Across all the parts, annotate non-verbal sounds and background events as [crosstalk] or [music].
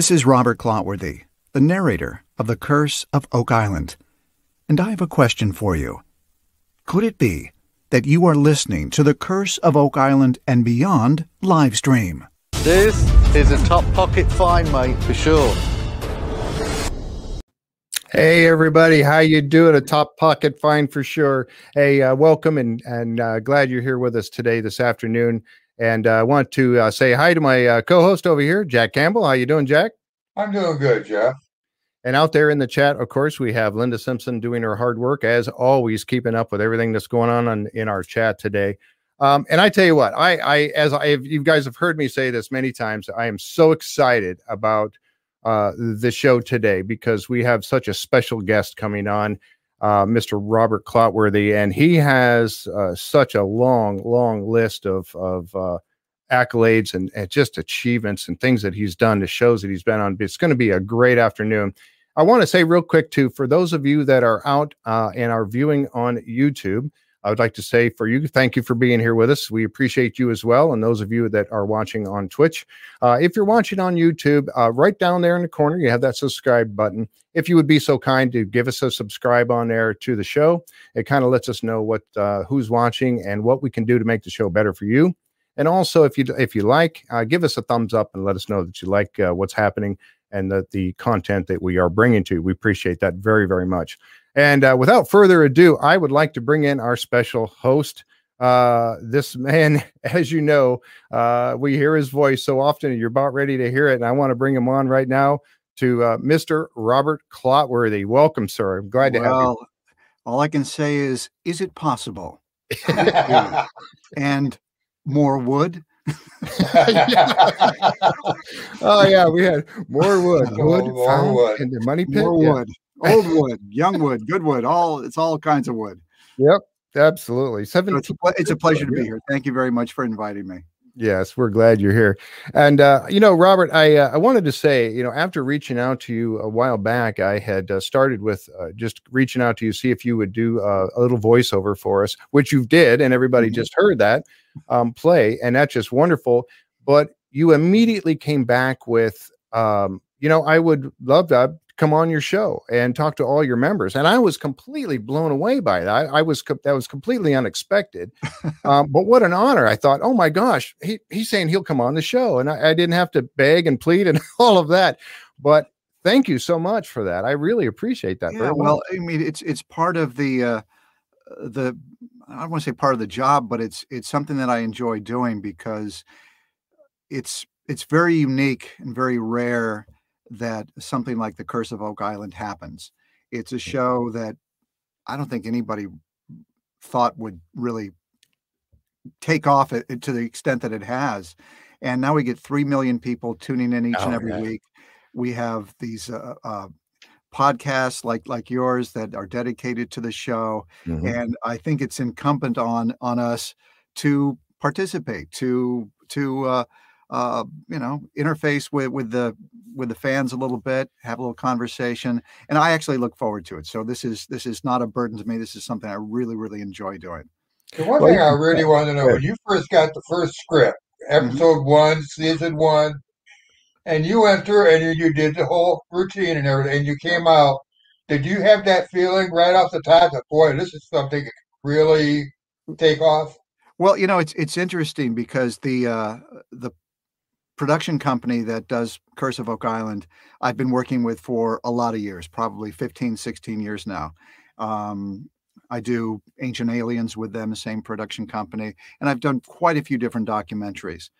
This is Robert Clotworthy, the narrator of The Curse of Oak Island. And I have a question for you. Could it be that you are listening to The Curse of Oak Island and Beyond live stream? This is a top pocket find, mate, for sure. Hey everybody, how you doing? A top pocket find for sure. Hey, uh, welcome and and uh, glad you're here with us today this afternoon. And uh, I want to uh, say hi to my uh, co-host over here, Jack Campbell. How you doing, Jack? I'm doing good, Jeff. And out there in the chat, of course, we have Linda Simpson doing her hard work as always, keeping up with everything that's going on, on in our chat today. Um, and I tell you what, I, I as I you guys have heard me say this many times, I am so excited about uh, the show today because we have such a special guest coming on uh, Mr. Robert Clotworthy, and he has uh, such a long, long list of of uh, accolades and, and, just achievements and things that he's done to shows that he's been on. It's going to be a great afternoon. I want to say real quick too, for those of you that are out uh, and are viewing on YouTube. I would like to say for you, thank you for being here with us. We appreciate you as well. And those of you that are watching on Twitch, uh, if you're watching on YouTube, uh, right down there in the corner, you have that subscribe button. If you would be so kind to give us a subscribe on there to the show, it kind of lets us know what uh, who's watching and what we can do to make the show better for you. And also, if you if you like, uh, give us a thumbs up and let us know that you like uh, what's happening and that the content that we are bringing to you. We appreciate that very very much. And uh, without further ado, I would like to bring in our special host. Uh, this man, [laughs] as you know, uh, we hear his voice so often, you're about ready to hear it. And I want to bring him on right now to uh, Mr. Robert Clotworthy. Welcome, sir. I'm glad to well, have you. All I can say is, is it possible? [laughs] and more wood. [laughs] oh yeah, we had more wood, wood, more, more wood. in the money pit. More yeah. wood old [laughs] wood, young wood, good wood, all it's all kinds of wood. Yep, absolutely. Seven. So it's, a, it's a pleasure to be here. Thank you very much for inviting me. Yes, we're glad you're here. And uh, you know, Robert, I uh, I wanted to say, you know, after reaching out to you a while back, I had uh, started with uh, just reaching out to you, see if you would do uh, a little voiceover for us, which you did, and everybody mm-hmm. just heard that um, play, and that's just wonderful. But you immediately came back with, um, you know, I would love that come on your show and talk to all your members. And I was completely blown away by that. I, I was that was completely unexpected. [laughs] um, but what an honor! I thought, oh my gosh, he, he's saying he'll come on the show, and I, I didn't have to beg and plead and [laughs] all of that. But thank you so much for that. I really appreciate that. Yeah, well, I mean, it's it's part of the uh, the I don't want to say part of the job, but it's it's something that I enjoy doing because it's it's very unique and very rare that something like the Curse of Oak Island happens. It's a show that I don't think anybody thought would really take off it, to the extent that it has. And now we get 3 million people tuning in each oh, and every yeah. week. We have these uh, uh, podcasts like like yours that are dedicated to the show mm-hmm. and I think it's incumbent on on us to participate to to uh, uh, you know, interface with with the with the fans a little bit, have a little conversation, and I actually look forward to it. So this is this is not a burden to me. This is something I really really enjoy doing. The one well, thing I really want to know when you first got the first script, mm-hmm. episode mm-hmm. one, season one, and you enter and you, you did the whole routine and everything, and you came out. Did you have that feeling right off the top that boy, this is something really take off? Well, you know, it's it's interesting because the uh, the production company that does Curse of Oak Island, I've been working with for a lot of years, probably 15, 16 years now. Um, I do Ancient Aliens with them, the same production company, and I've done quite a few different documentaries.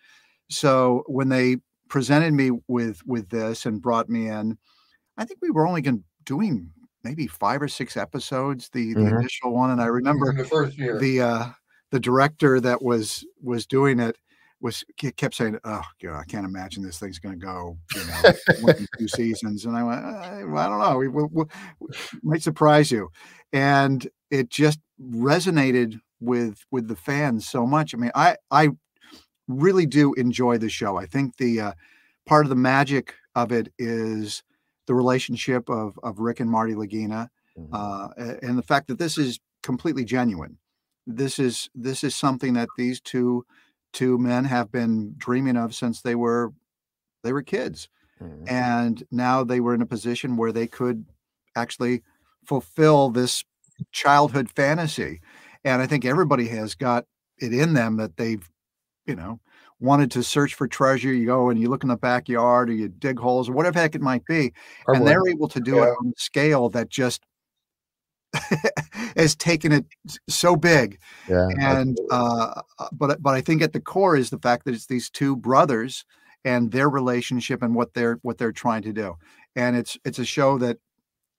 So when they presented me with with this and brought me in, I think we were only going doing maybe five or six episodes, the, mm-hmm. the initial one, and I remember the first year the uh, the director that was was doing it was kept saying, "Oh, God, I can't imagine this thing's going to go, you know, two [laughs] seasons." And I went, I, I don't know, we, we, we, might surprise you, and it just resonated with with the fans so much. I mean, I I really do enjoy the show. I think the uh, part of the magic of it is the relationship of of Rick and Marty Lagina, mm-hmm. uh, and the fact that this is completely genuine. This is this is something that these two two men have been dreaming of since they were they were kids. Mhm. and now they were in a position where they could actually fulfill this childhood fantasy. And i think everybody has got it in them that they've you know wanted to search for treasure. You go and you look in the backyard or you dig holes or whatever heck it might be Or and they're able to do it on a scale that just [laughs] has taken it so big yeah, and uh, uh, but but I think at the core is the fact that it's these two brothers and their relationship and what they're what they're trying to do, and it's it's a show that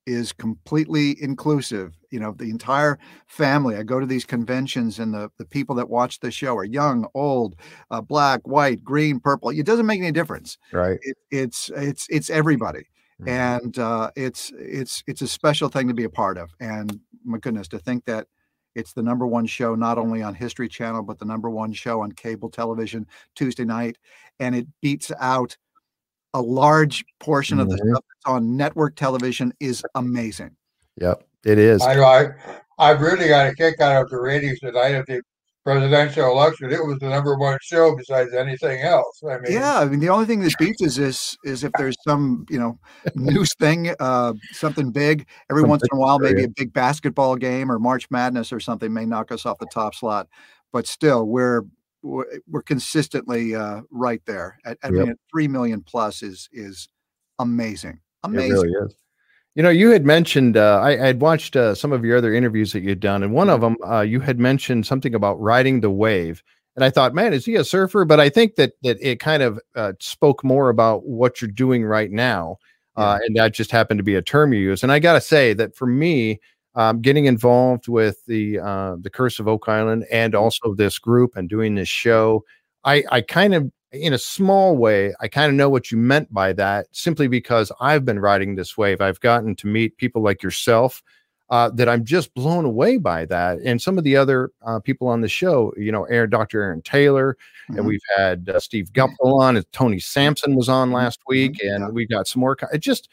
is completely inclusive. You know, the entire family. I go to these conventions, and the the people that watch the show are young, old, uh, black, white, green, purple. It doesn't make any difference. right. It, it's it's it's everybody Mhm. and uh, it's it's it's a special thing to be a part of. And my goodness, to think that it's the number one show not only on History Channel but the number one show on cable television Tuesday night, and it beats out a large portion of the Mhm. stuff that's on network television is amazing. Yep, it is. I know. I, I really got a kick out of the ratings tonight night of the presidential election. It was the number one show besides anything else. I mean, Yeah, I mean the only thing that beats is is is if there's some you know news thing, uh, something big every Some once big in a while, maybe area. a big basketball game or March Madness or something may knock us off the top slot, but still we're we're, we're consistently uh, right there. At, I Yep. mean, three million plus is is amazing, It amazing. really is. You know, you had mentioned uh, I, I had watched uh, some of your other interviews that you'd done, and one of them uh, you had mentioned something about riding the wave, and I thought, man, is he a surfer? But I think that that it kind of uh, spoke more about what you're doing right now, uh, and that just happened to be a term you use. And I got to say that for me, um, getting involved with the uh, the Curse of Oak Island and also this group and doing this show, I I kind of in a small way, I kind of know what you meant by that simply because I've been riding this wave. I've gotten to meet people like yourself uh, that I'm just blown away by that. And some of the other uh, people on the show, you know, Aaron, Dr. Aaron Taylor, and Mhm. we've had uh, Steve Guptill on, and Tony Sampson was on last week, Mhm. and Yeah. we've got some more. It just,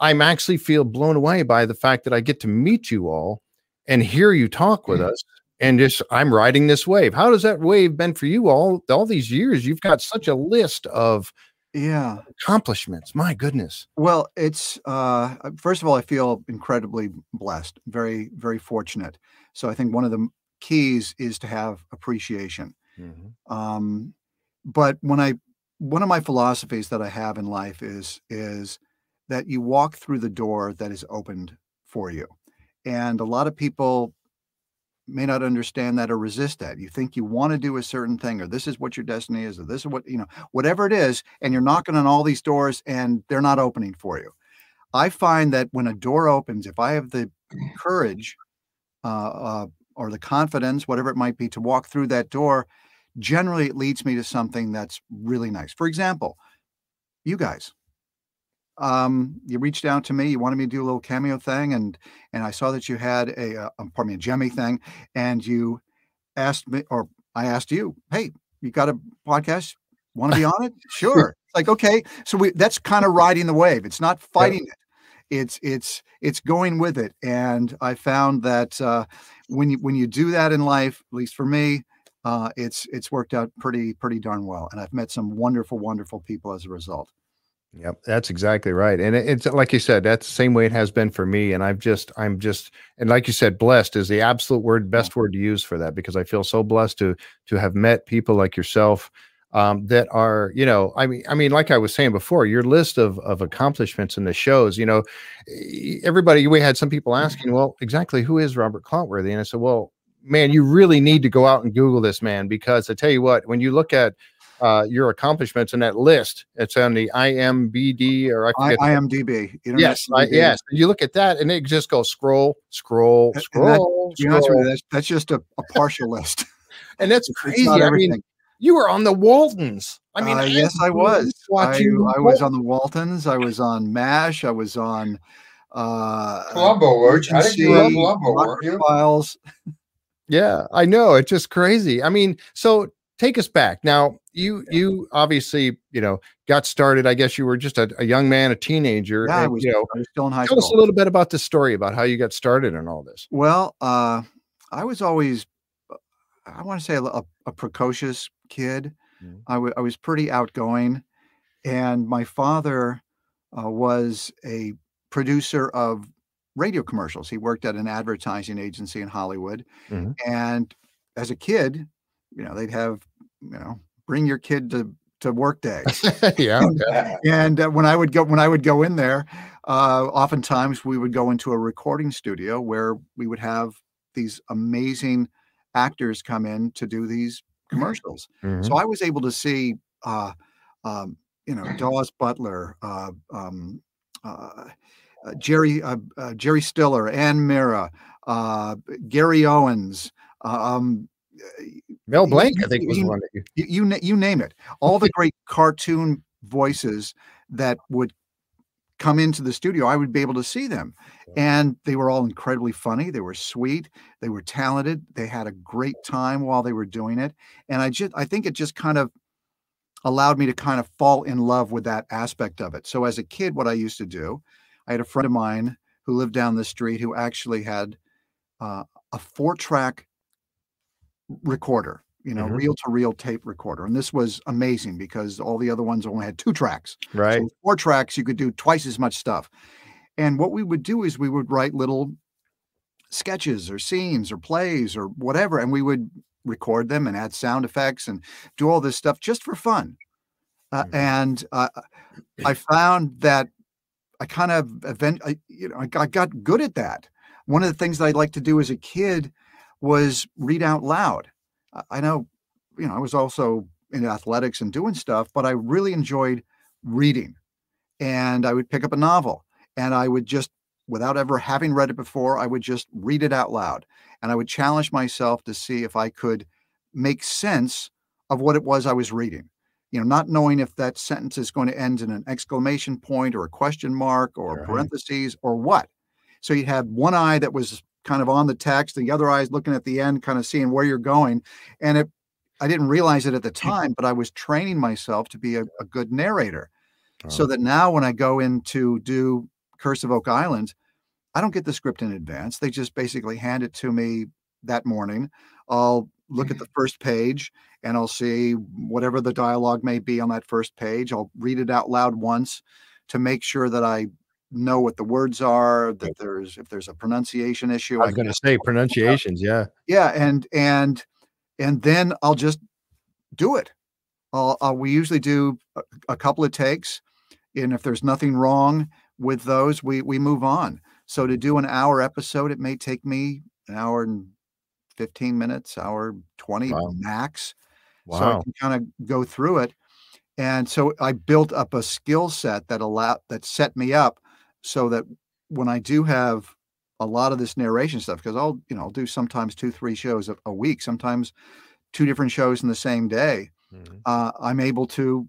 I'm actually feel blown away by the fact that I get to meet you all and hear you talk with us and just I'm riding this wave. How does that wave been for you all all these years? You've got such a list of Yeah. accomplishments. My goodness. Well, it's uh, first of all, I feel incredibly blessed, very, very fortunate. So I think one of the keys is to have appreciation. Um, but when I, one of my philosophies that I have in life is is that you walk through the door that is opened for you, and a lot of people may not understand that or resist that. You think you want to do a certain thing, or this is what your destiny is, or this is what you know, whatever it is, and you're knocking on all these doors and they're not opening for you. I find that when a door opens, if I have the courage uh, uh, or the confidence, whatever it might be, to walk through that door, generally it leads me to something that's really nice. For example, you guys, um, you reached out to me, you wanted me to do a little cameo thing, and and I saw that you had a, uh, um, pardon me, a Jemmy thing, and you asked me, or I asked you, hey, you got a podcast? Want to be on it? [laughs] Sure. Like okay, so we that's kind of riding the wave. It's not fighting it. It's it's it's going with it, and I found that uh, when you when you do that in life, at least for me, uh, it's it's worked out pretty pretty darn well, and I've met some wonderful wonderful people as a result. Yep, that's exactly right. And it's like you said, that's the same way it has been for me. And I've just, I'm just, and like you said, blessed is the absolute word, best word to use for that because I feel so blessed to to have met people like yourself um, that are, you know, I mean, I mean, like I was saying before, your list of of accomplishments in the shows, you know, everybody. We had some people asking, well, exactly who is Robert Clotworthy? And I said, well, man, you really need to go out and Google this man because I tell you what, when you look at uh, your accomplishments in that list. It's on the IMBD or I I. IMDb. Internet yes, I, DB. yes. You look at that and it just goes scroll, scroll, And scroll, To be scroll. you, that's that's just a, a partial list. [laughs] and that's crazy. I mean, you were on the Waltons. I mean, Uh, yes, I was. I, watching. I was on the Waltons. I was on MASH. I was on uh, Columbo, weren't? I think you were on Columbo. Files. [laughs] Yeah, I know. It's just crazy. I mean, so take us back. Now, you you obviously, you know, got started. I guess you were just a, a young man, a teenager. Yeah, I was, you know, I was still in high school. tell us a little bit about the story about how you got started and all this. Well, uh, I was always, I want to say, a, a, a precocious kid. Mhm. I was pretty outgoing, and my father uh, was a producer of radio commercials. He worked at an advertising agency in Hollywood, Mhm. and as a kid, you know, they'd have you know bring your kid to to work day. [laughs] yeah. Yeah. and uh, when I would go when I would go in there, uh, oftentimes we would go into a recording studio where we would have these amazing actors come in to do these commercials. Mhm. So I was able to see, uh, um, you know, Daws Butler, uh, um, uh, uh, Jerry uh, uh, Jerry Stiller, Anne Meara, uh, Gary Owens. Um, Mel you- Blanc, I you- think was you- one you you, you name it. All the great cartoon voices that would come into the studio i would be able to see them. And they were all incredibly funny. They were sweet. They were talented. They had a great time while they were doing it. And i just i think it just kind of allowed me to kind of fall in love with that aspect of it. So as a kid what i used to do i had a friend of mine who lived down the street who actually had uh, a four track recorder you know reel to reel tape recorder and this was amazing because all the other ones only had two tracks. Right. so four tracks you could do twice as much stuff. And what we would do is we would write little sketches or scenes or plays or whatever and we would record them and add sound effects and do all this stuff just for fun. Uh, Mhm. and uh, i [clears throat] found that i kind of event I, you know I got, I got good at that. One of the things that i liked to do as a kid was read out loud. I- know you know i was also in athletics and doing stuff but i really enjoyed reading. And i would pick up a novel and i would just without ever having read it before i would just read it out loud. And i would challenge myself to see if i could make sense of what it was i was reading. You know not knowing if that sentence is going to end in an exclamation point or a question mark or Right. parentheses or what. So you had one eye that was kind of on the text and the other eye's looking at the end kind of seeing where you're going and it i didn't realize it at the hmm. time but i was training myself to be a, a good narrator so Oh. that now when I go in to do Curse of Oak Island, I don't get the script in advance. They just basically hand it to me that morning. I'll look at the mm-hmm. first page and I'll see whatever the dialogue may be on that first page. I'll read it out loud once to make sure that I know what the words are, that there's if there's a pronunciation issue. i'm going to say pronunciations. Yeah. yeah and and and then i'll just do it I'll, I'll we usually do a, a couple of takes and if there's nothing wrong with those we we move on so to do an hour episode it may take me an hour and 15 minutes hour 20 Wow. max so I can kind of go through it. And so I built up a skill set that allowed that set me up so that when I do have a lot of this narration stuff, because I'll, you know, I'll do sometimes two, three shows a, a week, sometimes two different shows in the same day. Mhm. Uh, I'm able to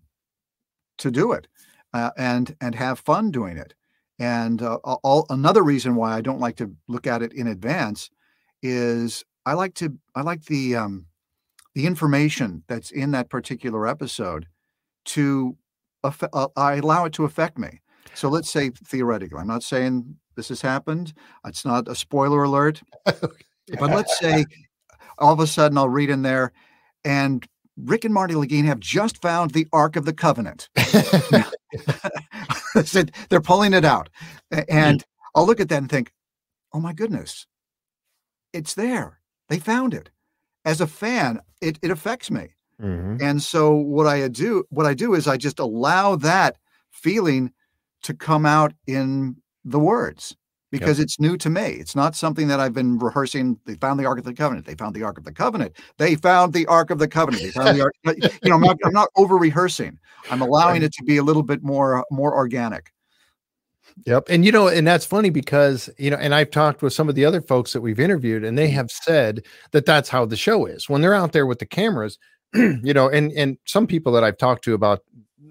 to do it uh, and and have fun doing it. And uh, all, another reason why I don't like to look at it in advance is I like to I like the um, the information that's in that particular episode to uh, I allow it to affect me. So let's say theoretically, I'm not saying this has happened. It's not a spoiler alert, [laughs] but let's say all of a sudden I'll read in there, and Rick and Marty Lagina have just found the Ark of the Covenant. [laughs] [laughs] They're pulling it out, and I'll look at that and think, "Oh my goodness, it's there. They found it." As a fan, it it affects me. Mhm. And so what I do what I do is I just allow that feeling to come out in the words because it's new to me. It's not something that I've been rehearsing. They found the Ark of the Covenant. They found the Ark of the Covenant. They found the Ark of the Covenant. They found the Ark. You know, I'm not, I'm not over rehearsing. I'm allowing it to be a little bit more more organic. Yep. And you know, and that's funny because, you know, and I've talked with some of the other folks that we've interviewed and they mm-hmm. have said that that's how the show is. When they're out there with the cameras, [clears throat] you know, and and some people that I've talked to about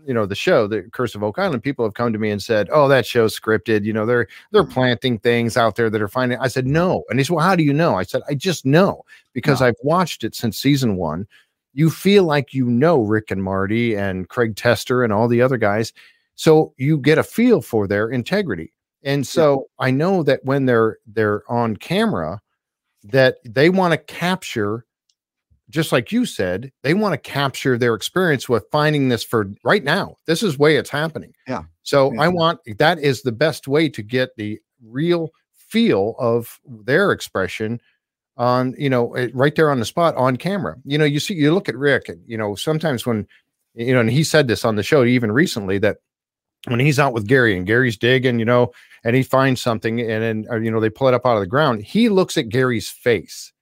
you know the show the curse of oak island people have come to me and said oh that show's scripted. You know they're they're Mhm. planting things out there that are finding i said no. And he said well how do you know? I said i just know because No. i've watched it since season one. You feel like you know rick and marty and craig tester and all the other guys so you get a feel for their integrity. And so i know that when they're they're on camera that they want to capture just like you said, they want to capture their experience with finding this for right now. This is way it's happening. Yeah. So Yeah. I want that is the best way to get the real feel of their expression on you know eh, right there on the spot on camera you know you see you look at rick and you know sometimes when you know and he said this on the show even recently that when he's out with gary and gary's digging you know and he finds something and then uh, you know they pull it up out of the ground he looks at gary's face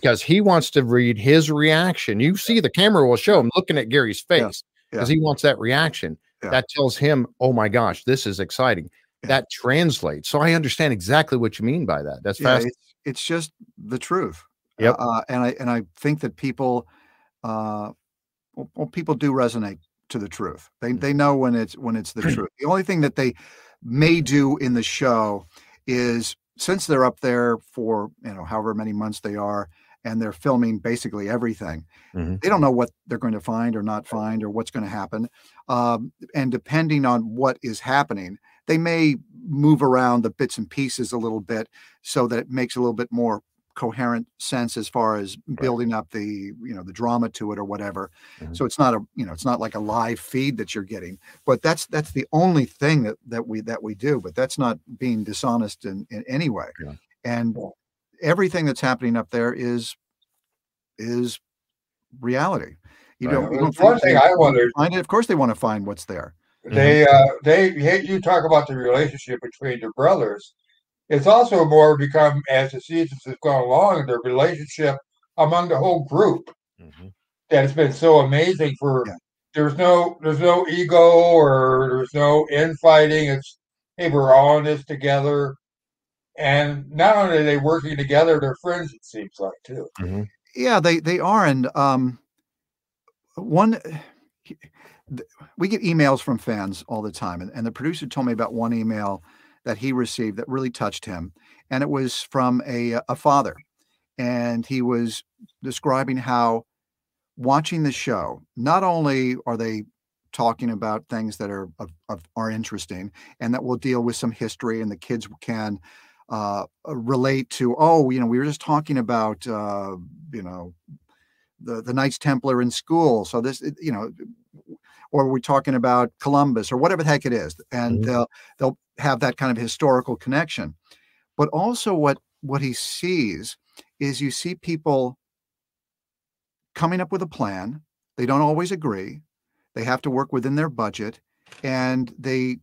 because he wants to read his reaction you see the camera will show him looking at gary's face because he wants that reaction Yeah. that tells him oh my gosh this is exciting Yeah. that translates so i understand exactly what you mean by that that's yeah, fast it's, it's just the truth. Yep. Uh, and I and I think that people, uh, well, well, people do resonate to the truth. They Mm. they know when it's when it's the [clears throat] truth. The only thing that they may do in the show is since they're up there for you know however many months they are and they're filming basically everything Mhm. they don't know what they're going to find or not find or what's going to happen um, and depending on what is happening they may move around the bits and pieces a little bit so that it makes a little bit more coherent sense as far as building up the you know the drama to it or whatever Mhm. so it's not a you know it's not like a live feed that you're getting but that's that's the only thing that that we that we do but that's not being dishonest in in any way Yeah. and everything that's happening up there is is reality you Right. don't, you don't one thing I wondered. find it of course they want to find what's there They uh they hey, you talk about the relationship between the brothers. It's also more become as the seasons have gone along, the relationship among the whole group Mhm. that has been so amazing for Yeah. there's no there's no ego or there's no infighting. It's hey, we're all in this together. And not only are they working together, they're friends, it seems like too. Mhm. Yeah, they they are, and um, one we get emails from fans all the time, and, and the producer told me about one email that he received that really touched him, and it was from a a father, and he was describing how watching the show not only are they talking about things that are of, of, are interesting and that will deal with some history and the kids can uh, relate to oh you know we were just talking about uh, you know the the Knights Templar in school so this you know or we're talking about Columbus or whatever the heck it is and Mhm. they'll they'll have that kind of historical connection but also what what he sees is you see people coming up with a plan they don't always agree they have to work within their budget and they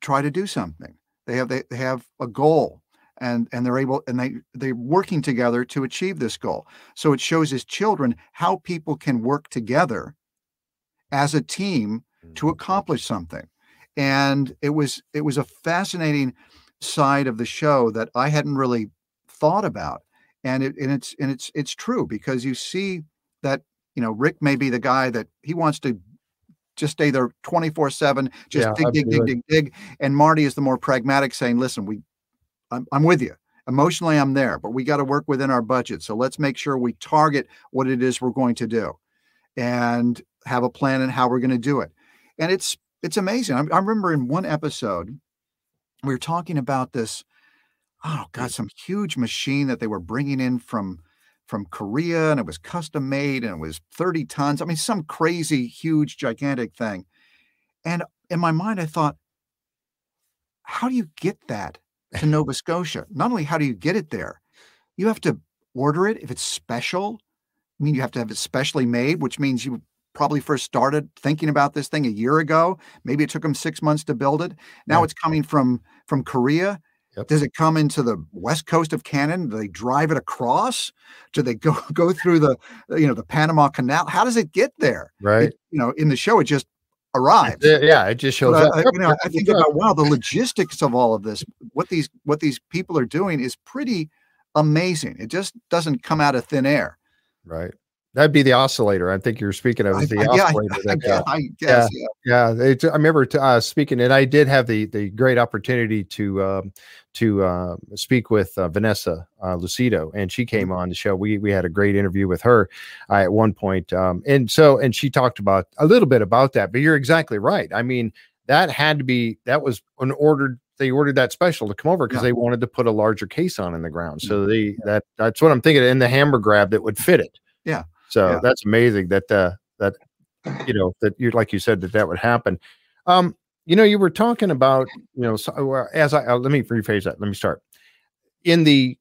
try to do something they have they, they have a goal and and they're able and they they're working together to achieve this goal. So it shows his children how people can work together as a team to mm-hmm. accomplish something. And it was it was a fascinating side of the show that i hadn't really thought about. And it and it's and it's it's true because you see that you know rick may be the guy that he wants to just stay there 24 7 just Yeah, dig dig dig dig dig. And marty is the more pragmatic saying listen we i'm, I'm with you. Emotionally i'm there but we got to work within our budget. So let's make sure we target what it is we're going to do and have a plan and how we're going to do it. And it's it's amazing. I, I remember in one episode we were talking about this oh god some huge machine that they were bringing in from from korea and it was custom made and it was 30 tons. I mean some crazy huge gigantic thing. And in my mind i thought how do you get that to [laughs] nova scotia? Not only how do you get it there you have to order it if it's special. I mean you have to have it specially made which means you probably first started thinking about this thing a year ago. Maybe it took them six months to build it. Now Yeah. it's coming from from korea Yep. does it come into the west coast of canada do they drive it across do they go [laughs] go through the uh, you know the panama canal how does it get there right It- you know in the show it just arrives Yeah, yeah, it just shows but up. You know, I think about wow, the logistics of all of this, what these what these people are doing is pretty amazing. It just doesn't come out of thin air. right. That'd be the oscillator. I think you're speaking of the I- yeah, oscillator. I, guess, uh, I guess, yeah. Yeah, it, I remember uh, speaking, and I did have the the great opportunity to um, to uh, speak with uh, Vanessa uh, Lucido, and she came on the show. We we had a great interview with her uh, at one point, um, and so and she talked about a little bit about that. But you're exactly right. I mean, that had to be that was an ordered. They ordered that special to come over because Yeah. they wanted to put a larger case on in the ground. So they that that's what I'm thinking. In the hammer grab that would fit it. Yeah. So Yeah. that's amazing that uh, that you know that you like you said that that would happen. Um, you know, you were talking about you know so, as I uh, let me rephrase that. Let me start in the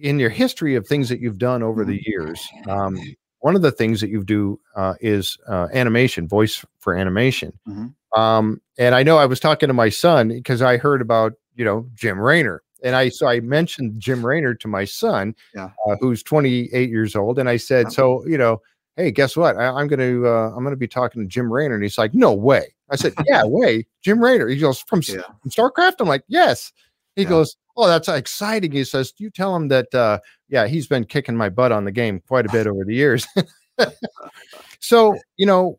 in your history of things that you've done over the years. Um, one of the things that you do uh, is uh, animation, voice for animation. Mhm. Um, and I know I was talking to my son because I heard about you know Jim Raynor, and I so I mentioned Jim Raynor to my son, Yeah. uh, who's 28 years old, and I said, Yeah. so you know, hey, guess what? I, I'm going to uh, I'm going to be talking to Jim Raynor, and he's like, no way. I said, [laughs] yeah, way, Jim Raynor. He goes from, Yeah. from StarCraft. I'm like, yes. He goes, oh, that's exciting. He says, Do you tell him that, uh, yeah, he's been kicking my butt on the game quite a bit over the years. [laughs] so [laughs] you know,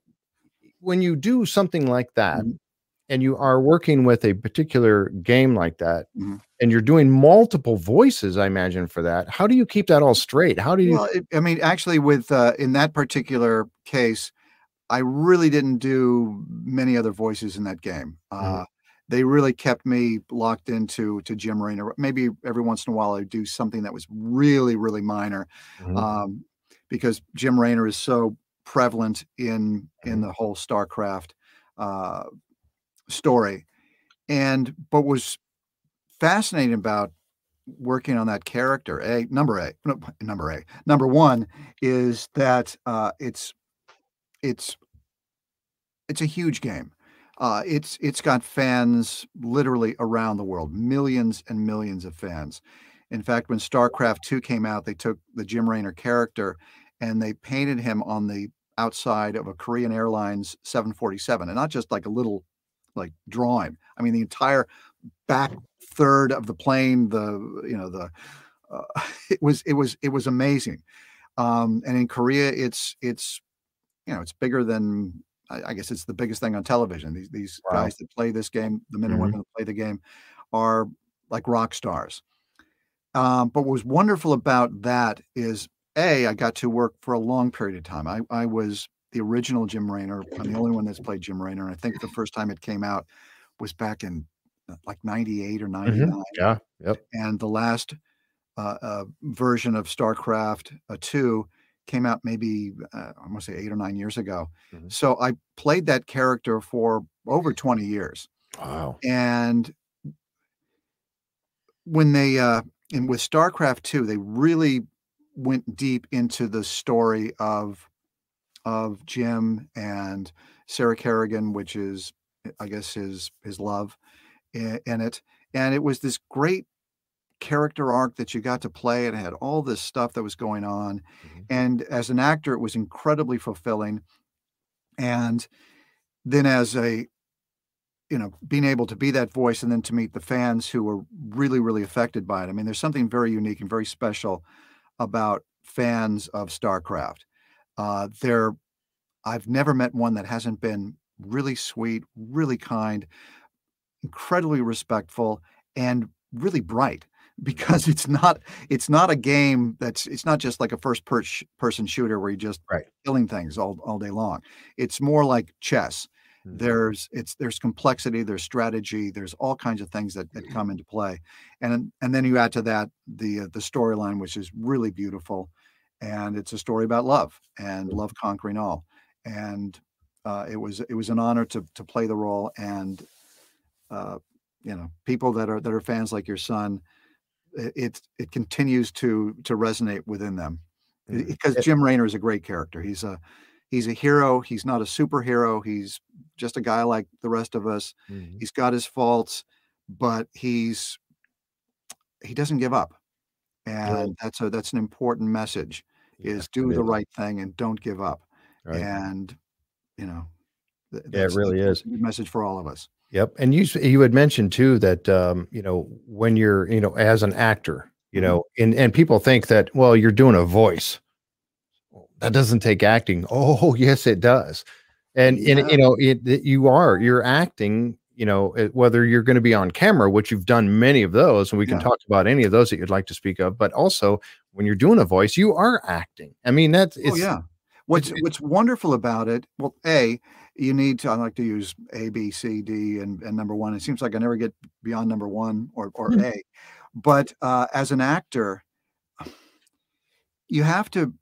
when you do something like that, Mhm. and you are working with a particular game like that, Mhm. And you're doing multiple voices, I imagine for that. How do you keep that all straight? How do you? Well, it, I mean, actually, with uh, in that particular case, I really didn't do many other voices in that game. Uh, They really kept me locked into to Jim Raynor. Maybe every once in a while i'd do something that was really, really minor, Mhm. um, because Jim Raynor is so prevalent in Mm-hmm. in the whole StarCraft uh, story. And but was fascinating about working on that character. A number A, number A, number one is that uh, it's it's it's a huge game. Uh, it's it's got fans literally around the world, millions and millions of fans. In fact, when StarCraft Two came out, they took the Jim raynor character and they painted him on the outside of a Korean Airlines 747, and not just like a little like drawing. I mean, the entire back third of the plane, the you know the uh, [laughs] it was it was it was amazing. Um, and in Korea, it's it's you know it's bigger than I, I guess it's the biggest thing on television. These these Wow. guys that play this game, the men and Mhm. women that play the game, are like rock stars. Um, but what was wonderful about that is a I got to work for a long period of time. I I was the original Jim Raynor. I'm the only one that's played Jim Raynor, and I think the first time it came out was back in like '98 or '99 Yeah. Yep. and the last uh, uh, version of StarCraft uh, two came out maybe uh, I want to say eight or nine years ago. Mhm. So I played that character for over twenty years, Wow. and when they uh, and with StarCraft two, they really went deep into the story of of Jim and Sarah Kerrigan, which is I guess his his love in, in it, and it was this great character arc that you got to play. It had all this stuff that was going on, Mhm. and as an actor, it was incredibly fulfilling. And then as a you know being able to be that voice and then to meet the fans who were really really affected by it i mean there's something very unique and very special about fans of starcraft uh they're i've never met one that hasn't been really sweet really kind incredibly respectful and really bright [laughs] because it's not it's not a game that's it's not just like a first per- person shooter where you're just Right. killing things all, all day long. It's more like chess. Mhm. there's it's there's complexity there's strategy there's all kinds of things that, that come into play. And and then you add to that the uh, the storyline which is really beautiful and it's a story about love and love conquering all. And uh, it was it was an honor to to play the role and uh, you know people that are that are fans like your son it it, continues to to resonate within them Mhm. because Jim Raynor is a great character. He's a he's a hero. He's not a superhero. He's just a guy like the rest of us. Mhm. He's got his faults, but he's he doesn't give up. And that's a that's an important message Yeah, is do the is. right thing and don't give up. Right. And you know th- Yeah, it really is. message for all of us. Yep. And you you had mentioned too that um, you know when you're you know as an actor, you Mhm. know, and and people think that well you're doing a voice. That doesn't take acting. [laughs] Oh yes, it does. And and you know it, it- you are you're acting. You know it- whether you're going to be on camera, which you've done many of those, and we can Yeah. talk about any of those that you'd like to speak of. But also when you're doing a voice, you are acting. I mean that's it's oh yeah. What's it's- what's wonderful about it? Well, a you need to. I like to use A, B, C, D, and, and number one. It seems like I never get beyond number one or or Hmm. A. But uh, as an actor, you have to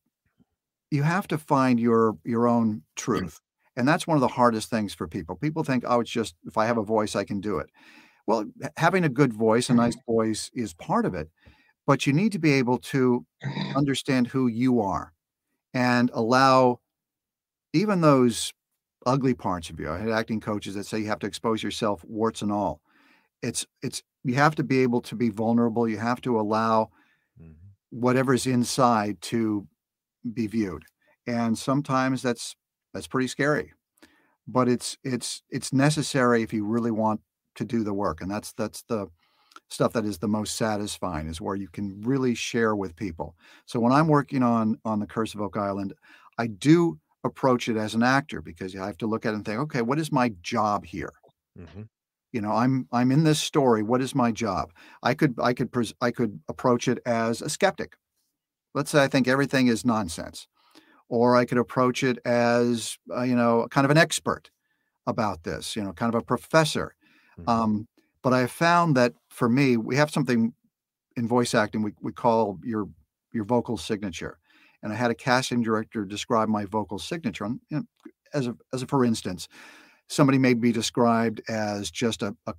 you have to find your your own truth. And that's one of the hardest things for people. People think, oh, it's just if I have a voice, I can do it. Well, having a good voice, a nice voice is part of it, but you need to be able to understand who you are and allow even those ugly parts of you. I had acting coaches that say you have to expose yourself, warts and all. It's it's you have to be able to be vulnerable. You have to allow Mhm. whatever's inside to be viewed. And sometimes that's that's pretty scary. But it's it's it's necessary if you really want to do the work. And that's that's the stuff that is the most satisfying is where you can really share with people. So when I'm working on on the Curse of Oak Island, I do approach it as an actor because I have to look at it and think, okay, what is my job here? Mhm. You know, I'm I'm in this story. What is my job? I could I could pres- I could approach it as a skeptic. Let's say I think everything is nonsense, or I could approach it as uh, you know kind of an expert about this. You know, kind of a professor. Mhm. Um, but I have found that for me, we have something in voice acting we, we call your your vocal signature. And I had a casting director describe my vocal signature. You know, as a as a for instance, somebody may be described as just a, a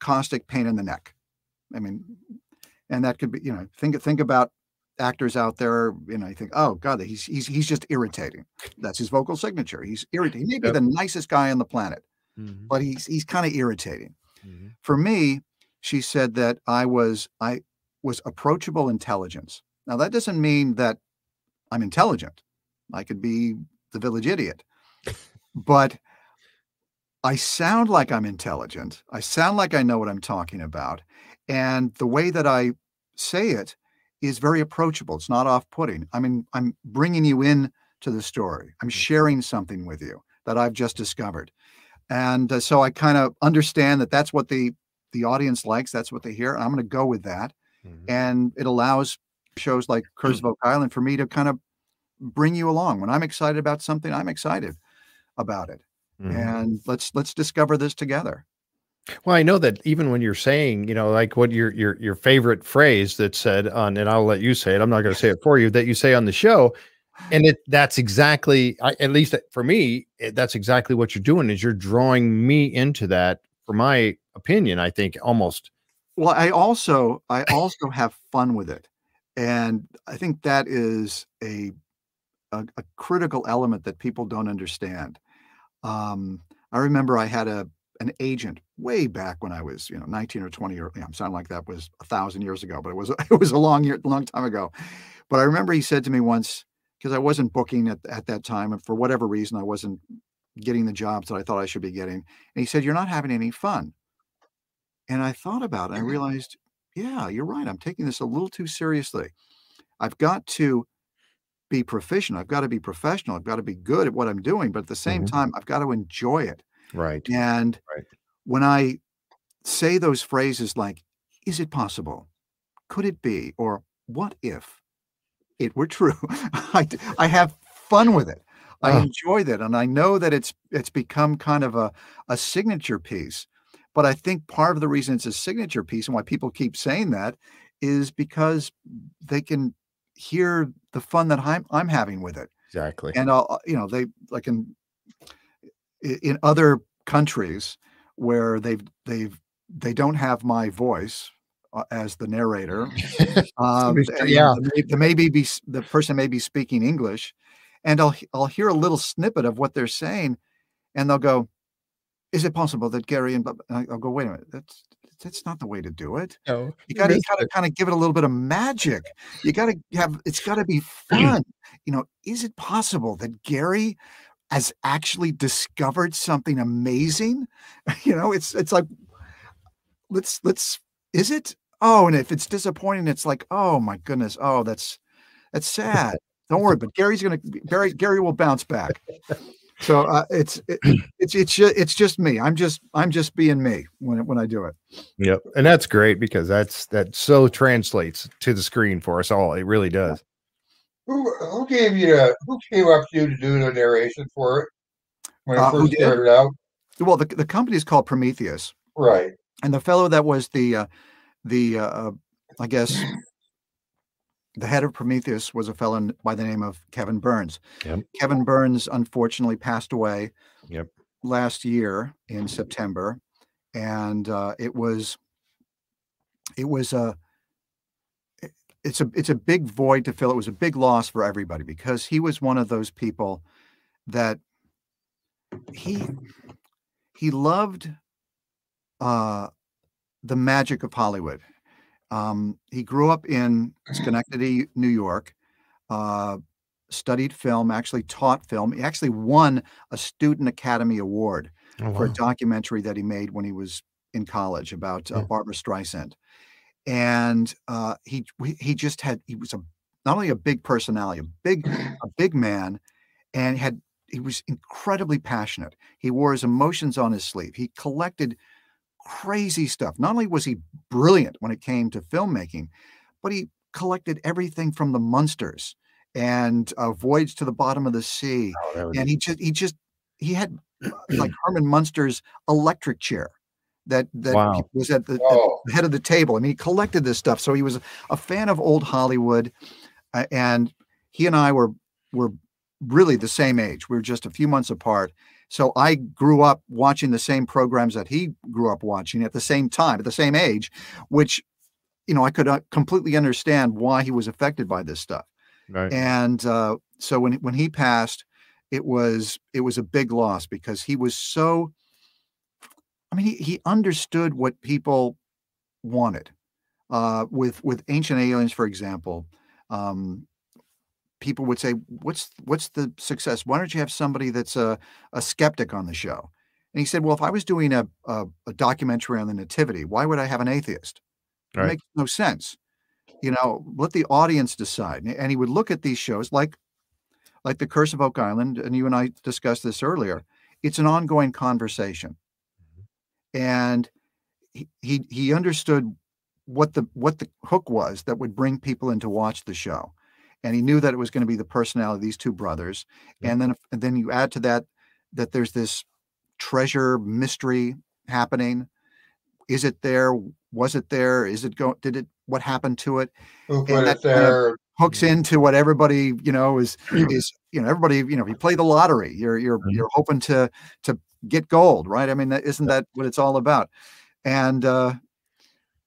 caustic pain in the neck. I mean, and that could be, you know, think think about actors out there, you know, you think, oh God, he's he's he's just irritating. That's his vocal signature. He's irritating. He may be Yep. the nicest guy on the planet, Mhm. but he's he's kind of irritating Mhm. for me she said that i was i was approachable intelligence now that doesn't mean that i'm intelligent. I could be the village idiot. But i sound like i'm intelligent. I sound like i know what i'm talking about. And the way that i say it is very approachable. It's not off-putting. I mean i'm bringing you in to the story. I'm sharing something with you that i've just discovered. And uh, so I kind of understand that that's what the the audience likes. That's what they hear. And I'm going to go with that, Mhm. and it allows shows like Curse of Oak Island for me to kind of bring you along. When I'm excited about something, I'm excited about it, Mhm. and let's let's discover this together. Well, I know that even when you're saying, you know, like what your your your favorite phrase that said on, and I'll let you say it. I'm not going to say it for you. That you say on the show, and it that's exactly, I, at least for me, it, that's exactly what you're doing. Is you're drawing me into that. For my opinion, I think almost. Well, I also I also have fun with it, and I think that is a a, a critical element that people don't understand. Um, I remember I had a an agent way back when I was you know 19 or 20 or I'm sounding like that was a thousand years ago, but it was [laughs] it was a long year long time ago. But I remember he said to me once because I wasn't booking at at that time, and for whatever reason I wasn't getting the jobs that I thought I should be getting, and he said, "You're not having any fun." And I thought about it. I realized, yeah, you're right. I'm taking this a little too seriously. I've got to be proficient. I've got to be professional. I've got to be good at what I'm doing. But at the same Mhm. time, I've got to enjoy it. Right. And Right. when I say those phrases like, is it possible? Could it be? Or what if it were true? [laughs] I, I have fun with it. I Oh. enjoy that. And I know that it's it's become kind of a, a signature piece. But I think part of the reason it's a signature piece and why people keep saying that is because they can hear the fun that I'm I'm having with it Exactly. and I'll, you know they like in in other countries where they've they've they don't have my voice uh, as the narrator [laughs] um, and yeah. the, the maybe be the person may be speaking english and i'll i'll hear a little snippet of what they're saying and they'll go is it possible that gary and Bob-" and I- i'll go wait a minute that's that's not the way to do it No, you got to kind of kind of give it a little bit of magic. You got to have it's got to be fun. You know, is it possible that Gary has actually discovered something amazing? [laughs] You know, it's it's like let's let's is it? Oh, and if it's disappointing, it's like, oh my goodness, oh that's that's sad. [laughs] Don't worry, but Gary's gonna Gary Gary will bounce back. So uh, it's it, [clears throat] it's it's just, it's just me. I'm just I'm just being me when when I do it. Yep. And that's great because that's that so translates to the screen for us all. It really does. Who who gave you the who came up to you to do the narration for it when it Uh, who first did? started out? Well, the the company is called Prometheus. Right. and the fellow that was the uh, the uh, uh, I guess the head of Prometheus was a fellow by the name of Kevin Burns. Yep. Kevin Burns unfortunately passed away. Yep. Last year in September, and uh, it was it was a it's a it's a big void to fill. It was a big loss for everybody because he was one of those people that he he loved uh, the magic of Hollywood. Um, he grew up in [clears throat] Schenectady, New York, uh, studied film, actually taught film. He actually won a Student Academy Award Oh, for a documentary that he made when he was in college about uh, Yeah. Barbra Streisand. And uh, he he just had he was a not only a big personality, a big a [clears throat] big man, and had he was incredibly passionate. He wore his emotions on his sleeve. He collected crazy stuff. Not only was he brilliant when it came to filmmaking, but he collected everything from the Munsters and uh, Voyage to the Bottom of the Sea Oh, and he just he just he had uh, like [clears throat] Herman Munster's electric chair that that Wow. was at the, at Oh, the head of the table. I mean, he collected this stuff, so he was a fan of old Hollywood, uh, and he and I were were really the same age. We were just a few months apart. So I grew up watching the same programs that he grew up watching at the same time, at the same age, which you know I could uh, completely understand why he was affected by this stuff right. and uh, so when when he passed it was it was a big loss because he was so i mean he, he understood what people wanted uh, with with ancient aliens for example um, people would say what's what's the success? Why don't you have somebody that's a, a skeptic on the show? And he said well if i was doing a, a, a documentary on the nativity why would i have an atheist? It makes no sense. You know let the audience decide. And and he would look at these shows like like the curse of oak island and you and i discussed this earlier. It's an ongoing conversation. Mm-hmm. And he he, he understood what the what the hook was that would bring people in to watch the show and he knew that it was going to be the personality of these two brothers Yeah. and then and then you add to that that there's this treasure mystery happening. Is it there? Was it there? Is it go did it what happened to it? Who and put that it kind of- there? hooks into what everybody you know is [clears throat] is you know everybody you know if you play the lottery you're you're Mhm. you're hoping to to get gold right? I mean that isn't that what it's all about? And uh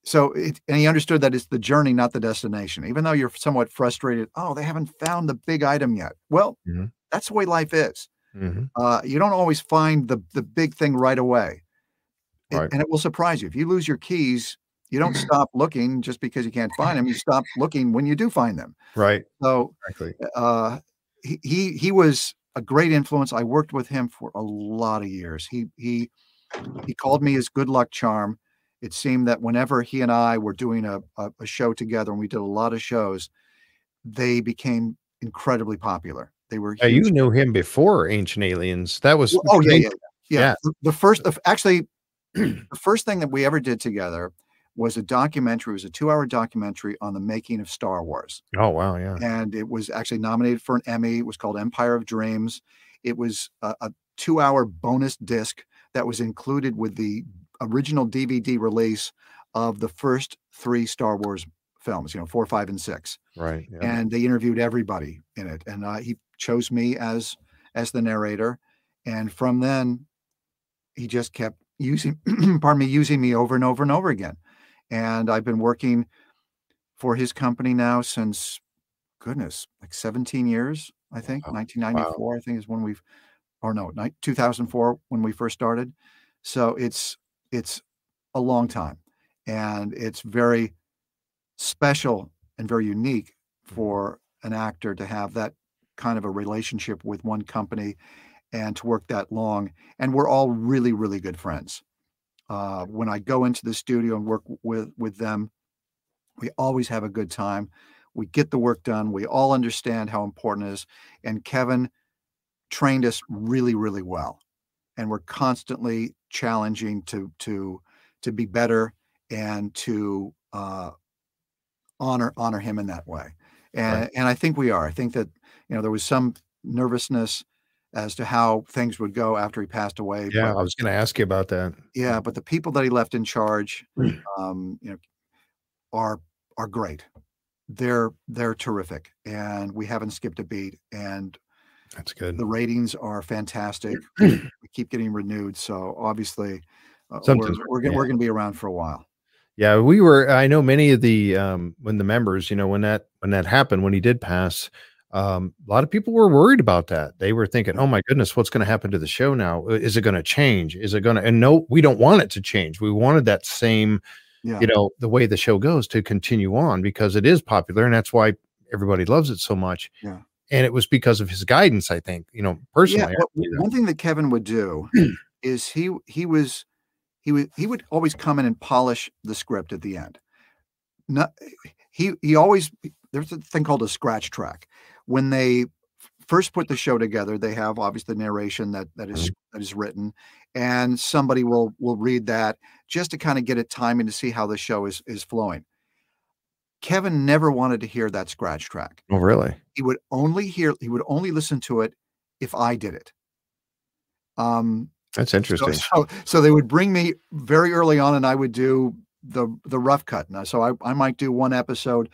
so it, and he understood that it's the journey not the destination even though you're somewhat frustrated oh they haven't found the big item yet well Mhm. that's the way life is Mhm. uh you don't always find the the big thing right away It- Right. and it will surprise you if you lose your keys you don't [clears throat] stop looking just because you can't find them you stop looking when you do find them Right. so Exactly. uh, he, he he was a great influence. I worked with him for a lot of years. He he he called me his good luck charm. It seemed that whenever he and I were doing a, a, a show together, and we did a lot of shows, they became incredibly popular. They were Now, you knew him before Ancient Aliens. That was Well, oh yeah, yeah, yeah. Yeah. The, the first, the, actually, the first thing that we ever did together was a documentary. It was a two-hour documentary on the making of Star Wars. Oh wow, yeah. and it was actually nominated for an Emmy. It was called Empire of Dreams. It was a, a two hour bonus disc that was included with the original DVD release of the first three Star Wars films, you know, four, five, and six. Right. Yeah. And they interviewed everybody in it. And uh, he chose me as as the narrator. And from then, he just kept using, [clears throat] pardon me, using me over and over and over again. And I've been working for his company now since goodness, like 17 years, I think. Wow. 1994, I think is when we've or no, 2004 when we first started. So it's it's a long time and it's very special and very unique for an actor to have that kind of a relationship with one company and to work that long and we're all really really good friends. Uh, when i go into the studio and work with with them we always have a good time. We get the work done. We all understand how important it is and kevin trained us really really well and we're constantly challenging to to to be better and to uh, honor honor him in that way and and i think we are i think that you know there was some nervousness as to how things would go after he passed away yeah, but- I was going to ask you about that. yeah, but the people that he left in charge, Mm. um, you know, are are great. they're they're terrific, and we haven't skipped a beat. And That's good. the ratings are fantastic. [clears throat] we keep getting renewed, so obviously, uh, we're we're, yeah. we're going to be around for a while. Yeah, we were. I know many of the um, when the members, you know, when that when that happened, when he did pass, um, a lot of people were worried about that. They were thinking, "Oh my goodness, what's going to happen to the show now? Is it going to change? Is it going to?" And no, we don't want it to change. We wanted that same, Yeah, you know, the way the show goes to continue on because it is popular, and that's why everybody loves it so much. Yeah. And it was because of his guidance. I think, you know, personally. Yeah, I but believe that. one thing that Kevin would do [clears throat] is he he was he would he would always come in and polish the script at the end. Not he he always there's a thing called a scratch track. When they first put the show together, they have obviously the narration that that is mm-hmm. that is written, and somebody will will read that just to kind of get it timing to see how the show is is flowing. Kevin never wanted to hear that scratch track oh, really? he would only hear he would only listen to it if I did it. Um That's interesting. so so they would bring me very early on and I would do the the rough cut. Now so I, I might do one episode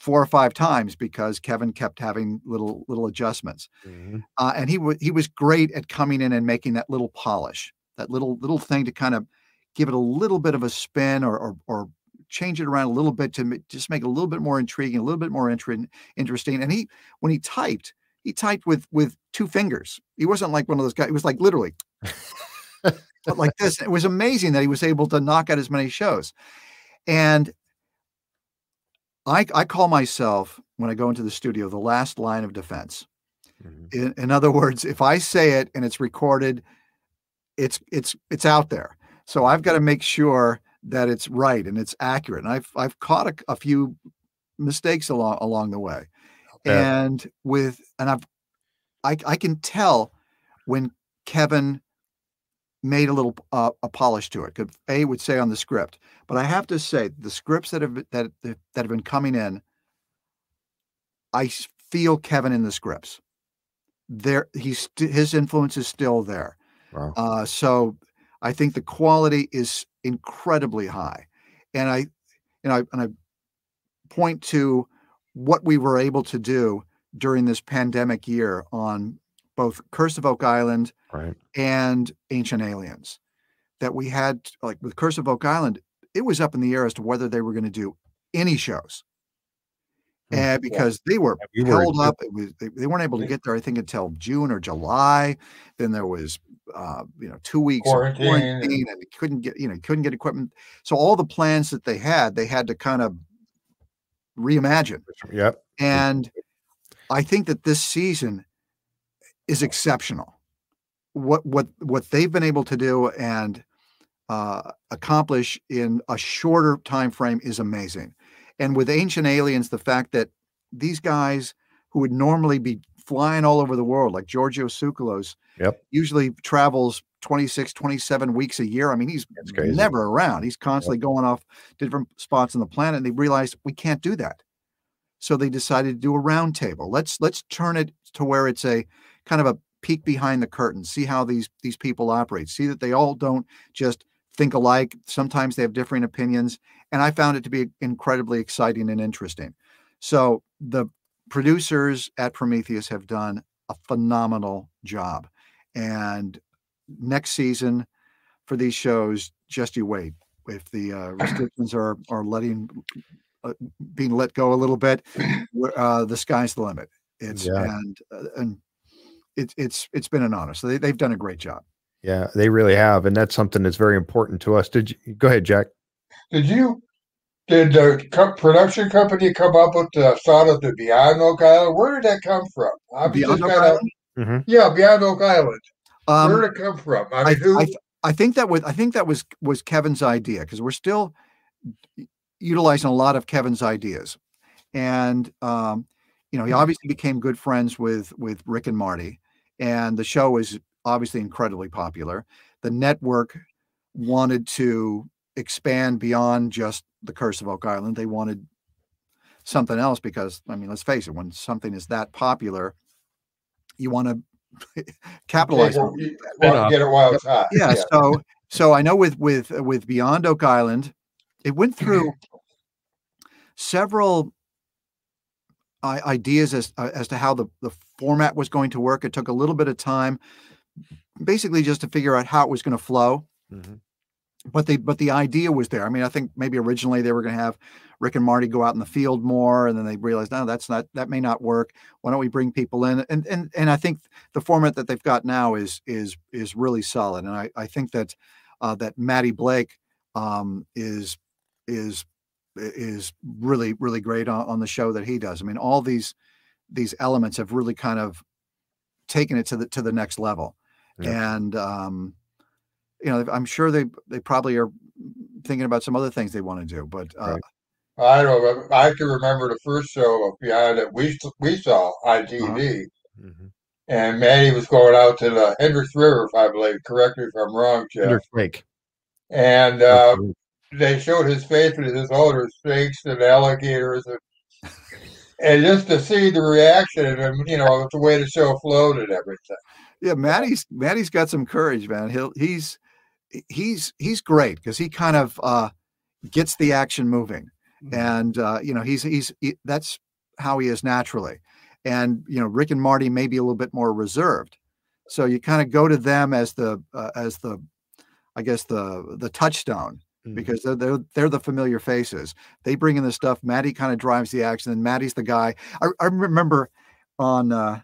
four or five times because Kevin kept having little little adjustments. Mhm. Uh, and he would he was great at coming in and making that little polish, that little little thing to kind of give it a little bit of a spin or or, or change it around a little bit to ma- just make it a little bit more intriguing, a little bit more inter- interesting. And he when he typed, he typed with with two fingers. He wasn't like one of those guys. It was like literally but like this. It was amazing that he was able to knock out as many shows. And I I call myself when I go into the studio the last line of defense. Mhm. In, in other words, if I say it and it's recorded, it's it's it's out there. So I've got to make sure that it's right and it's accurate. And I've I've caught a, a few mistakes along along the way. bet. And with and I've I I can tell when Kevin made a little uh, a polish to it. Could A would say on the script, but I have to say the scripts that have that that have been coming in, I feel Kevin in the scripts. There, he's his influence is still there. Wow. Uh, so I think the quality is incredibly high, and I, you know, I, and I point to what we were able to do during this pandemic year on both Curse of Oak Island Right. and Ancient Aliens. That we had, like with Curse of Oak Island, it was up in the air as to whether they were going to do any shows. Hmm. And because they were we were- held up, it was they, they weren't able to get there. I think until June or July. Then there was, uh, you know, two weeks Quarantine and- quarantine, and couldn't get, you know, couldn't get equipment. So all the plans that they had, they had to kind of reimagine. Yep. And I think that this season is exceptional. What what what they've been able to do and uh, accomplish in a shorter time frame is amazing. And with Ancient Aliens, the fact that these guys who would normally be flying all over the world, like Giorgio Tsoukalos, Yep. usually travels 26, 27 weeks a year. I mean, he's never around. He's constantly going off to different spots on the planet. And they realized we can't do that. So they decided to do a round table. Let's let's turn it to where it's a kind of a peek behind the curtain, see how these these people operate, see that they all don't just think alike. Sometimes they have differing opinions. And I found it to be incredibly exciting and interesting. So the producers at Prometheus have done a phenomenal job. And next season for these shows, just you wait. If the uh, [laughs] restrictions are are letting uh, being let go a little bit, [laughs] uh, the sky's the limit. It's Yeah. and uh, and it's it's it's been an honor. So they, they've done a great job. Yeah, they really have, and that's something that's very important to us. Did you go ahead, Jack? Did you? Did the co- production company come up with the thought of the Beyond Oak Island? Where did that come from? I was Beyond Oak kinda- Island? Mhm. Yeah, Beyond Oak Island. Um, Where did it come from? I I, who? I, I think that was I think that was was Kevin's idea because we're still utilizing a lot of Kevin's ideas, and um, you know he obviously became good friends with with Rick and Marty, and the show is obviously incredibly popular. The network wanted to expand beyond just the Curse of Oak Island. They wanted something else because I mean, let's face it, when something is that popular, you want to [laughs] capitalize on it you want get it while it's hot. yeah, so so i know with with with beyond oak island it went through several ideas as uh, as to how the the format was going to work. It took a little bit of time, basically just to figure out how it was going to flow. Mhm. But the but the idea was there. I mean, I think maybe originally they were going to have Rick and Marty go out in the field more, and then they realized, no, that's not that may not work. Why don't we bring people in? And and and I think the format that they've got now is is is really solid. And I I think that uh, that Matty Blake um, is is is really really great on, on the show that he does. I mean, all these these elements have really kind of taken it to the to the next level. Yeah. And um, you know, I'm sure they they probably are thinking about some other things they want to do. But uh, Right. I don't know. I can remember the first show of Beyond that we we saw on Uh-huh. TV, Mhm. and Manny was going out to the Hendricks River, if I believe. Correct me if I'm wrong, Jeff. Hendrick Lake. And uh, they showed his face with his older snakes and alligators, and, and just to see the reaction, and you know, the way the show flowed and everything. yeah, Matty's Matty's got some courage, man. He'll he's he's he's great because he kind of uh, gets the action moving, and uh, you know he's he's he, that's how he is naturally. And you know Rick and Marty may be a little bit more reserved, so you kind of go to them as the uh, as the I guess the the touchstone Mhm. because they're, they're they're the familiar faces. They bring in the stuff. Matty kind of drives the action, and Matty's the guy. I, I remember on uh,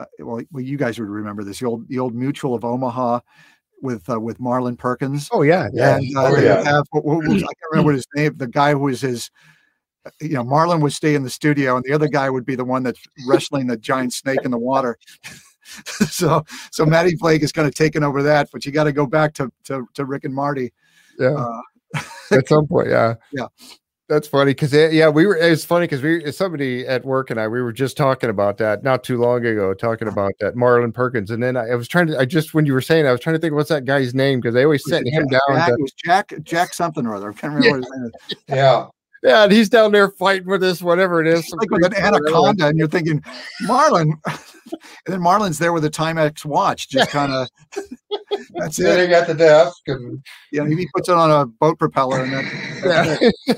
uh, well, well, you guys would remember this the old the old Mutual of Omaha with uh, with Marlin Perkins. Oh yeah, yeah. And uh, Oh, yeah. have what, what I can't remember his [clears throat] name. The guy who was his, uh, you know, Marlin would stay in the studio, and the other guy would be the one that's wrestling the giant snake in the water. [laughs] so so Matty Blake is kind of taking over that, but you got to go back to to to Rick and Marty. yeah. Uh, at some point yeah [laughs] Yeah. That's funny because yeah we were it's funny because we somebody at work and i we were just talking about that not too long ago talking about that marlin perkins and then i, I was trying to i just when you were saying i was trying to think what's that guy's name because they always set him Jack- down Jack, to, was Jack Jack something or other. I can't remember what his name is. [laughs] Yeah, yeah and he's down there fighting with this whatever it is like with an anaconda, and you're thinking, Marlin, [laughs] and then Marlin's there with a Timex watch, just [laughs] kind of. That's it. sitting at the desk, and know, he puts it on a boat propeller, and then yeah.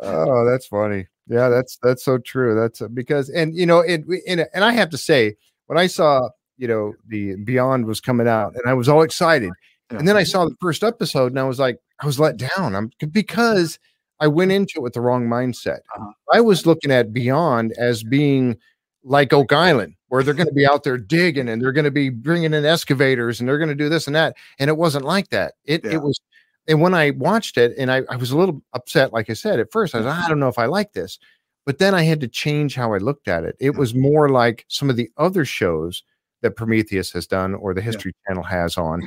Oh, that's funny. Yeah, that's that's so true. That's uh, because and you know it and, and I have to say when I saw you know the Beyond was coming out and I was all excited and then I saw the first episode and I was like I was let down. I'm because I went into it with the wrong mindset. Uh-huh. I was looking at Beyond as being like Oak Island, where they're going to be out there digging and they're going to be bringing in excavators and they're going to do this and that. And it wasn't like that. It Yeah. it was. And when I watched it, and I, I was a little upset, like I said at first, I was I don't know if I like this, but then I had to change how I looked at it. It mm. was more like some of the other shows that Prometheus has done or the History Channel has on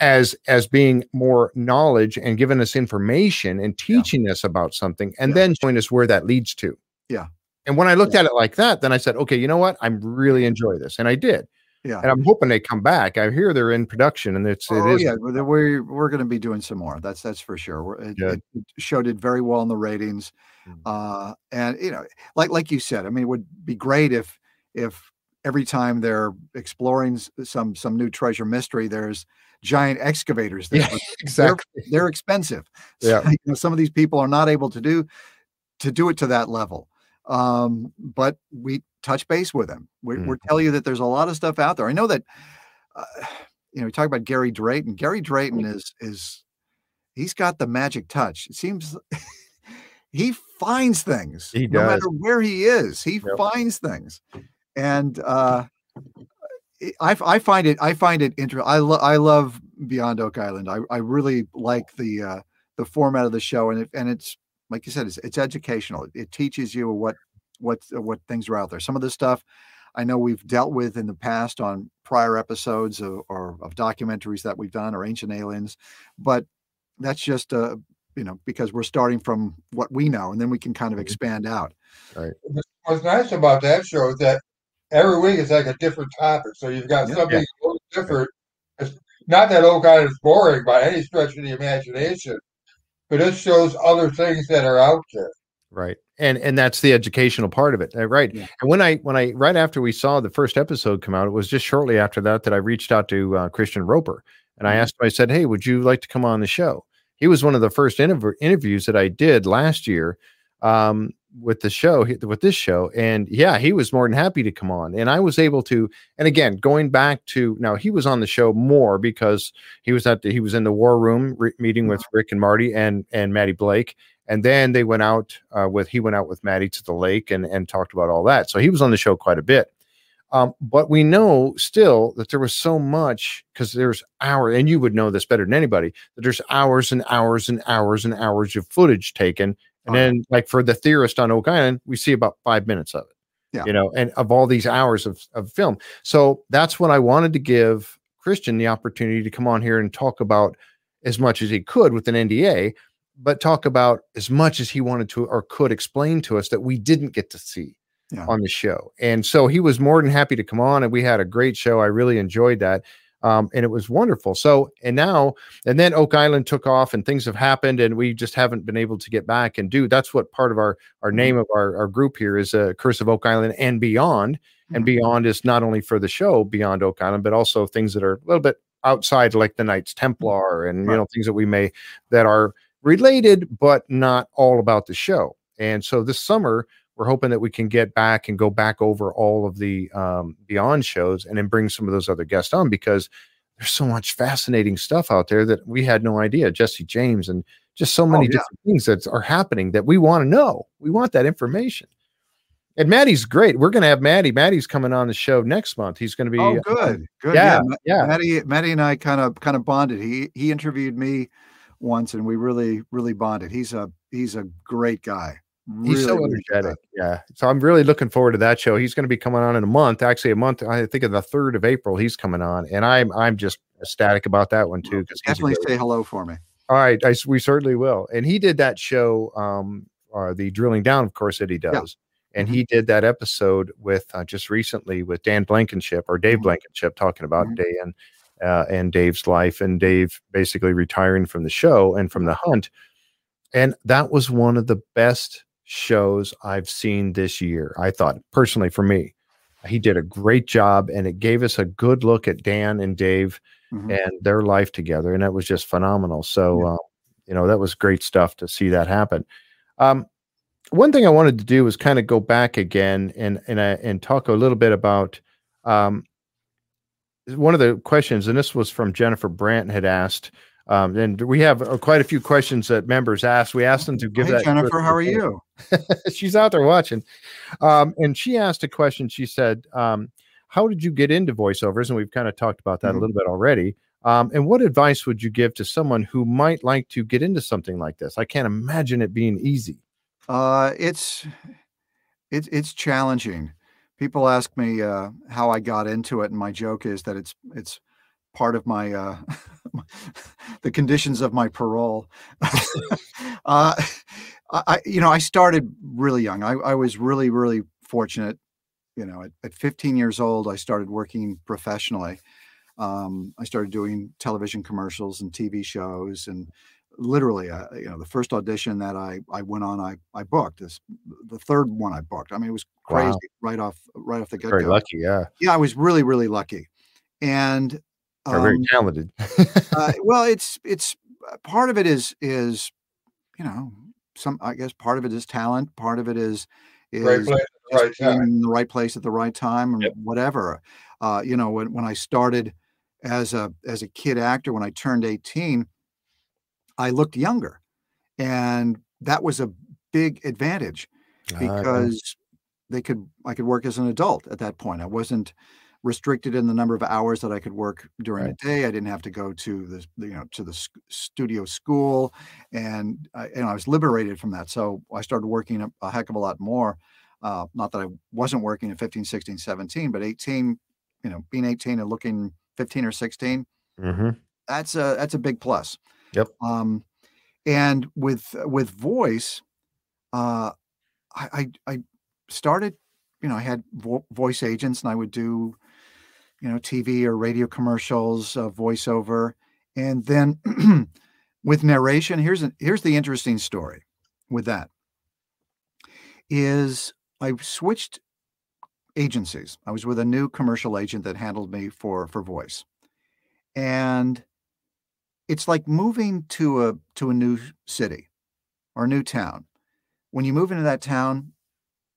as as being more knowledge and giving us information and teaching us about something and Yeah. then showing us where that leads to. Yeah. And when I looked at it like that, then I said, okay, you know what? I'm really enjoy this. And I did. Yeah. And I'm hoping they come back. I hear they're in production and it's Oh it is yeah, we're we're, going to be doing some more. That's that's for sure. We're, it, Good. it show did very well in the ratings, Mhm. uh, and you know, like like you said, I mean, it would be great if if every time they're exploring some some new treasure mystery, there's giant excavators there. Yeah, [laughs] exactly. they're expensive. [laughs] Yeah. So, you know, some of these people are not able to do to do it to that level. Um, but we touch base with them. We, We're Mm-hmm. telling you that there's a lot of stuff out there. I know that. Uh, [sighs] you know, we talk about Gary Drayton. Gary Drayton is is he's got the magic touch. It seems [laughs] he finds things. He no matter where he is. He Yep. finds things, and uh, I I find it I find it interesting. I lo- I love Beyond Oak Island. I I really like the uh, the format of the show, and it, and it's like you said, it's it's educational. It, it teaches you what what what things are out there. Some of the stuff I know we've dealt with in the past on prior episodes of, or of documentaries that we've done or Ancient Aliens, but that's just uh you know because we're starting from what we know, and then we can kind of Mhm. expand out. Right. what's nice about that show is that every week it's like a different topic. So you've got Yeah. something a little different. It's not that old Island is boring by any stretch of the imagination, but it shows other things that are out there. right and and that's the educational part of it uh, right Yeah. and when i when i right after we saw the first episode come out it was just shortly after that that i reached out to uh, christian roper and i Mhm. asked him i said hey would you like to come on the show he was one of the first interv- interviews that i did last year um with the show with this show and yeah he was more than happy to come on. And i was able to and again going back to now he was on the show more because he was at the, he was in the war room re- meeting with Mm-hmm. rick and marty and and matty blake and then they went out uh, with he went out with matty to the lake and and talked about all that. So he was on the show quite a bit. Um, but we know still that there was so much because there's hour and you would know this better than anybody that there's hours and hours and hours and hours of footage taken and then, like for the theorist on Oak Island, we see about five minutes of it. Yeah. You know, and of all these hours of, of film. So that's what I wanted to give Christian the opportunity to come on here and talk about as much as he could with an NDA, but talk about as much as he wanted to or could explain to us that we didn't get to see Yeah. on the show. And so he was more than happy to come on, and we had a great show. I really enjoyed that. Um, and it was wonderful. So, and now, and then Oak Island took off, and things have happened, and we just haven't been able to get back and do. That's what part of our our name of our, our group here is uh, Curse of Oak Island and Beyond. And Mhm. Beyond is not only for the show Beyond Oak Island, but also things that are a little bit outside, like the Knights Templar, and you know things that we may that are related, but not all about the show. And so this summer, we're hoping that we can get back and go back over all of the um, Beyond shows and then bring some of those other guests on because there's so much fascinating stuff out there that we had no idea. Jesse James and just so many yeah. different things that are happening that we want to know. We want that information. And Matty's great. We're going to have Matty. Matty's coming on the show next month. He's going to be Oh, uh, good, good. yeah, Ma- yeah. Matty, Matty and I kind of kind of bonded. He he interviewed me once, and we really really bonded. He's a he's a great guy. He's so Really, really good energetic. Yeah. So I'm really looking forward to that show. He's going to be coming on in a month. Actually, a month. I think of the third of April. He's coming on, and I'm I'm just ecstatic about that one too. Because Definitely say hello for me. All right, I, we certainly will. And he did that show, um, uh, the drilling down, of course, that he does. And Mhm. he did that episode with uh, just recently with Dan Blankenship or Dave Mhm. Blankenship talking about Mhm. Dan uh, and Dave's life and Dave basically retiring from the show and from the hunt. And that was one of the best shows I've seen this year. I thought personally for me, he did a great job and it gave us a good look at Dan and Dave Mhm. and their life together and that was just phenomenal so Yeah. uh, you know that was great stuff to see that happen um, one thing i wanted to do was kind of go back again and and uh, and talk a little bit about um, one of the questions and this was from jennifer brandt had asked um, and we have uh, quite a few questions that members asked we asked them to give Hey, that Jennifer, how are you? [laughs] she's out there watching. Um, and she asked a question. She said, um, How did you get into voiceovers? And we've kind of talked about that a Mhm. little bit already. Um, and what advice would you give to someone who might like to get into something like this? I can't imagine it being easy. Uh, it's it's it's challenging. People ask me uh, how I got into it, and my joke is that it's it's part of my uh, [laughs] [laughs] the conditions of my parole. [laughs] uh, I you know I started really young. I, I was really really fortunate. You know, at, at 15 years old, I started working professionally. Um, I started doing television commercials and TV shows, and literally, uh, you know, the first audition that I I went on, I I booked this, the third one I booked. I mean, it was Wow. crazy right off right off the get Very lucky. Yeah. Yeah, I was really really lucky, and Very um, talented. uh, [laughs] well, it's it's uh, part of it is is you know some I guess part of it is talent, part of it is is Right place right being in the right place at the right time and Yep. whatever. Uh, you know, when when I started as a as a kid actor, when I turned 18, I looked younger. And that was a big advantage Ah, because they could I could work as an adult at that point. I wasn't restricted in the number of hours that I could work during Right. the day. I didn't have to go to the you know to the studio school, and I, and I was liberated from that. So I started working a, a heck of a lot more. Uh, not that I wasn't working at 15, 16, 17, but 18. You know, being 18 and looking 15 or 16 Mhm. that's a that's a big plus. Yep. Um, and with with voice, uh, I I, I started, you know, I had vo- voice agents, and I would do, you know, TV or radio commercials, uh, voiceover, and then [clears throat] with narration. Here's an, here's the interesting story. With that, is I switched agencies. I was with a new commercial agent that handled me for for voice and it's like moving to a to a new city or a new town when you move into that town,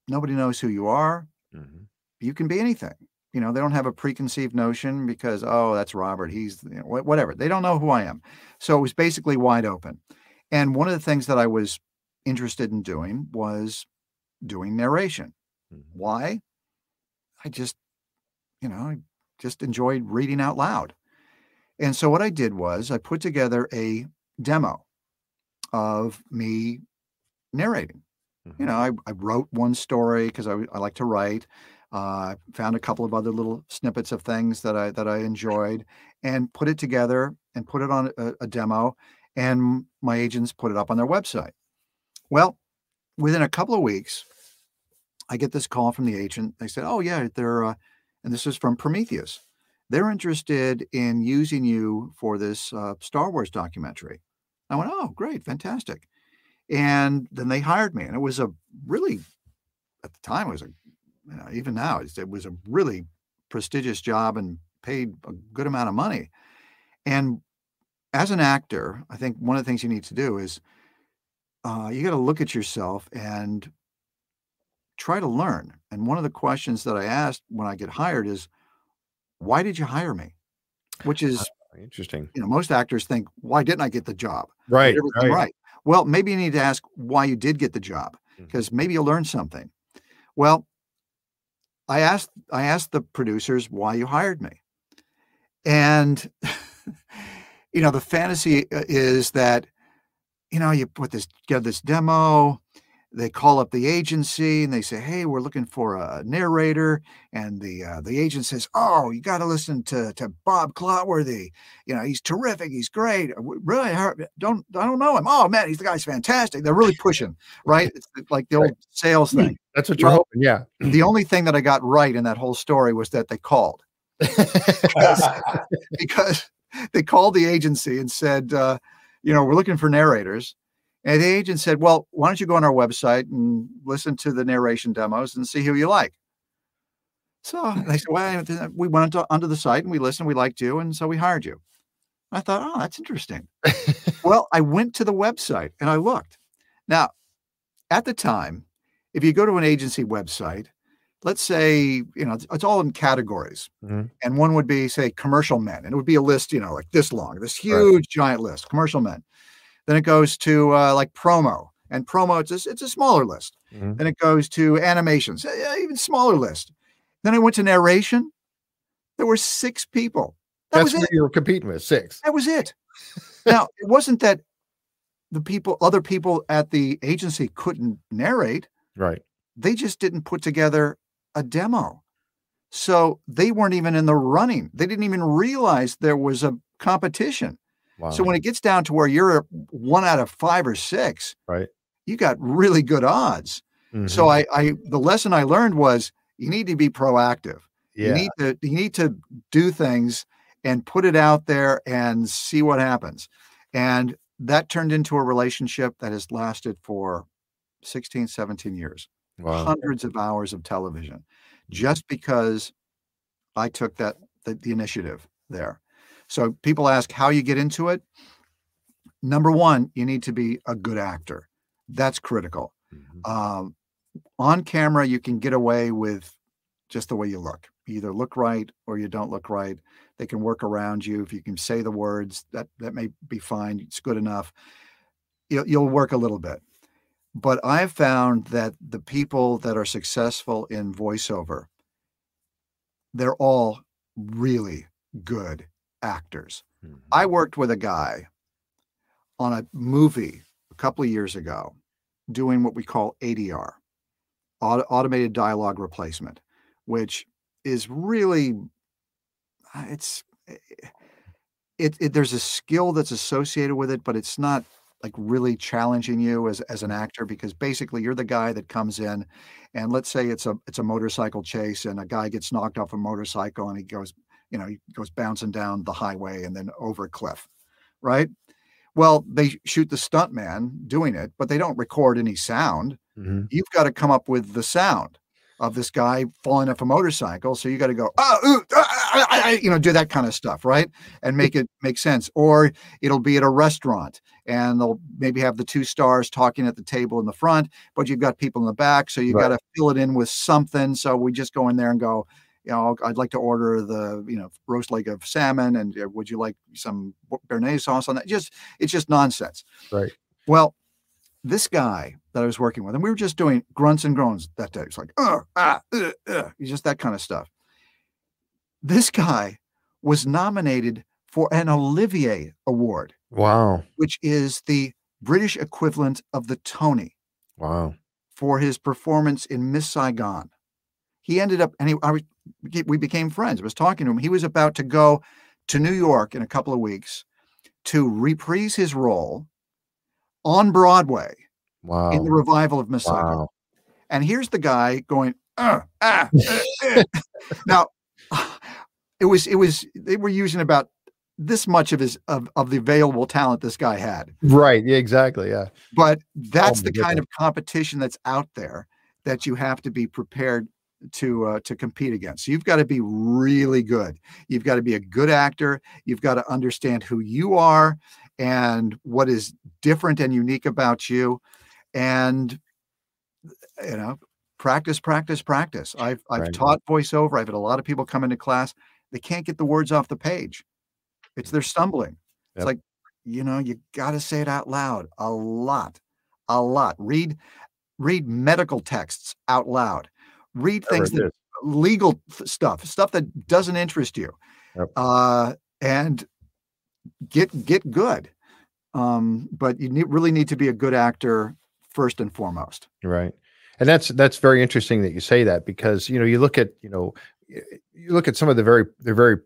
nobody knows who you are. Mhm. You can be anything. You know, they don't have a preconceived notion because, oh, that's Robert. He's, you know, whatever. They don't know who I am. So it was basically wide open. And one of the things that I was interested in doing was doing narration. Mhm. Why? I just, you know, I just enjoyed reading out loud. And so what I did was I put together a demo of me narrating. You know, I, I wrote one story because I, I like to write. Uh, found a couple of other little snippets of things that I that I enjoyed, and put it together and put it on a, a demo. And my agents put it up on their website. Well, within a couple of weeks, I get this call from the agent. They said, "Oh yeah, they're," uh, and this is from Prometheus. They're interested in using you for this uh, Star Wars documentary. I went, "Oh, great, fantastic!" And then they hired me, and it was a really, at the time, it was a, you know, even now, it was a really prestigious job and paid a good amount of money. And as an actor, I think one of the things you need to do is uh, you got to look at yourself and try to learn. And one of the questions that I asked when I get hired is, why did you hire me? Which is, Interesting. you know, most actors think, why didn't I get the job? Right. Right. right. Well, maybe you need to ask why you did get the job because maybe you'll learn something. Well, I asked I asked the producers why you hired me. And [laughs] you know, the fantasy uh, is that you know, you put this get this demo, they call up the agency and they say, "Hey, we're looking for a narrator." And the uh, the agent says, "Oh, you got to listen to to Bob Clotworthy. You know, he's terrific. He's great. Uh, Really, don't I don't know him. Oh man, he's the guy's fantastic. They're really pushing, right? It's like the old sales thing. That's what you're Well- hoping. Yeah. [clears throat] The only thing that I got right in that whole story was that they called because [laughs] they called the agency and said, uh, you know, we're looking for narrators. And the agent said, well, why don't you go on our website and listen to the narration demos and see who you like? So they said, well, we went onto, the site and we listened, we liked you, and so we hired you. I thought, oh, that's interesting. [laughs] well, I went to the website and I looked. Now, at the time, if you go to an agency website, let's say, you know, it's, all in categories. Mhm. And one would be, say, commercial men. And it would be a list, you know, like this long, this Right. huge giant list, commercial men. Then it goes to uh, like promo. And promo, it's a, it's a smaller list. Mhm. Then it goes to animations, even smaller list. Then I went to narration. There were six people. That That's was what it. you were competing with. Six. That was it. [laughs] now, it wasn't that the people, other people at the agency couldn't narrate Right. they just didn't put together a demo. So they weren't even in the running. They didn't even realize there was a competition. Wow. So when it gets down to where you're one out of five or six, Right. you got really good odds. So Mhm. I, I, the lesson I learned was you need to be proactive. Yeah. You need to, you need to do things and put it out there and see what happens. And that turned into a relationship that has lasted for 16, 17 years Wow. hundreds of hours of television just because I took that the, the initiative there. So people ask how you get into it. Number one, you need to be a good actor. That's critical. Mhm. Um, on camera, you can get away with just the way you look. You either look right or you don't look right. They can work around you. If you can say the words, that that may be fine. It's good enough. You'll, you'll work a little bit. But I've found that the people that are successful in voiceover, they're all really good actors. Mhm. I worked with a guy on a movie a couple of years ago doing what we call ADR, auto- automated dialogue replacement, which is really uh, it's it, it there's a skill that's associated with it, but it's not like really challenging you as as an actor because basically you're the guy that comes in and let's say it's a it's a motorcycle chase and a guy gets knocked off a motorcycle and he goes you know he goes bouncing down the highway and then over a cliff right well they shoot the stuntman doing it but they don't record any sound Mhm. you've got to come up with the sound of this guy falling off a motorcycle. So you got to go, oh, ooh, ah, ah, ah, you know, do that kind of stuff, right? And make it make sense. Or it'll be at a restaurant and they'll maybe have the two stars talking at the table in the front, but you've got people in the back. So you Right. got to fill it in with something. So we just go in there and go, you know, I'd like to order the, you know, roast leg of salmon and uh, would you like some béarnaise sauce on that? Just, it's just nonsense. Right. Well, this guy that I was working with, and we were just doing grunts and groans that day. It's like, uh, ah, uh, uh, just that kind of stuff. This guy was nominated for an Olivier Award, Wow. which is the British equivalent of the Tony Wow. for his performance in Miss Saigon. He ended up, and he, I was, we became friends. I was talking to him. He was about to go to New York in a couple of weeks to reprise his role on Broadway Wow. in the revival of Messiah. Wow. And here's the guy going, uh, ah, uh, [laughs] uh." now it was it was they were using about this much of his of, of the available talent this guy had. Right. Yeah, exactly. Yeah. But that's my the kind of competition that's out there that you have to be prepared to uh, to compete against. So you've got to be really good. You've got to be a good actor. You've got to understand who you are and what is different and unique about you, and you know, practice, practice, practice. I've I've Right. taught voiceover. I've had a lot of people come into class. They can't get the words off the page. It's they're stumbling. It's like you know you got to say it out loud a lot, a lot. Read read medical texts out loud. Read things that legal stuff, stuff that doesn't interest you, Yep. uh, and get get good. Um, but you need, really need to be a good actor first and foremost. Right. And that's that's very interesting that you say that because you know you look at you know you look at some of the very the very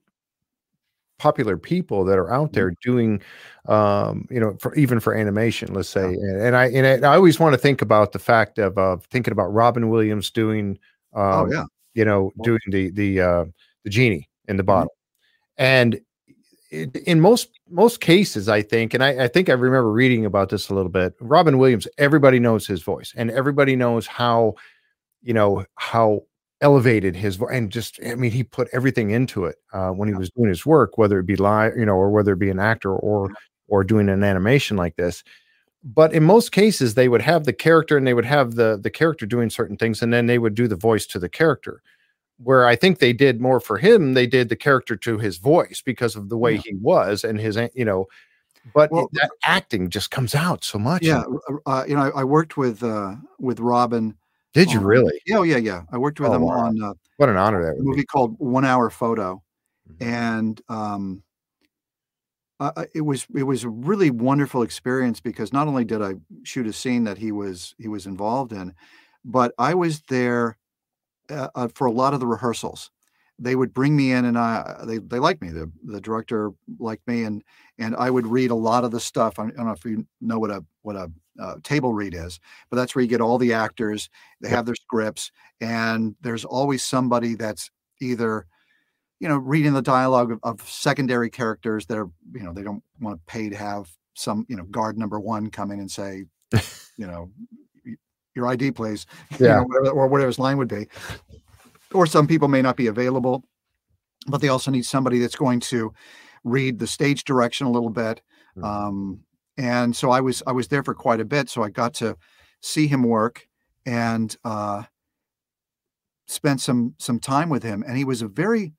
popular people that are out there doing um you know for even for animation let's say and, and i and I, I always want to think about the fact of of thinking about robin williams doing um oh yeah, you know doing the the uh the genie in the Mhm. bottle. And it, in most most cases i think and I, I think i remember reading about this a little bit robin williams everybody knows his voice and everybody knows how you know how elevated his voice and just i mean he put everything into it uh, when he was doing his work whether it be live you know or whether it be an actor or or doing an animation like this but in most cases they would have the character and they would have the the character doing certain things and then they would do the voice to the character where i think they did more for him they did the character to his voice because of the way Yeah. he was and his you know but Well- that acting just comes out so much yeah. Uh, you know, I, I worked with uh, with Robin. did you on- really Yeah, oh, yeah, yeah. I worked with Oh, him wow. on uh, what an honor that a would be movie called One Hour Photo, Mhm. and um, uh, it was it was a really wonderful experience because not only did I shoot a scene that he was he was involved in, but I was there uh, uh, for a lot of the rehearsals. They would bring me in, and I they they liked me. The the director liked me, and and I would read a lot of the stuff. I don't know if you know what a what a uh, table read is, but that's where you get all the actors. They have their scripts, and there's always somebody that's either you know reading the dialogue of, of secondary characters that are you know they don't want to pay to have some you know guard number one come in and say [laughs] you know your id please [laughs] you Yeah. know, whatever, or whatever his line would be or some people may not be available but they also need somebody that's going to read the stage direction a little bit Mhm. um, and so i was i was there for quite a bit so i got to see him work and uh spent some some time with him and he was a very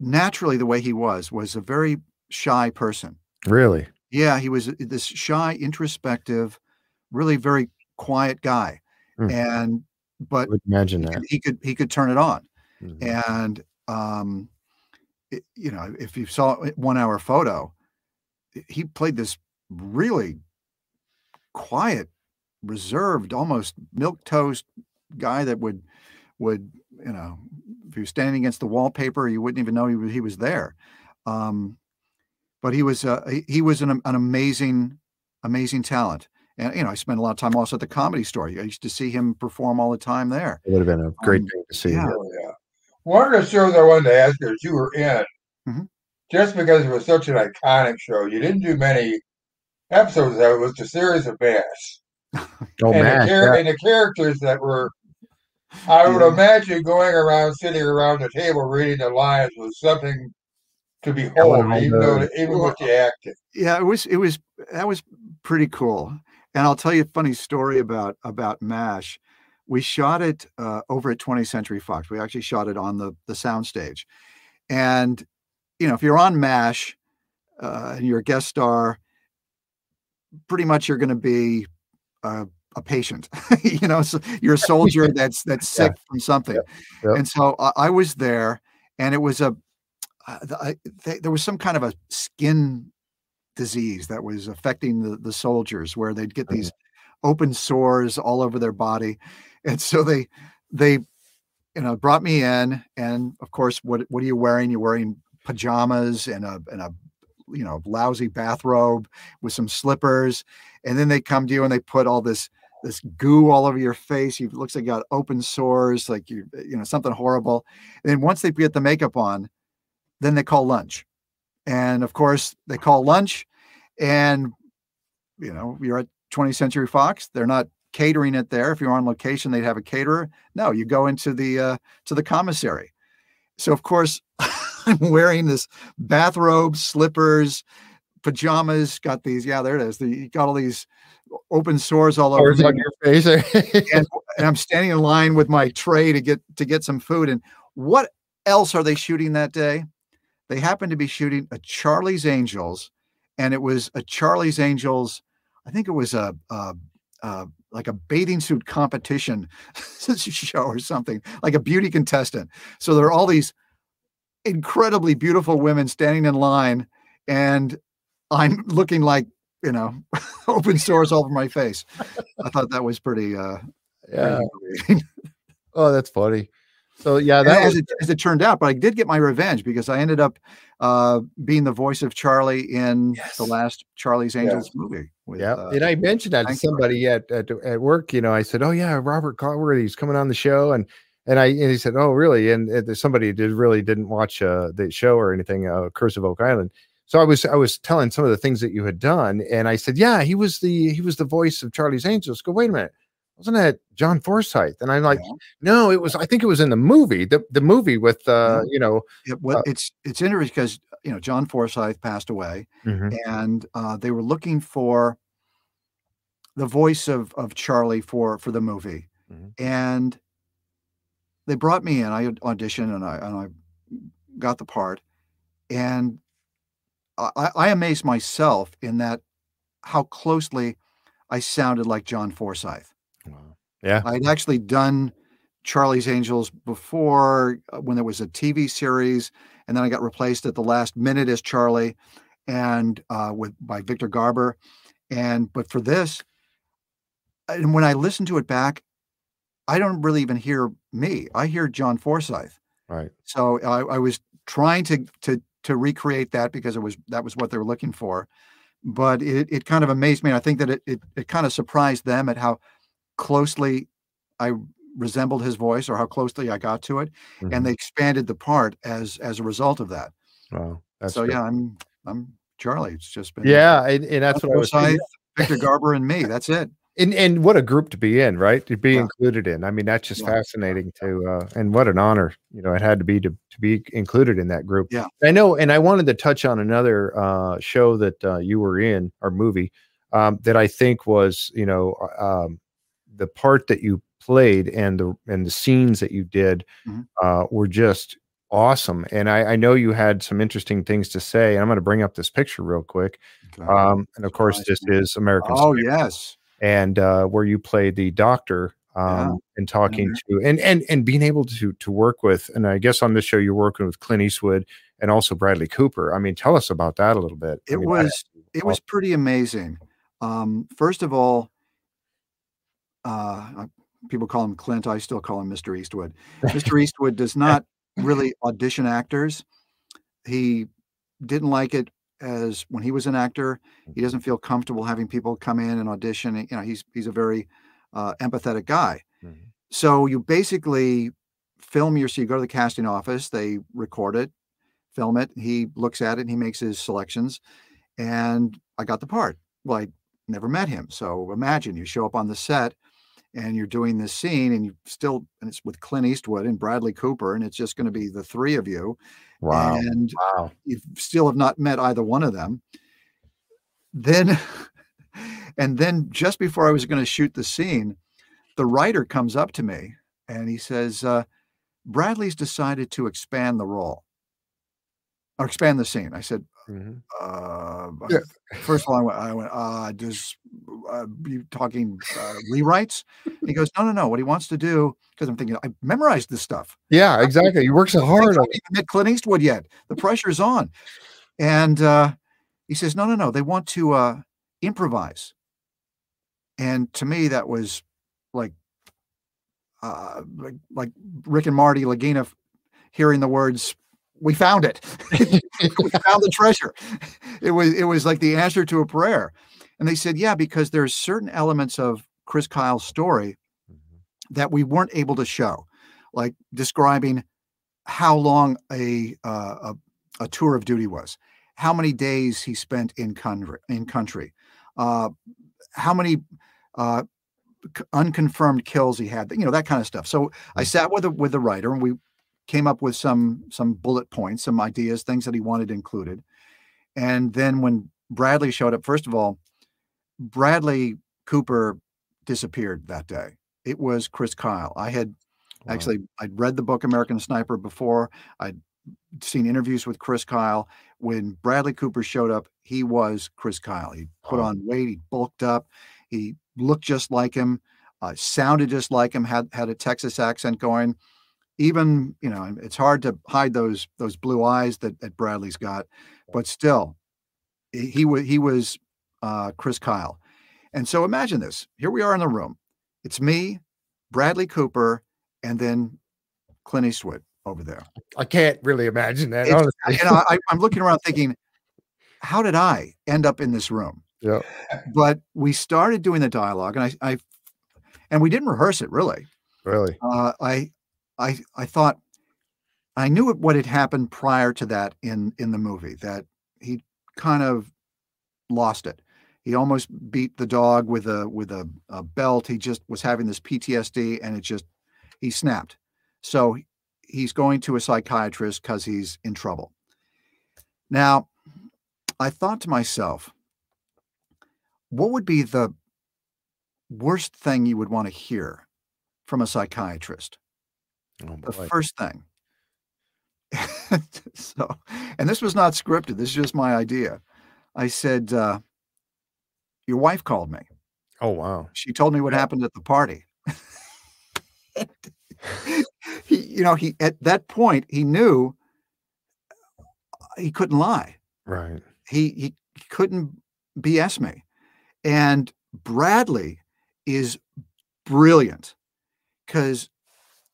naturally the way he was was a very shy person. Really? Yeah he was this shy introspective really very quiet guy. Hmm. and but imagine that. he could he could turn it on. Mhm. and um it- you know if you saw one hour photo he played this really quiet reserved almost milk toast guy that would would you know if he was standing against the wallpaper you wouldn't even know he was, he was there um but he was uh, he, he was an, an amazing amazing talent and you know i spent a lot of time also at the comedy store i used to see him perform all the time there it would have been a great Um, thing to see yeah. Oh, yeah. One of the shows I wanted to ask you is you were in, Mhm. just because it was such an iconic show. You didn't do many episodes of it. Was the series of Bass [laughs] oh and, man the char- and the characters that were I would imagine going around, sitting around the table reading the lines was something to behold, all even though even with the acting. yeah, it was it was that was pretty cool. And I'll tell you a funny story about about MASH. We shot it uh, over at 20th Century Fox. We actually shot it on the the soundstage. And you know, if you're on MASH uh, and you're a guest star, pretty much you're going to be a, a patient. [laughs] you know, so you're a soldier that's that's [laughs] Yeah. sick from something. Yep. And so I, I was there, and it was a uh, the- I, they, there was some kind of a skin disease that was affecting the, the soldiers where they'd get these open sores all over their body and so they they you know brought me in and of course what what are you wearing you're wearing pajamas and a and a you know lousy bathrobe with some slippers and then they come to you and they put all this this goo all over your face you looks like you got open sores like you you know something horrible. And then once they get the makeup on then they call lunch. And of course they call lunch and you know you're at 20th century fox they're not catering it there. If you're on location they'd have a caterer. No you go into the uh to the commissary. So of course [laughs] i'm wearing this bathrobe slippers pajamas got these yeah there it is the, you got all these open sores all over on your face. [laughs] and, and I'm standing in line with my tray to get to get some food. And what else are they shooting that day? They happen to be shooting a Charlie's Angels, and it was a Charlie's Angels. I think it was a, a, a like a bathing suit competition [laughs] show or something, like a beauty contestant. So there are all these incredibly beautiful women standing in line, and I'm looking like you know [laughs] open sores all over my face. I thought that was pretty. uh yeah. pretty [laughs] Oh, that's funny. So yeah, that as, was it, as it turned out, but I did get my revenge because I ended up uh, being the voice of Charlie in Yes. the last Charlie's Angels movie. With, yeah. uh, and I mentioned that to somebody at, at at work. You know, I said, "Oh yeah, Robert Clotworthy's coming on the show," and and I and he said, "Oh really?" And, and somebody did really didn't watch uh, the show or anything, uh, Curse of Oak Island. So I was I was telling some of the things that you had done, and I said, "Yeah, he was the he was the voice of Charlie's Angels." Go, wait a minute, wasn't that John Forsythe? And I'm like, Yeah. no, it was. I think it was in the movie, the the movie with uh, you know, it, what, uh, it's it's interesting because you know John Forsythe passed away, and uh, they were looking for the voice of of Charlie for for the movie, Mhm. and they brought me in. I auditioned and I and I got the part, and I, I- amazed myself in that how closely I sounded like John Forsythe. Wow. Yeah. I'd actually done Charlie's Angels before uh, when there was a TV series, and then I got replaced at the last minute as Charlie, and uh, with by Victor Garber, and but for this, and when I listen to it back, I don't really even hear me. I hear John Forsythe. Right. So I, I was trying to to to recreate that because it was that was what they were looking for, but it, it kind of amazed me. I think that it, it it kind of surprised them at how closely I resembled his voice or how closely I got to it, Mhm. and they expanded the part as as a result of that. Wow. That's so great. yeah, I'm I'm Charlie. It's just been Yeah, and, and that's what I was. Victor Garber, and me. That's it. And and what a group to be in, right? To be Yeah. included in. I mean, that's just Yeah. fascinating to uh and what an honor, you know, it had to be to to be included in that group. Yeah. I know, and I wanted to touch on another uh show that uh you were in or movie um that I think was, you know, uh, um the part that you played and the and the scenes that you did Mhm. uh were just awesome. And I, I know you had some interesting things to say. And I'm going to bring up this picture real quick. Okay. Um, and of course, this is American oh Psycho yes, and uh, where you played the doctor um, and talking Mm-hmm. to and and and being able to to work with and I guess on this show you're working with Clint Eastwood and also Bradley Cooper. I mean, tell us about that a little bit. I it mean, that- was it was pretty amazing. Um, first of all, uh, people call him Clint. I still call him Mr. Eastwood. Mr. [laughs] Eastwood does not really audition actors. He didn't like it as when he was an actor. He doesn't feel comfortable having people come in and audition. You know, he's he's a very uh, empathetic guy. Mhm. So you basically film your. So you go to the casting office. They record it, film it. He looks at it and he makes his selections. And I got the part. Well, I never met him. So imagine you show up on the set and you're doing this scene and you still and it's with Clint Eastwood and Bradley Cooper and it's just going to be the three of you Wow. and wow. you still have not met either one of them then [laughs] and then just before I was going to shoot the scene the writer comes up to me and he says uh, Bradley's decided to expand the role or expand the scene I said Mhm. uh, Yeah. First of all, I went, I went, uh, does uh, you talking uh, rewrites? And he goes, no, no, no. What he wants to do, because I'm thinking, I memorized this stuff. Yeah, exactly. You work so hard on haven't met Clint Eastwood yet. The pressure's on. And uh, he says, no, no, no. They want to uh, improvise. And to me, that was like, uh, like, like Rick and Marty Lagina hearing the words, "We found it, [laughs] [laughs] we found the treasure." It was it was like the answer to a prayer. And they said, "Yeah, because there's certain elements of Chris Kyle's story that we weren't able to show, like describing how long a uh, a, a tour of duty was, how many days he spent in country, in country, uh, how many uh, unconfirmed kills he had, you know that kind of stuff. So I sat with the, with the writer and we came up with some some bullet points, some ideas, things that he wanted included. And then when Bradley showed up, first of all, Bradley Cooper disappeared that day. It was Chris Kyle. I had Wow. Actually, I'd read the book American Sniper before. I'd seen interviews with Chris Kyle. When Bradley Cooper showed up, he was Chris Kyle. He put Wow. on weight, he bulked up, he looked just like him, uh, sounded just like him, had had a Texas accent going. Even you know, it's hard to hide those those blue eyes that, that Bradley's got, but still, he, was he was uh, Chris Kyle. And so imagine this: here we are in the room. It's me, Bradley Cooper, and then Clint Eastwood over there. I can't really imagine that. And I- I'm looking around thinking, how did I end up in this room? Yeah. But we started doing the dialogue, and I, I and we didn't rehearse it really. Really. Uh, I, I, I thought I knew what had happened prior to that in in the movie that he kind of lost it. He almost beat the dog with a with a, a belt. He just was having this PTSD, and it just he snapped. So he's going to a psychiatrist because he's in trouble. Now, I thought to myself, what would be the worst thing you would want to hear from a psychiatrist? Oh, The first thing. [laughs] so, and this was not scripted. This is just my idea. I said, uh, "Your wife called me. Oh wow. She told me what happened at the party." [laughs] he, you know, he at that point he knew he couldn't lie. Right. He he couldn't BS me. And Bradley is brilliant because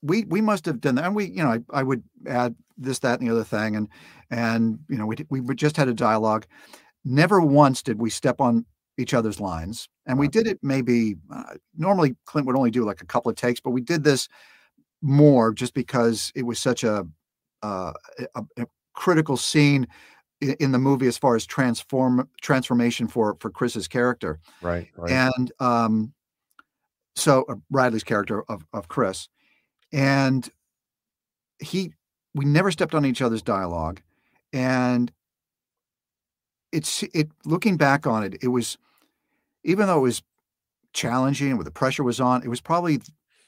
we we must have done that. And we, you know, I, I would add this, that, and the other thing, and and you know, we we just had a dialogue. Never once did we step on each other's lines, and we did it maybe. Uh, normally, Clint would only do like a couple of takes, but we did this more just because it was such a uh, a, a critical scene in the movie as far as transform transformation for for Chris's character Right. Right. and um so uh, Bradley's character of of Chris and he we never stepped on each other's dialogue and it's it looking back on it it was even though it was challenging with the pressure was on it was probably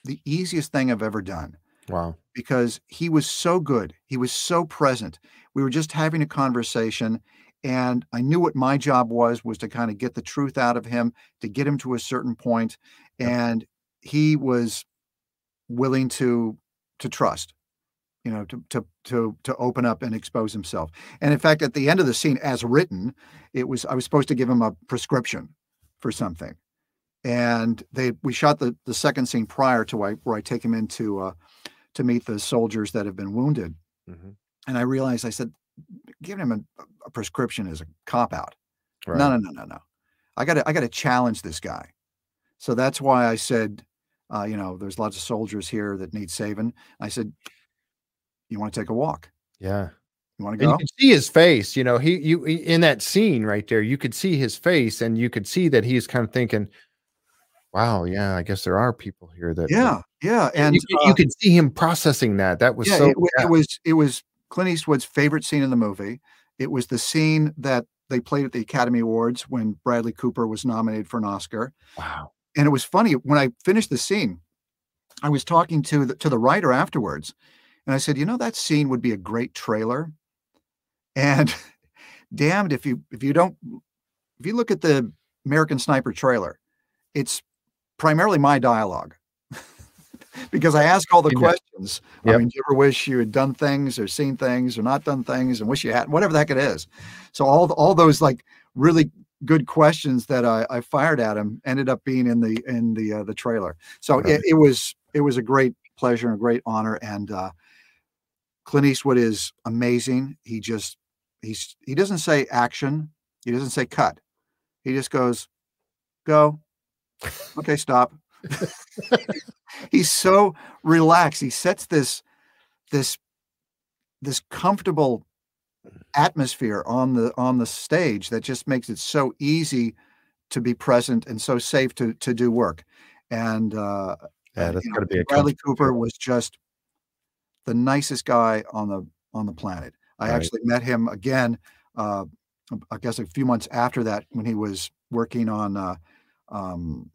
the easiest thing I've ever done wow. because he was so good. He was so present. We were just having a conversation and I knew what my job was was to kind of get the truth out of him, to get him to a certain point and he was willing to to trust you know to to to to open up and expose himself. And in fact at the end of the scene as written, it was I was supposed to give him a prescription for something. And they we shot the the second scene prior to where I, where I take him into uh to meet the soldiers that have been wounded. Mhm. And I realized I said, giving him a, a prescription is a cop out. Right. No, no, no, no, no. I got to, I got to challenge this guy. So that's why I said, uh, you know, there's lots of soldiers here that need saving. I said, you want to take a walk? Yeah. You want to And go? you could see his face, you know, he you in that scene right there, you could see his face and you could see that he's kind of thinking, Wow. Yeah. I guess there are people here that. Yeah, yeah, And and you, could- uh, you could see him processing that. That was yeah, so. it, yeah. it was it was Clint Eastwood's favorite scene in the movie. It was the scene that they played at the Academy Awards when Bradley Cooper was nominated for an Oscar. wow. And it was funny when I finished the scene. I was talking to the to the writer afterwards, and I said, "You know, that scene would be a great trailer." And [laughs] damned if you if you don't if you look at the American Sniper trailer, it's primarily my dialogue. [laughs] because I ask all the questions. I mean, do you ever wish you had done things or seen things or not done things and wish you had whatever the heck it is. So all all those like really good questions that I, I fired at him ended up being in the in the uh, the trailer. So Right. it, it was it was a great pleasure and a great honor. And uh, Clint Eastwood is amazing. He just he's he doesn't say action. He doesn't say cut. He just goes, go. Okay, stop. [laughs] he's so relaxed. He sets this this this comfortable atmosphere on the on the stage that just makes it so easy to be present and so safe to to do work. And uh, Yeah, uh, that's you know, got to be Bradley Cooper was just the nicest guy on the on the planet. I Right. actually met him again. Uh, I guess a few months after that, when he was working on uh, um,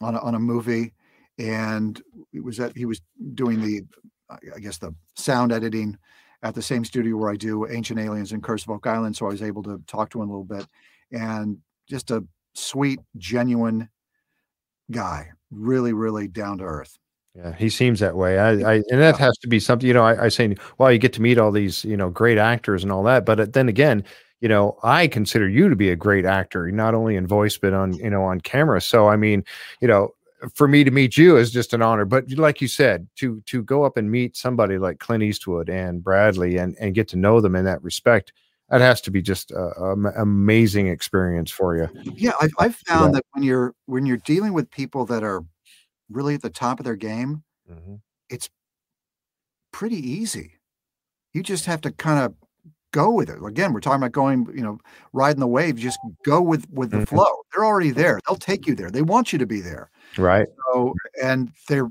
on a, on a movie, and it was that he was doing the, I guess the sound editing at the same studio where I do Ancient Aliens and Curse of Oak Island. So I was able to talk to him a little bit, and just a sweet, genuine guy, really, really down to earth. Yeah, he seems that way. I, I and that has to be something. You know, I, I say, well, you get to meet all these, you know, great actors and all that. But uh, then again, you know, I consider you to be a great actor, not only in voice but on, you know, on camera. So I mean, you know, for me to meet you is just an honor. But like you said, to to go up and meet somebody like Clint Eastwood and Bradley and and get to know them in that respect, that has to be just an amazing experience for you. Yeah, I've, I've found that when you're when you're dealing with people that are really at the top of their game, Mhm. pretty easy. You just have to kind of go with it. Again, we're talking about going, you know, riding the wave. Just go with with the Mhm. flow. They're already there. They'll take you there. They want you to be there. Right. So, and they're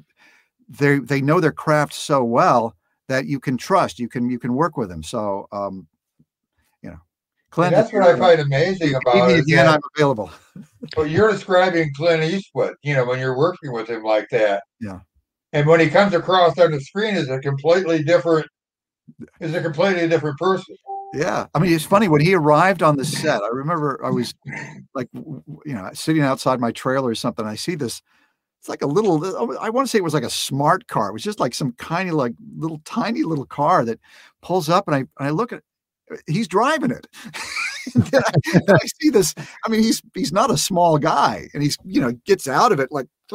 they they know their craft so well that you can trust. You can you can work with them. So, um, you know, And Clint, that's what I find amazing about me it. again, I'm available. But you're describing Clint Eastwood, you know, when you're working with him like that. Yeah. And when he comes across on the screen is a completely different is a completely different person. Yeah, I mean, it's funny when he arrived on the set. I remember I was like, you know, sitting outside my trailer or something. I see this. It's like a little. oh, I want to say it was like a smart car. It was just like some kind of like little tiny little car that pulls up, and I and I look at. Uh, he's driving it. [laughs] then I, then I see this. I mean, he's he's not a small guy, and he's you know gets out of it like. [laughs]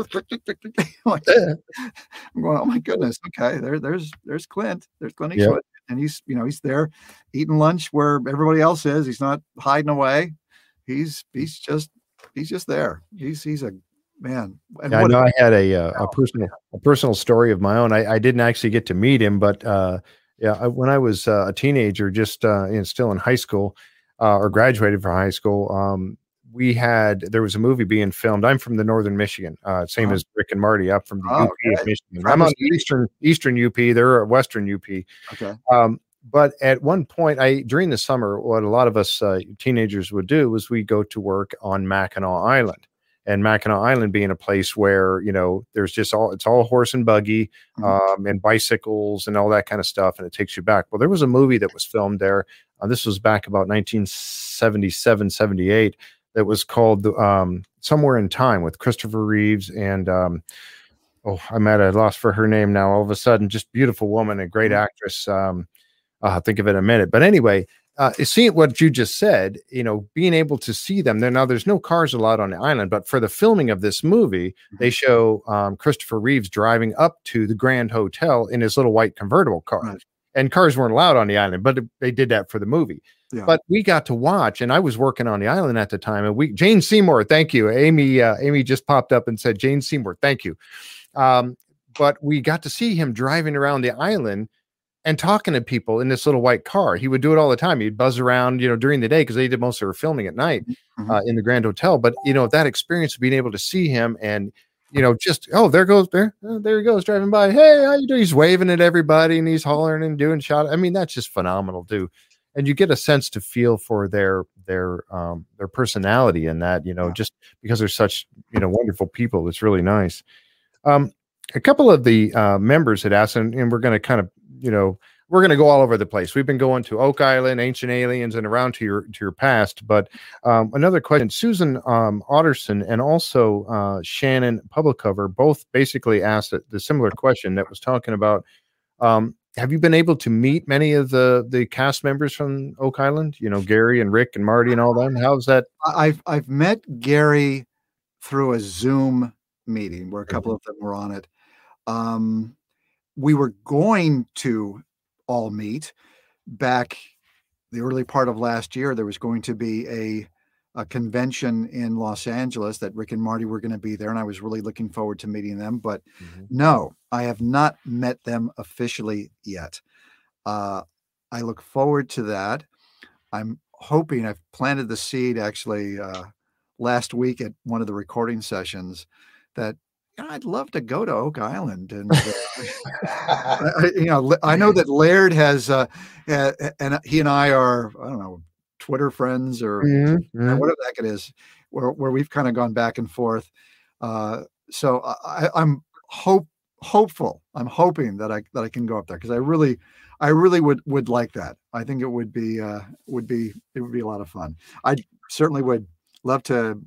I'm going, oh my goodness. Okay, there, there's there's Clint. There's Clint. Eastwood, and he's you know he's there eating lunch where everybody else is. He's not hiding away. He's he's just he's just there. He's he's a man. And Yeah, I know I had a uh, a personal a personal story of my own. I, I didn't actually get to meet him, but uh, yeah, I, when I was uh, a teenager, just uh, still in high school uh, or graduated from high school, um, we had there was a movie being filmed. I'm from the northern Michigan, uh, same Oh. as Rick and Marty, up from the Oh, UP of. Michigan. I'm on the eastern eastern UP. They're a western UP. okay. Um, but at one point, I during the summer, what a lot of us uh, teenagers would do was we go to work on Mackinac Island, and Mackinac Island being a place where you know there's just all it's all horse and buggy, Mhm. um, and bicycles and all that kind of stuff, and it takes you back. Well, there was a movie that was filmed there. Uh, this was back about 1977, 78. That was called um, Somewhere in Time with Christopher Reeves and um, oh, I'm at a loss for her name now. All of a sudden, just beautiful woman, a great Mhm. actress. Um, I'll think of it in a minute. But anyway, uh, seeing what you just said, you know, being able to see them there. Now, there's no cars allowed on the island, but for the filming of this movie, they show um, Christopher Reeves driving up to the Grand Hotel in his little white convertible car. Right. And cars weren't allowed on the island, but they did that for the movie. Yeah. But we got to watch, and I was working on the island at the time. And we, Jane Seymour, thank you, Amy. Uh, Amy just popped up and said, "Jane Seymour, thank you." Um, but we got to see him driving around the island and talking to people in this little white car. He would do it all the time. He'd buzz around, you know, during the day because they did most of their filming at night Mhm. uh, in the Grand Hotel. But you know, that experience of being able to see him and you know, just oh, there goes there, oh, there he goes driving by. Hey, how you doing? He's waving at everybody and he's hollering and doing shot. I mean, that's just phenomenal too. And you get a sense to feel for their their um their personality in that, you know, just because they're such you know wonderful people. It's really nice. Um, a couple of the uh, members had asked, and, and we're going to kind of you know we're going to go all over the place. We've been going to Oak Island, Ancient Aliens, and around to your to your past. But um, another question: Susan um, Otterson and also uh, Shannon Publicover both basically asked a, the similar question that was talking about. Um, have you been able to meet many of the the cast members from Oak Island? You know, Gary and Rick and Marty and all them. How's that? I've I've met Gary through a Zoom meeting where a couple Mhm. of them were on it. Um, we were going to all meet back the early part of last year. There was going to be a a convention in Los Angeles that Rick and Marty were going to be there, and I was really looking forward to meeting them. But no, I have not met them officially yet. Uh, I look forward to that. I'm hoping I've planted the seed actually uh, last week at one of the recording sessions that you know, I'd love to go to Oak Island and uh, [laughs] I, you know I know that Laird has uh, uh, and he and I are I don't know Twitter friends or Mhm, uh, mhm. whatever the heck it is, where where we've kind of gone back and forth. Uh, so I- I'm hope hopeful. I'm hoping that I that I can go up there because I really I really would would like that. I think it would be uh, would be it would be a lot of fun. I certainly would love to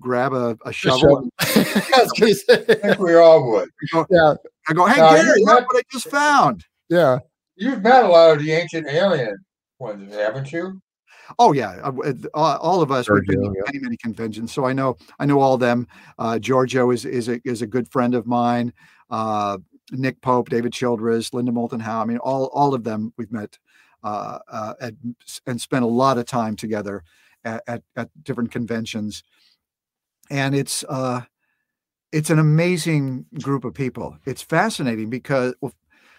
grab a, a shovel. shovel. and [laughs] I was gonna say- I think we all would. go, yeah, I go, hey Now, Gary, look met- what I just found. yeah. You've met a lot of the ancient alien ones, haven't you? Oh yeah, uh, all all of us. We've been Giorgio, to many many conventions, so I know I know all of them. Uh, Giorgio is is a is a good friend of mine. Uh, Nick Pope, David Childress, Linda Moulton Howe. I mean, all all of them we've met uh, uh, at, and spent a lot of time together at, at, at different conventions, and it's uh, it's an amazing group of people. It's fascinating because, well,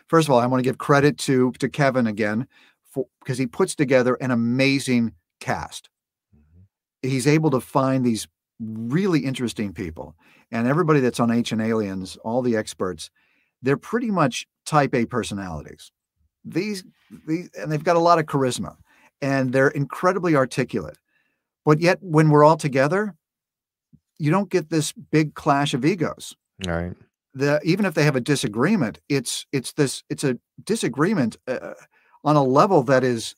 first of all, I want to give credit to to Kevin again for because he puts together an amazing cast. He's able to find these really interesting people, and everybody that's on Ancient Aliens, all the experts, they're pretty much Type A personalities. These these and they've got a lot of charisma, and they're incredibly articulate. But yet, when we're all together, you don't get this big clash of egos Right. the even if they have a disagreement it's it's this it's a disagreement uh, on a level that is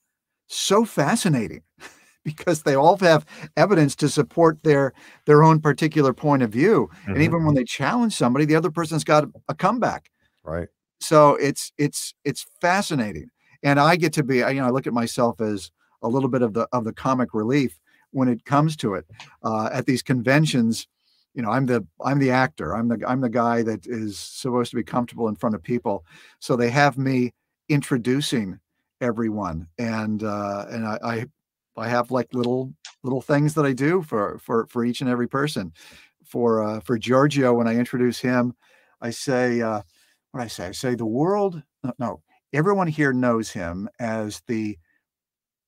so fascinating [laughs] because they all have evidence to support their their own particular point of view and Mhm. even when they challenge somebody the other person's got a comeback Right. so it's it's it's fascinating and i get to be you know i look at myself as a little bit of the of the comic relief when it comes to it uh, at these conventions you know i'm the i'm the actor. I'm the i'm the guy that is supposed to be comfortable in front of people. So they have me introducing everyone. And uh and i i, I have like little little things that i do for for for each and every person. For uh for giorgio when i introduce him i say uh what i say? I say the world no, no everyone here knows him as the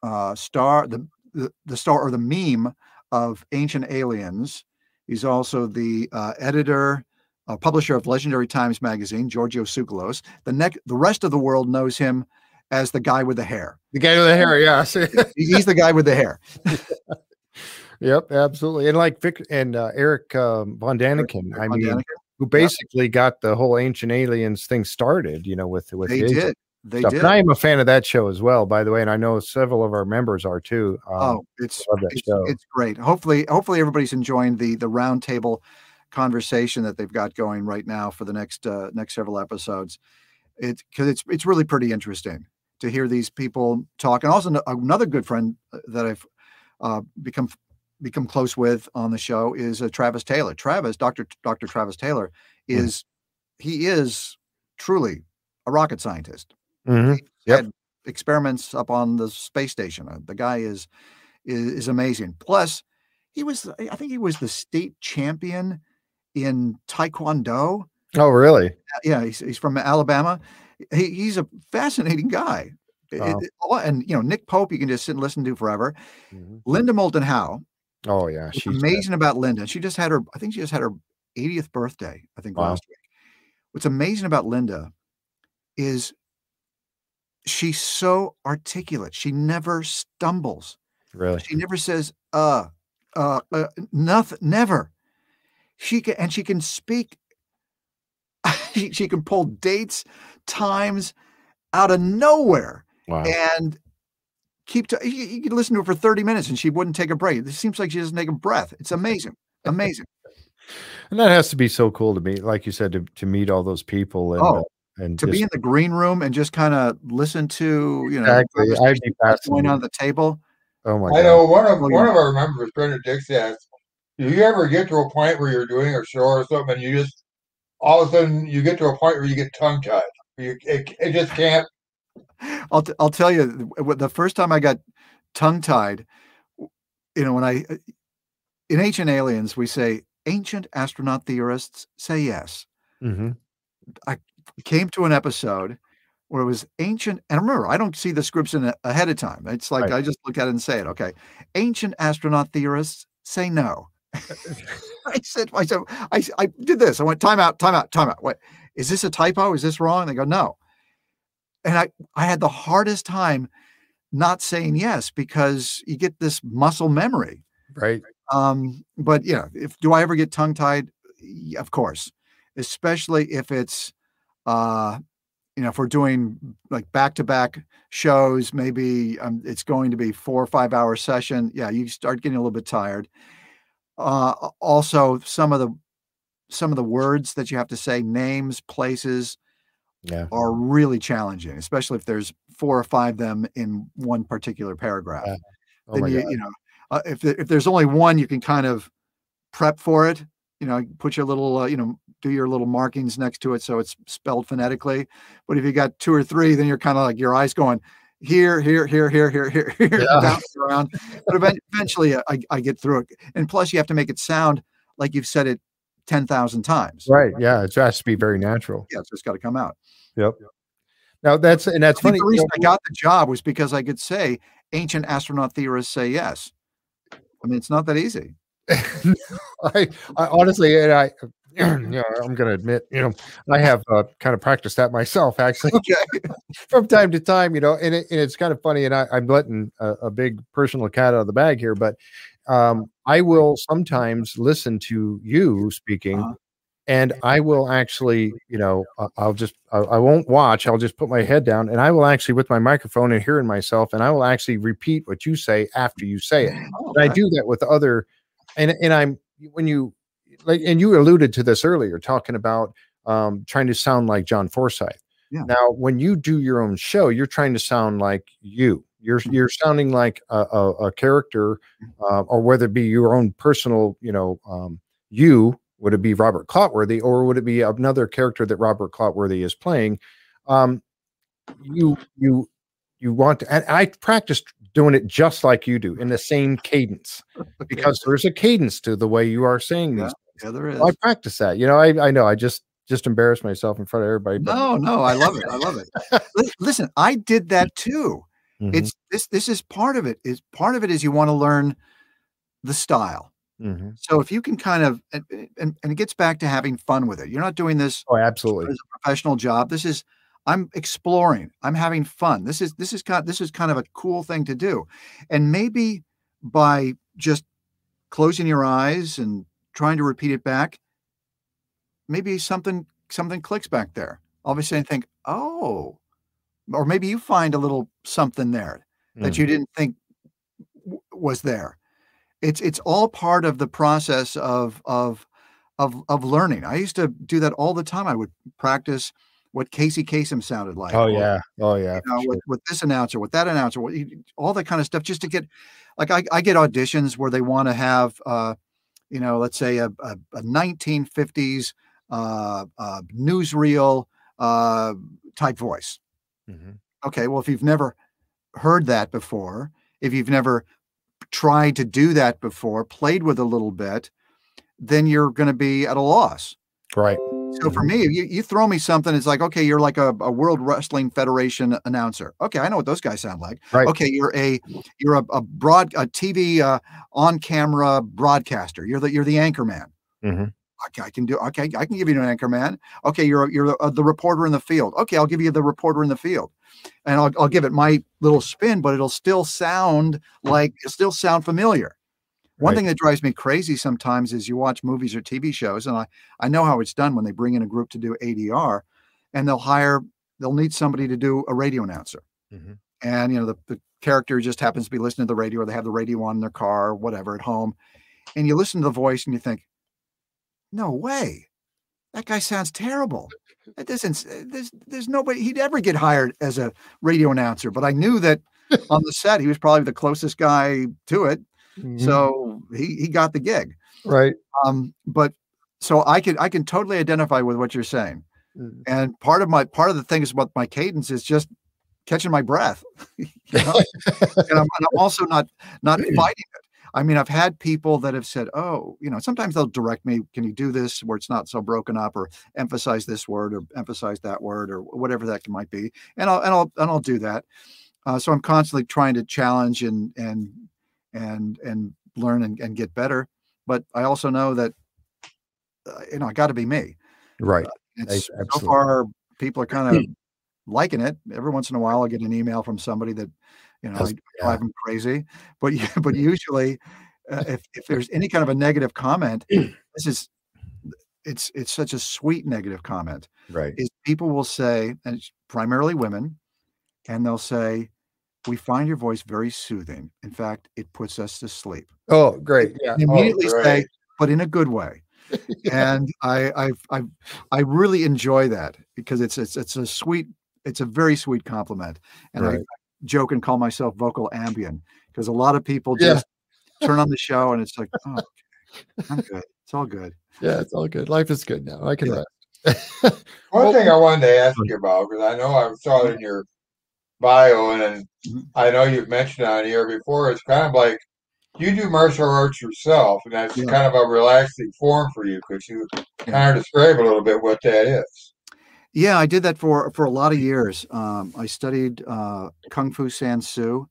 uh star the the, the star or the meme of ancient aliens He's also the uh, editor, uh, publisher of Legendary Times magazine, Giorgio Tsoukalos. The neck, the rest of the world knows him as the guy with the hair. The guy with the hair, [laughs] yeah. He's the guy with the hair. [laughs] yep, absolutely. And like Vic and uh, Eric um, Von Daniken, I Von mean, Daniken. who basically got the whole Ancient Aliens thing started, you know, with with They his did. They stuff. did. And I am a fan of that show as well, by the way, and I know several of our members are too. Um, oh, it's it's, it's great. Hopefully, hopefully everybody's enjoying the the roundtable conversation that they've got going right now for the next uh, next several episodes. It's because it's it's really pretty interesting to hear these people talk. And also another good friend uh, that I've uh, become become close with on the show is uh, Travis Taylor. Travis, Doctor Doctor Travis Taylor, is he is truly a rocket scientist. Mhm. Yep. Experiments up on the space station. Uh, The guy is is, is amazing. Plus, he was I think he was the state champion in Taekwondo. Oh, really? Yeah, he's, he's from Alabama. He, he's a fascinating guy. Wow. it- oh, and you know Nick Pope, you can just sit and listen to forever. Mhm. Linda Moulton Howe, Oh, yeah. She's amazing about Linda. She just had her. I think she just had her 80th birthday, I think Wow. last week. What's amazing about Linda is she's so articulate. She never stumbles. Really? She never says uh uh, uh nothing never. She can and she can speak [laughs] she, she can pull dates, times out of nowhere Wow. and keep to, you, you could listen to her for 30 minutes and she wouldn't take a break. It seems like she doesn't take a breath. It's amazing. [laughs] Amazing. And that has to be so cool to me, like you said, to, to meet all those people and Oh, and to just, be in the green room and just kind of listen to, you know, exactly. I'd conversation be going on the table. Oh my I god. know one of Oh, one yeah. of our members, Brenda Dix, asked, "Do you ever get to a point where you're doing a show or something, and you just all of a sudden you get to a point where you get tongue tied? You it, it just can't." [laughs] I'll, t- I'll tell you the first time I got tongue tied, you know, when I, uh, in Ancient Aliens, we say ancient astronaut theorists say yes. Came to an episode where it was ancient and remember i don't see the scripts in a, ahead of time. It's like Right. i just look at it and say it okay. Ancient astronaut theorists say no. [laughs] I said i said I, I did this. I went time out time out time out. What? Is this a typo? Is this wrong? They go no. And i i had the hardest time not saying yes because you get this muscle memory. Right. um, but know, if do I ever get tongue tied? Of course, especially if it's, uh, you know, if we're doing like back to back shows, maybe um, it's going to be four or five hour session. Yeah, you start getting a little bit tired. Uh, also, some of the some of the words that you have to say, names, places, Yeah. are really challenging, especially if there's four or five of them in one particular paragraph Yeah. Oh then my you god. you know uh, if if there's only one you can kind of prep for it you know put your little uh, you know do your little markings next to it so it's spelled phonetically but if you got two or three then you're kind of like your eyes going here here here here here here [laughs] here Yeah. around but eventually uh, I, I get through it and plus you have to make it sound like you've said it 10,000 times Right. Yeah. It has to be very natural. yeah it's just got to come out Yep. Now that's and that's funny. the reason I got the job was because I could say ancient astronaut theorists say yes. I mean, it's not that easy. [laughs] I, I honestly, and I, [clears throat] you know, I'm going to admit, you know, I have uh, kind of practiced that myself actually [laughs] Okay. from time to time, you know, and, it, and it's kind of funny. And I, I'm letting a, a big personal cat out of the bag here, but um, I will sometimes listen to you speaking. Uh-huh. And I will actually, you know, I'll just, I, I won't watch. I'll just put my head down and I will actually, with my microphone and hearing myself, and I will actually repeat what you say after you say it. Oh, And I do that with other, and and I'm when you like, and you alluded to this earlier, talking about um, trying to sound like John Forsythe. Yeah. Now, when you do your own show, you're trying to sound like you. You're Mm-hmm. you're sounding like a, a, a character, uh, or whether it be your own personal, you know, um, you. Would it be Robert Clotworthy, or would it be another character that Robert Clotworthy is playing? Um, you you you want to, and I practiced doing it just like you do in the [laughs] same cadence because there's a cadence to the way you are saying Yeah. these. yeah, there is. I practice that. You know, I I know I just just embarrass myself in front of everybody. but- No, no, I love it. I love it. [laughs] Listen, I did that too. Mhm, It's this. This is part of it. Is part of it is you want to learn the style. mhm. So if you can kind of and, and and it gets back to having fun with it. You're not doing this oh, absolutely. as a professional job. This is I'm exploring. I'm having fun. This is this is kind this is kind of a cool thing to do. And maybe by just closing your eyes and trying to repeat it back, maybe something something clicks back there. All of a sudden think, oh, or maybe you find a little something there that Mm. you didn't think w- was there. It's it's all part of the process of of of of learning. I used to do that all the time. I would practice what Casey Kasem sounded like. Oh or, yeah. Oh yeah. you know, sure. with, with this announcer, with that announcer, what, all that kind of stuff, just to get, like, I, I get auditions where they want to have, uh, you know, let's say a, a, a 1950s uh, uh, newsreel uh, type voice. Mhm. Okay, well, if you've never heard that before, if you've never tried to do that before, played with a little bit, then you're going to be at a loss. Right. So for me, you, you throw me something, it's like, okay, you're like a, a World Wrestling Federation announcer. Okay, I know what those guys sound like. Right. Okay, you're a you're a, a broad a TV uh, on camera broadcaster. You're the you're the anchor man. Mhm. okay, I can do. Okay, I can give you an anchor man. Okay, you're you're uh, the reporter in the field. Okay, I'll give you the reporter in the field, and I'll I'll give it my little spin, but it'll still sound like it'll still sound familiar. One Right. thing that drives me crazy sometimes is you watch movies or TV shows, and I I know how it's done when they bring in a group to do ADR, and they'll hire they'll need somebody to do a radio announcer Mhm. and you know the, the character just happens to be listening to the radio or they have the radio on in their car or whatever at home and you listen to the voice and you think no way that guy sounds terrible that doesn't there's there's nobody he'd ever get hired as a radio announcer but i knew that [laughs] on the set he was probably the closest guy to it Mhm. so he he got the gig right. um but so i can i can totally identify with what you're saying Mm. and part of my part of the thing is about my cadence is just catching my breath [laughs] you know? and, I'm, and I'm also not not [clears throat] fighting it i mean i've had people that have said oh you know sometimes they'll direct me can you do this where it's not so broken up or emphasize this word or emphasize that word or whatever that might be and i'll and i'll and i'll do that uh, so i'm constantly trying to challenge and and and and learn and, and get better but i also know that uh, you know i got to be me Right. it's so far people are kind of liking it. Every once in a while, I get an email from somebody that you know Does- I drive them crazy. But [laughs] yeah, but usually, uh, if if there's any kind of a negative comment, [clears throat] this is it's it's such a sweet negative comment. Right. Is people will say, and it's primarily women, and they'll say, "We find your voice very soothing. In fact, it puts us to sleep." Oh, great. Yeah. Oh, immediately say, great. but in a good way. [laughs] and I, I, I, I really enjoy that because it's, it's, it's a sweet, it's a very sweet compliment. And I joke and call myself vocal ambient because a lot of people Yeah. just turn on the show and it's like, [laughs] oh, okay, I'm good. It's all good. Yeah. It's all good. Life is good now. I can Yeah. rest. [laughs] One Well- thing I wanted to ask you about, because I know I saw it in your bio, and, and Mhm. I know you've mentioned on here before, it's kind of like you do martial arts yourself, and that's Yeah. kind of a relaxing form for you. Could you kind of describe a little bit what that is? Yeah, I did that for for a lot of years. Um, I studied uh, kung fu San Soo,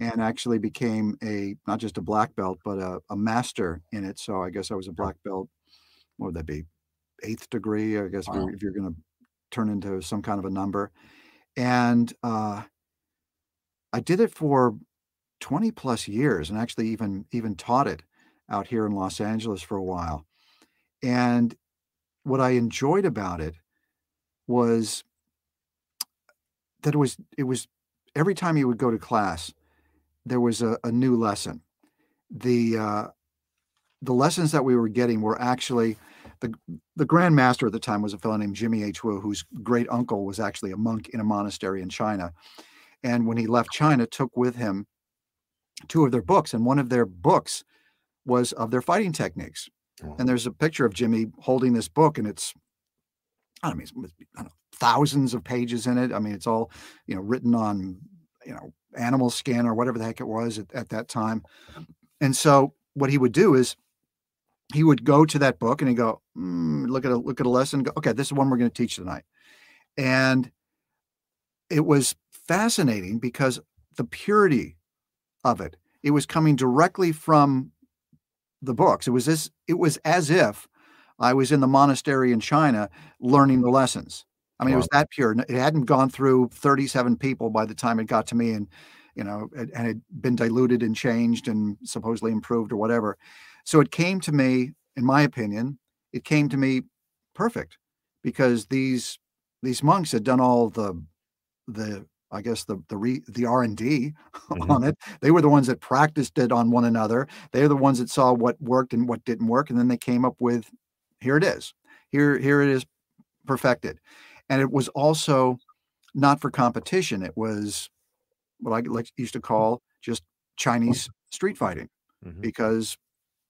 and actually became a not just a black belt, but a, a master in it. So I guess I was a black belt. What would that be? Eighth degree, I guess, if Wow. you're, if you're going to turn into some kind of a number. And uh, I did it for 20 plus years, and actually even even taught it out here in Los Angeles for a while. And what I enjoyed about it was that it was it was every time you would go to class there was a, a new lesson the uh, the lessons that we were getting were actually the the grand master at the time was a fellow named Jimmy H. Woo, whose great uncle was actually a monk in a monastery in China. And when he left China, took with him two of their books, and one of their books was of their fighting techniques. Oh. And there's a picture of Jimmy holding this book, and it's I don't know, it's, I don't know, thousands of pages in it. I mean, it's all you know written on you know animal skin or whatever the heck it was at, at that time. And so what he would do is he would go to that book and he'd go, "Hmm, look at a look at a lesson. Go, okay, this is one we're going to teach tonight. And it was fascinating because the purity of it, it was coming directly from the books. It was this, it was as if I was in the monastery in China learning the lessons. I mean, it was that pure. It hadn't gone through 37 people by the time it got to me and you know, and, and had been diluted and changed and supposedly improved or whatever. So it came to me, in my opinion, it came to me perfect because these these monks had done all the the I guess the the re, the R and D [laughs] Mhm. on it. They were the ones that practiced it on one another. They're the ones that saw what worked and what didn't work, and then they came up with here it is. Here here it is perfected, and it was also not for competition. It was what I like used to call just Chinese street fighting Mhm. because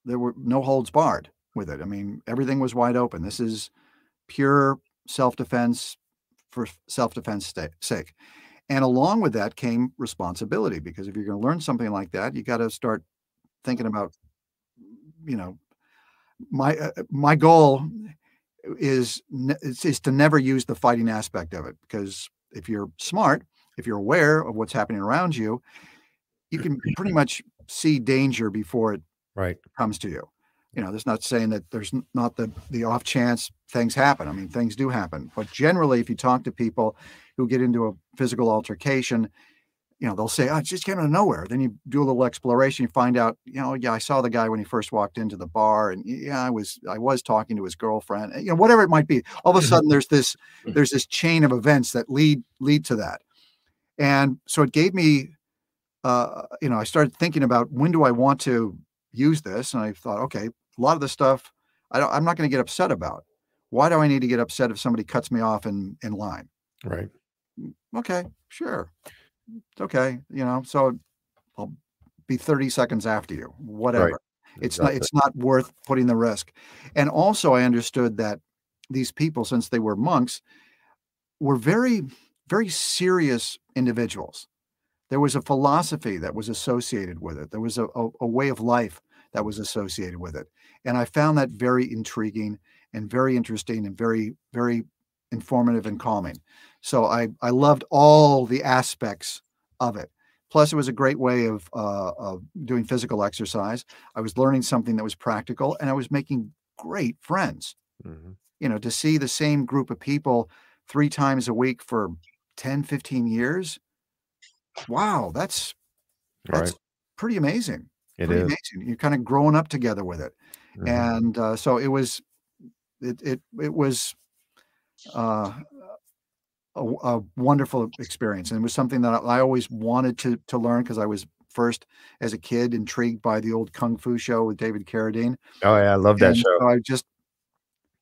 there were no holds barred with it. I mean, everything was wide open. This is pure self defense for self defense sake. And along with that came responsibility because if you're going to learn something like that, you got to start thinking about, you know, my uh, my goal is, is to never use the fighting aspect of it because if you're smart, if you're aware of what's happening around you, you can pretty much see danger before it Right. comes to you. you know, that's not saying that there's not the the off chance things happen. I mean, things do happen, but generally, if you talk to people who get into a physical altercation, you know, they'll say, "Oh, it just came out of nowhere." Then you do a little exploration, you find out, you know, yeah, I saw the guy when he first walked into the bar, and yeah, I was I was talking to his girlfriend, eh, you know, whatever it might be. All of a mm-hmm. sudden, there's this mm-hmm. there's this chain of events that lead lead to that, and so it gave me, uh, you know, I started thinking about when do I want to use this, and I thought, okay, a lot of the stuff I don't, I'm not going to get upset about. Why do I need to get upset if somebody cuts me off in in line? Right. Mm, okay, sure, it's okay, you know. So I'll be 30 seconds after you, whatever. It's not it's not worth putting the risk. And also, I understood that these people, since they were monks, were very very serious individuals. There was a philosophy that was associated with it. There was a, a, a way of life that was associated with it. And I found that very intriguing and very interesting and very, very informative and calming. So I, I loved all the aspects of it. Plus, it was a great way of, uh, of doing physical exercise. I was learning something that was practical and I was making great friends. Mhm. You know, to see the same group of people three times a week for 10, 15 years. Wow, that's that's Right. pretty amazing. It pretty is. amazing. You're kind of growing up together with it. Mhm. And uh, so it was it it it was uh a, a wonderful experience and it was something that I always wanted to to learn because I was first as a kid intrigued by the old kung fu show with David Carradine Oh yeah, I love that and show. so I just,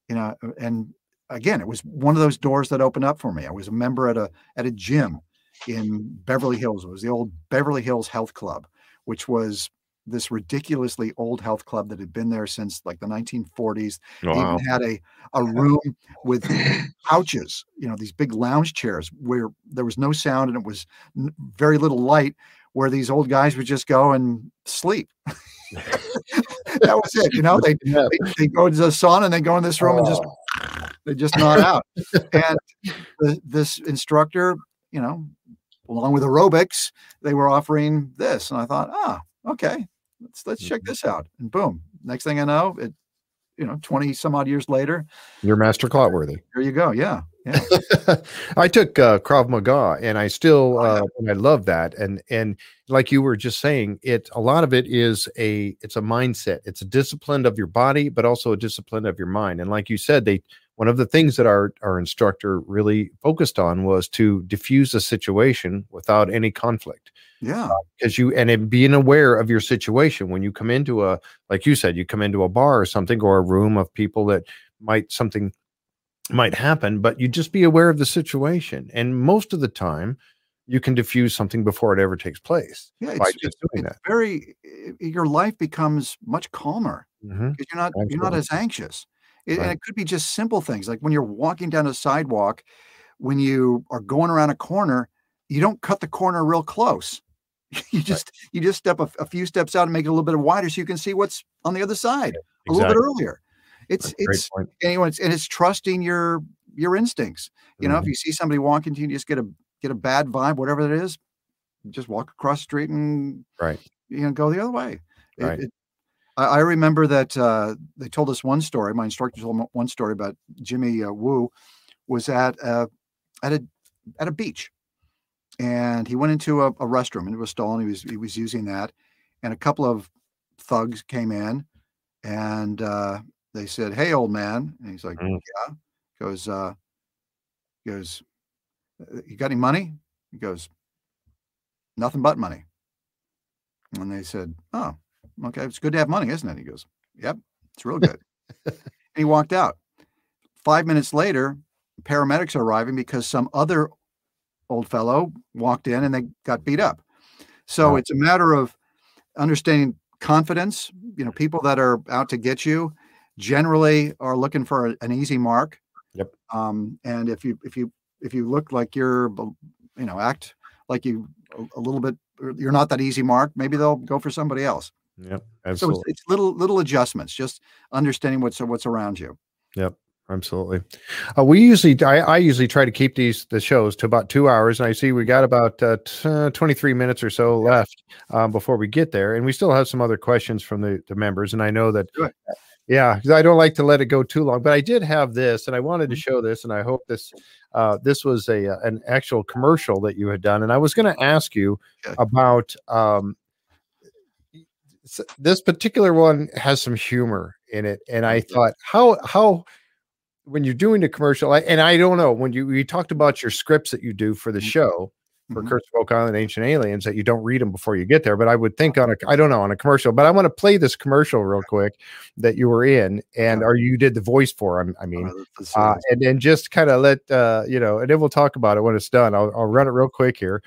you know, and again, it was one of those doors that opened up for me. I was a member at a at a gym in Beverly Hills. It was the old Beverly Hills Health Club, which was this ridiculously old health club that had been there since like the 1940s. They Wow. even had a a room with couches, you know, these big lounge chairs where there was no sound and it was n- very little light, where these old guys would just go and sleep. [laughs] that was it, you know. They [laughs] they, go to the sauna and they go in this room and just Oh, they just nod out. [laughs] And the, this instructor, you know, along with aerobics, they were offering this, and I thought, ah, okay, let's let's check this out. And boom, next thing I know, it, you know, twenty some odd years later, You're Master Clotworthy. here you go. Yeah, yeah, [laughs] I took uh, Krav Maga, and I still Oh, uh, I love that. And and like you were just saying, it a lot of it is a it's a mindset. It's a discipline of your body, but also a discipline of your mind. And like you said, they one of the things that our our instructor really focused on was to diffuse a situation without any conflict. Yeah, uh, because you and it being aware of your situation when you come into a like you said you come into a bar or something or a room of people that might something might happen but you just be aware of the situation. And most of the time you can diffuse something before it ever takes place yeah. It's, just it's, doing it's very your life becomes much calmer mm-hmm. that because you're not you're not as anxious. It, Right. And it could be just simple things like when you're walking down a sidewalk, when you are going around a corner, you don't cut the corner real close. [laughs] You just you just step a, a few steps out and make it a little bit wider so you can see what's on the other side a little bit earlier. It's That's a great it's anyway, it's, and it's trusting your your instincts. You know, Mhm. if you see somebody walking to you, you just get a get a bad vibe, whatever it is, just walk across the street and right you know go the other way. It- Right. it- I, I remember that uh, they told us one story. My instructor told me one story about Jimmy uh, Woo was at uh, at a at a beach, and he went into a, a restroom and it was stolen. He was he was using that, and a couple of thugs came in, and uh, they said, "Hey, old man," and he's like, Mm. "Yeah." Goes, uh, goes, "Uh, "You got any money?" He goes, "Nothing but money." And they said, "Oh, okay, it's good to have money, isn't it?" He goes, "Yep, it's real good." [laughs] and he walked out. Five minutes later, paramedics are arriving because some other old fellow walked in and they got beat up. So Wow. it's a matter of understanding confidence. You know, people that are out to get you generally are looking for a- an easy mark. Yep. Um, and if you if you if you look like you're, you know, act like you a, a little bit, you're not that easy mark, maybe they'll go for somebody else. Yep Absolutely. So it's, it's little little adjustments, just understanding what's what's around you. Yep. absolutely. Uh, we usually, I, I, usually try to keep these the shows to about two hours, and I see we got about uh, t- uh, twenty three minutes or so left um, before we get there, and we still have some other questions from the, the members, and I know that. Yeah, I don't like to let it go too long, but I did have this, and I wanted to Mm-hmm. show this, and I hope this uh, this was a uh, an actual commercial that you had done, and I was going to ask you about um, this particular one has some humor in it, and I thought how how when you're doing a commercial, I- and I don't know when you you talked about your scripts that you do for the Mhm. show for Mhm. Curse of Oak Island Ancient Aliens that you don't read them before you get there. But I would think on a I don't know on a commercial, but I want to play this commercial real quick that you were in and or you did the voice for. I, I mean, Uh, see uh, and then just kind of let uh, you know, and then we'll talk about it when it's done. I'll, I'll run it real quick here.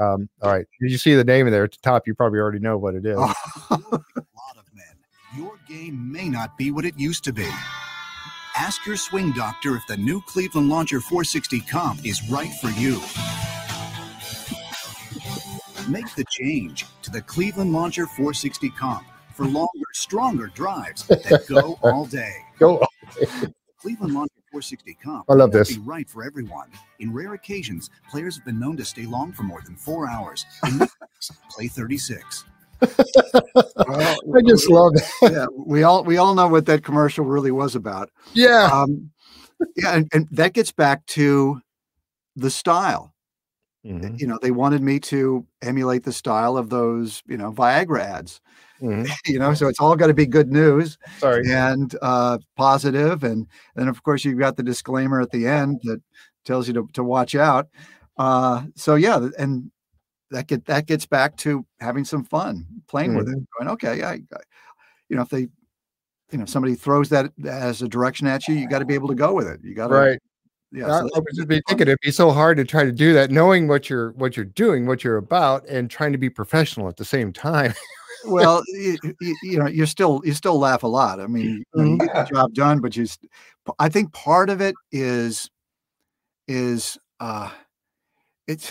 Um, all right, did you see the name in there at the top? You probably already know what it is. Oh, [laughs] lot of men, your game may not be what it used to be. Ask your swing doctor if the new Cleveland Launcher 460 Comp is right for you. Make the change to the Cleveland Launcher 460 Comp for longer, stronger drives that go [laughs] all day. Go. all Cleveland Launcher 460 Comp I love this. be right for everyone. In rare occasions, players have been known to stay long for more than four hours. In this [laughs] case, play 36. well, [laughs] I just love that. [laughs] yeah, we all we all know what that commercial really was about. Yeah. Um, yeah, and, and that gets back to the style. Mhm, You know, they wanted me to emulate the style of those, you know, Viagra ads. mhm. [laughs] You know, so it's all got to be good news Sorry. and uh, positive, and then of course you've got the disclaimer at the end that tells you to, to watch out. Uh, so yeah, and that get that gets back to having some fun playing with it. Going, okay, I, I, you know, if they, you know, somebody throws that as a direction at you, you got to be able to go with it. You got to, Right. Yeah, I, so I was just be thinking it'd be so hard to try to do that, knowing what you're what you're doing, what you're about, and trying to be professional at the same time. [laughs] well, you, you know, you're still you still laugh a lot. I mean, you, know, you get the job done, but you, I think part of it is is uh, it's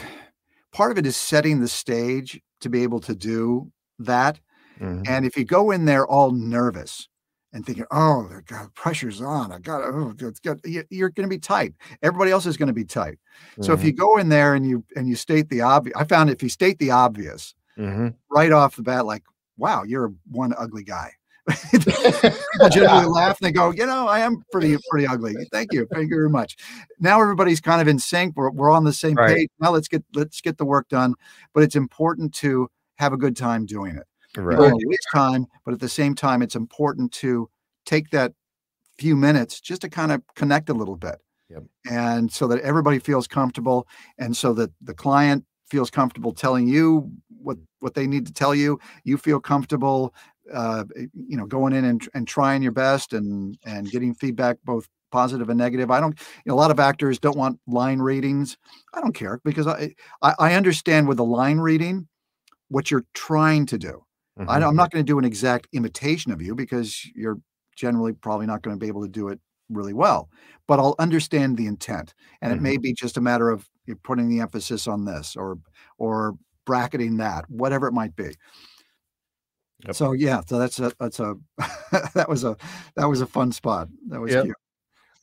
part of it is setting the stage to be able to do that. Mhm. And if you go in there all nervous and thinking, "Oh, the God, pressure's on," I got, oh, got, you- you're going to be tight. Everybody else is going to be tight. So if Mhm. you go in there and you and you state the obvious, I found if you state the obvious Mhm. right off the bat, like, "Wow, you're one ugly guy." [laughs] People generally laugh and they go, "You know, I am pretty pretty ugly." Thank you, thank you very much. Now everybody's kind of in sync. We're we're on the same Right. page. Now let's get let's get the work done. But it's important to have a good time doing it. You Right. don't time, but at the same time, it's important to take that few minutes just to kind of connect a little bit. Yep. And so that everybody feels comfortable and so that the client feels comfortable telling you what what they need to tell you. You feel comfortable uh, you know, going in and, and trying your best and and getting feedback both positive and negative. I don't you know, a lot of actors don't want line readings. I don't care because I I, I understand with the line reading what you're trying to do. I, Mhm. I'm not going to do an exact imitation of you because you're generally probably not going to be able to do it really well. But I'll understand the intent, and it may be just a matter of putting the emphasis on this or or bracketing that, whatever it might be. Yep. So yeah, so that's a that's a [laughs] that was a that was a fun spot. That was Yep. cute.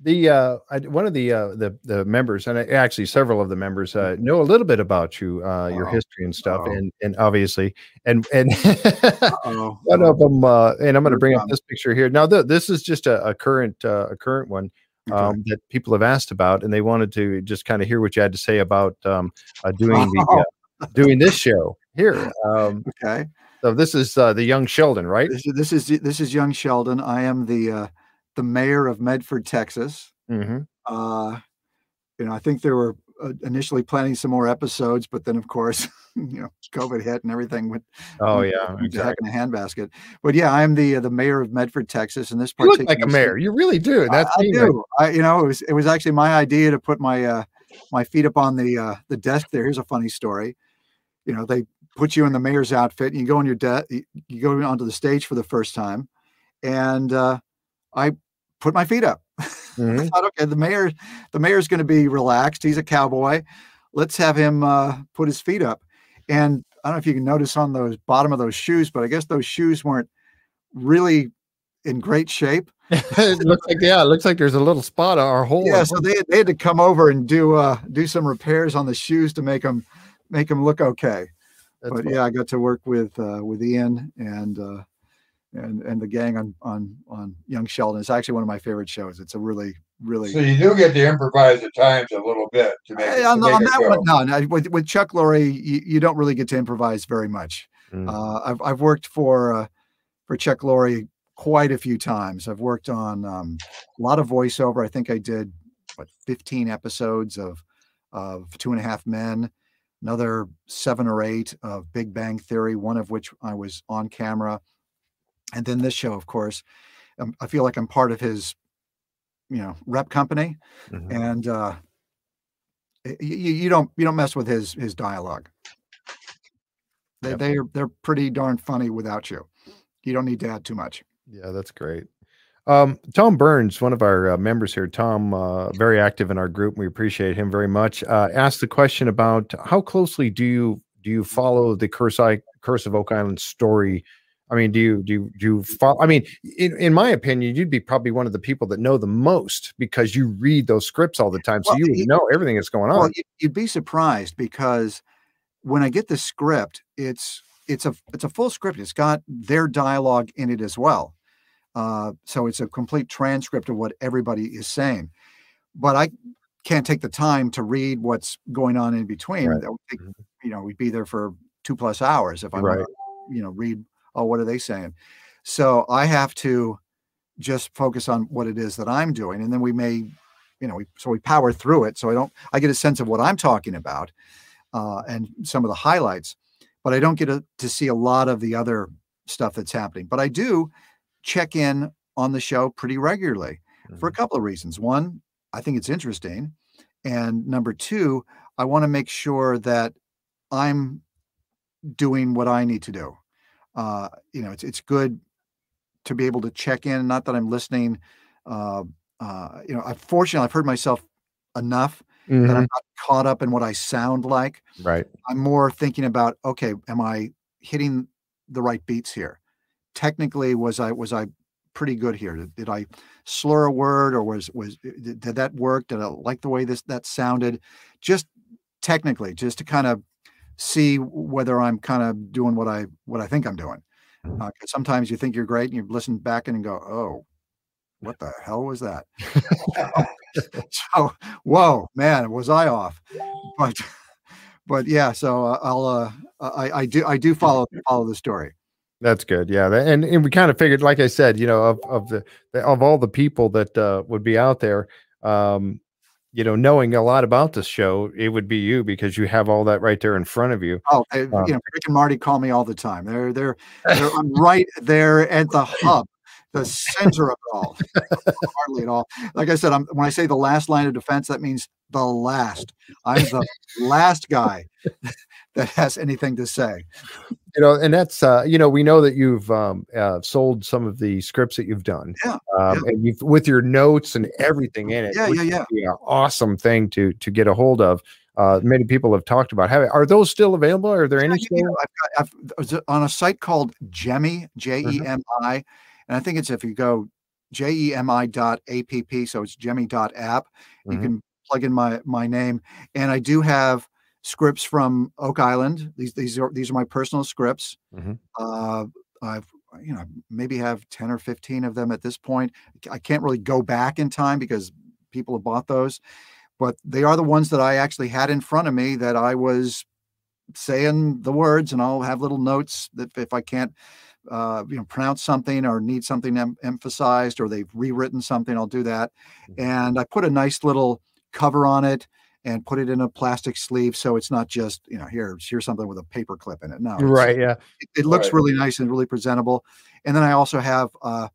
The uh, I, one of the uh, the the members, and I, actually several of the members, uh, know a little bit about you, uh, your history and stuff, Uh-oh. and and obviously, and and [laughs] one of them, uh, and I'm going to bring up this picture here. Now, th- this is just a, a current uh, a current one Okay. um, that people have asked about, and they wanted to just kind of hear what you had to say about um, uh, doing the uh, [laughs] doing this show here. Um, okay. so this is uh, the young Sheldon, right? This is this is this is young Sheldon. I am the uh, the mayor of Medford, Texas. hmm uh you know i think they were uh, initially planning some more episodes but then of course [laughs] you know covid hit and everything went Oh went- yeah, went exactly. in a handbasket but yeah i'm the uh, the mayor of medford texas and this You look like a mayor. You really do. and I, That's I do I, you know it was it was actually my idea to put my uh my feet up on the uh the desk there here's a funny story you know they put you in the mayor's outfit and you go on your desk you go onto the stage for the first time and uh i put my feet up Mhm. [laughs] I thought, okay, the mayor, the mayor's going to be relaxed. He's a cowboy. Let's have him uh, put his feet up. And I don't know if you can notice on those bottom of those shoes, but I guess those shoes weren't really in great shape. [laughs] it looks like yeah, it looks like there's a little spot on our hole. Yeah, so they had, they had to come over and do uh do some repairs on the shoes to make them make them look okay. That's but fun. yeah, I got to work with uh, with Iain and uh, and and the gang on on on Young Sheldon. It's actually one of my favorite shows. It's a really really So you do get to improvise at times a little bit to make, Hey, to on, make on it that go. one. No, no with, with Chuck Lorre, you, you don't really get to improvise very much. Mm. Uh, I've I've worked for uh, for Chuck Lorre quite a few times. I've worked on um, a lot of voiceover. I think I did what 15 episodes of of Two and a Half Men, another seven or eight of Big Bang Theory, one of which I was on camera, and then this show, of course. Um, I feel like I'm part of his, you know, rep company, Mhm. and uh, you, you don't you don't mess with his his dialogue. They Yep. they're they're pretty darn funny without you. You don't need to add too much. Yeah, that's great. Um, Tom Burns, one of our uh, members here, Tom, uh, very active in our group. We appreciate him very much. Uh, asked the question about how closely do you do you follow the Curse, I, Curse of Oak Island story? I mean, do you do you, do you follow? I mean, in, in my opinion, you'd be probably one of the people that know the most because you read those scripts all the time, so Well, you would know everything that's going on. Well, you- you'd be surprised because when I get the script, it's it's a it's a full script. It's got their dialogue in it as well. Uh, so it's a complete transcript of what everybody is saying. But I can't take the time to read what's going on in between. Right. That would take, Mhm. you know, we'd be there for two plus hours if I Right. you know, read. Oh, what are they saying? So I have to just focus on what it is that I'm doing, and then we may, you know, we so we power through it. So I don't, I get a sense of what I'm talking about, uh, and some of the highlights, but I don't get a, to see a lot of the other stuff that's happening. But I do check in on the show pretty regularly for a couple of reasons. One, I think it's interesting, and number two, I want to make sure that I'm doing what I need to do. Uh, you know, it's it's good to be able to check in. Not that I'm listening. Uh, uh, you know, I fortunately I've heard myself enough that Mhm. I'm not caught up in what I sound like. Right. I'm more thinking about, okay, am I hitting the right beats here? Technically, was I was I pretty good here? Did, did I slur a word or was was did, did that work? Did I like the way this that sounded? Just technically, just to kind of see whether I'm kind of doing what I what I think I'm doing. Mm-hmm. Uh, sometimes you think you're great and you listen back in and go, oh, what the hell was that? [laughs] [laughs] so, whoa, man, was I off? But, but yeah. So uh, I'll, uh, I, I do, I do follow follow the story. That's good. Yeah. And, and we kind of figured, like I said, you know, of, of the of all the people that uh, would be out there, um, you know, knowing a lot about this show, it would be you because you have all that right there in front of you. Oh, they, Um, you know, Rick and Marty call me all the time. They're, they're, they're [laughs] I'm right there at the hub, the center of it all. [laughs] Hardly at all. Like I said, I'm, when I say the last line of defense, that means the last. I'm the last guy that has anything to say. You know, and that's uh, you know, we know that you've um, uh, sold some of the scripts that you've done. Yeah, Um, and you've with your notes and everything in it. Yeah, yeah, yeah. would be an awesome thing to to get a hold of. Uh, many people have talked about. Have, are those still available? Are there any? Yeah, you know, I've got, I've, on a site called Jemi, J E M I, and I think it's if you go J E M I dot app, so it's Jemi dot app. You can plug in my my name, and I do have scripts from Oak Island. These these are these are my personal scripts. Mhm. Uh, I've you know maybe have ten or fifteen of them at this point. I can't really go back in time because people have bought those, but they are the ones that I actually had in front of me that I was saying the words and I'll have little notes that if I can't uh, you know pronounce something or need something em- emphasized or they've rewritten something I'll do that Mhm. and I put a nice little cover on it and put it in a plastic sleeve so it's not just you know here here's something with a paper clip in it no Right. Yeah. it, it looks Right. really nice and really presentable and then I also have uh,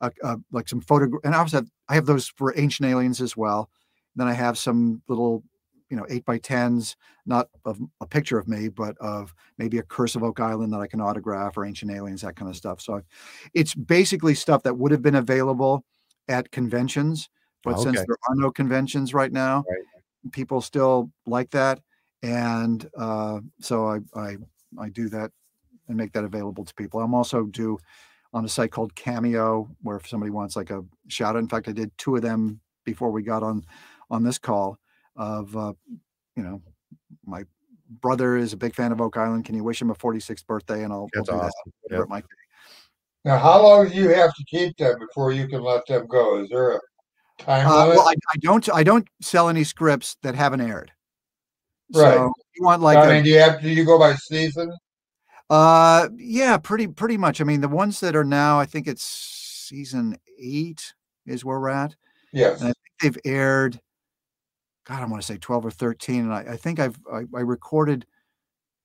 a, a, like some photo and I also have I have those for ancient aliens as well then I have some little you know eight by tens not of a picture of me, but of maybe a Curse of Oak Island that I can autograph or Ancient Aliens, that kind of stuff. So it's basically stuff that would have been available at conventions, but since there are no conventions right now, Right. people still like that, and uh, so I, I I do that and make that available to people. I'm also do on a site called Cameo, where if somebody wants like a shout out. In fact, I did two of them before we got on on this call. Of uh, you know, my brother is a big fan of Oak Island. Can you wish him a 46th birthday? And I'll, That's I'll do awesome. that. Yep. it might be. Now, how long do you have to keep them before you can let them go? Is there a time Uh, well, I, I don't I don't sell any scripts that haven't aired. Right. So you want like I a- mean, do you have do you go by season? Uh, yeah, pretty pretty much. I mean, the ones that are now, I think it's season eight is where we're at. Yes. And I think they've aired. God, I want to say twelve or thirteen, and I, I think I've I, I recorded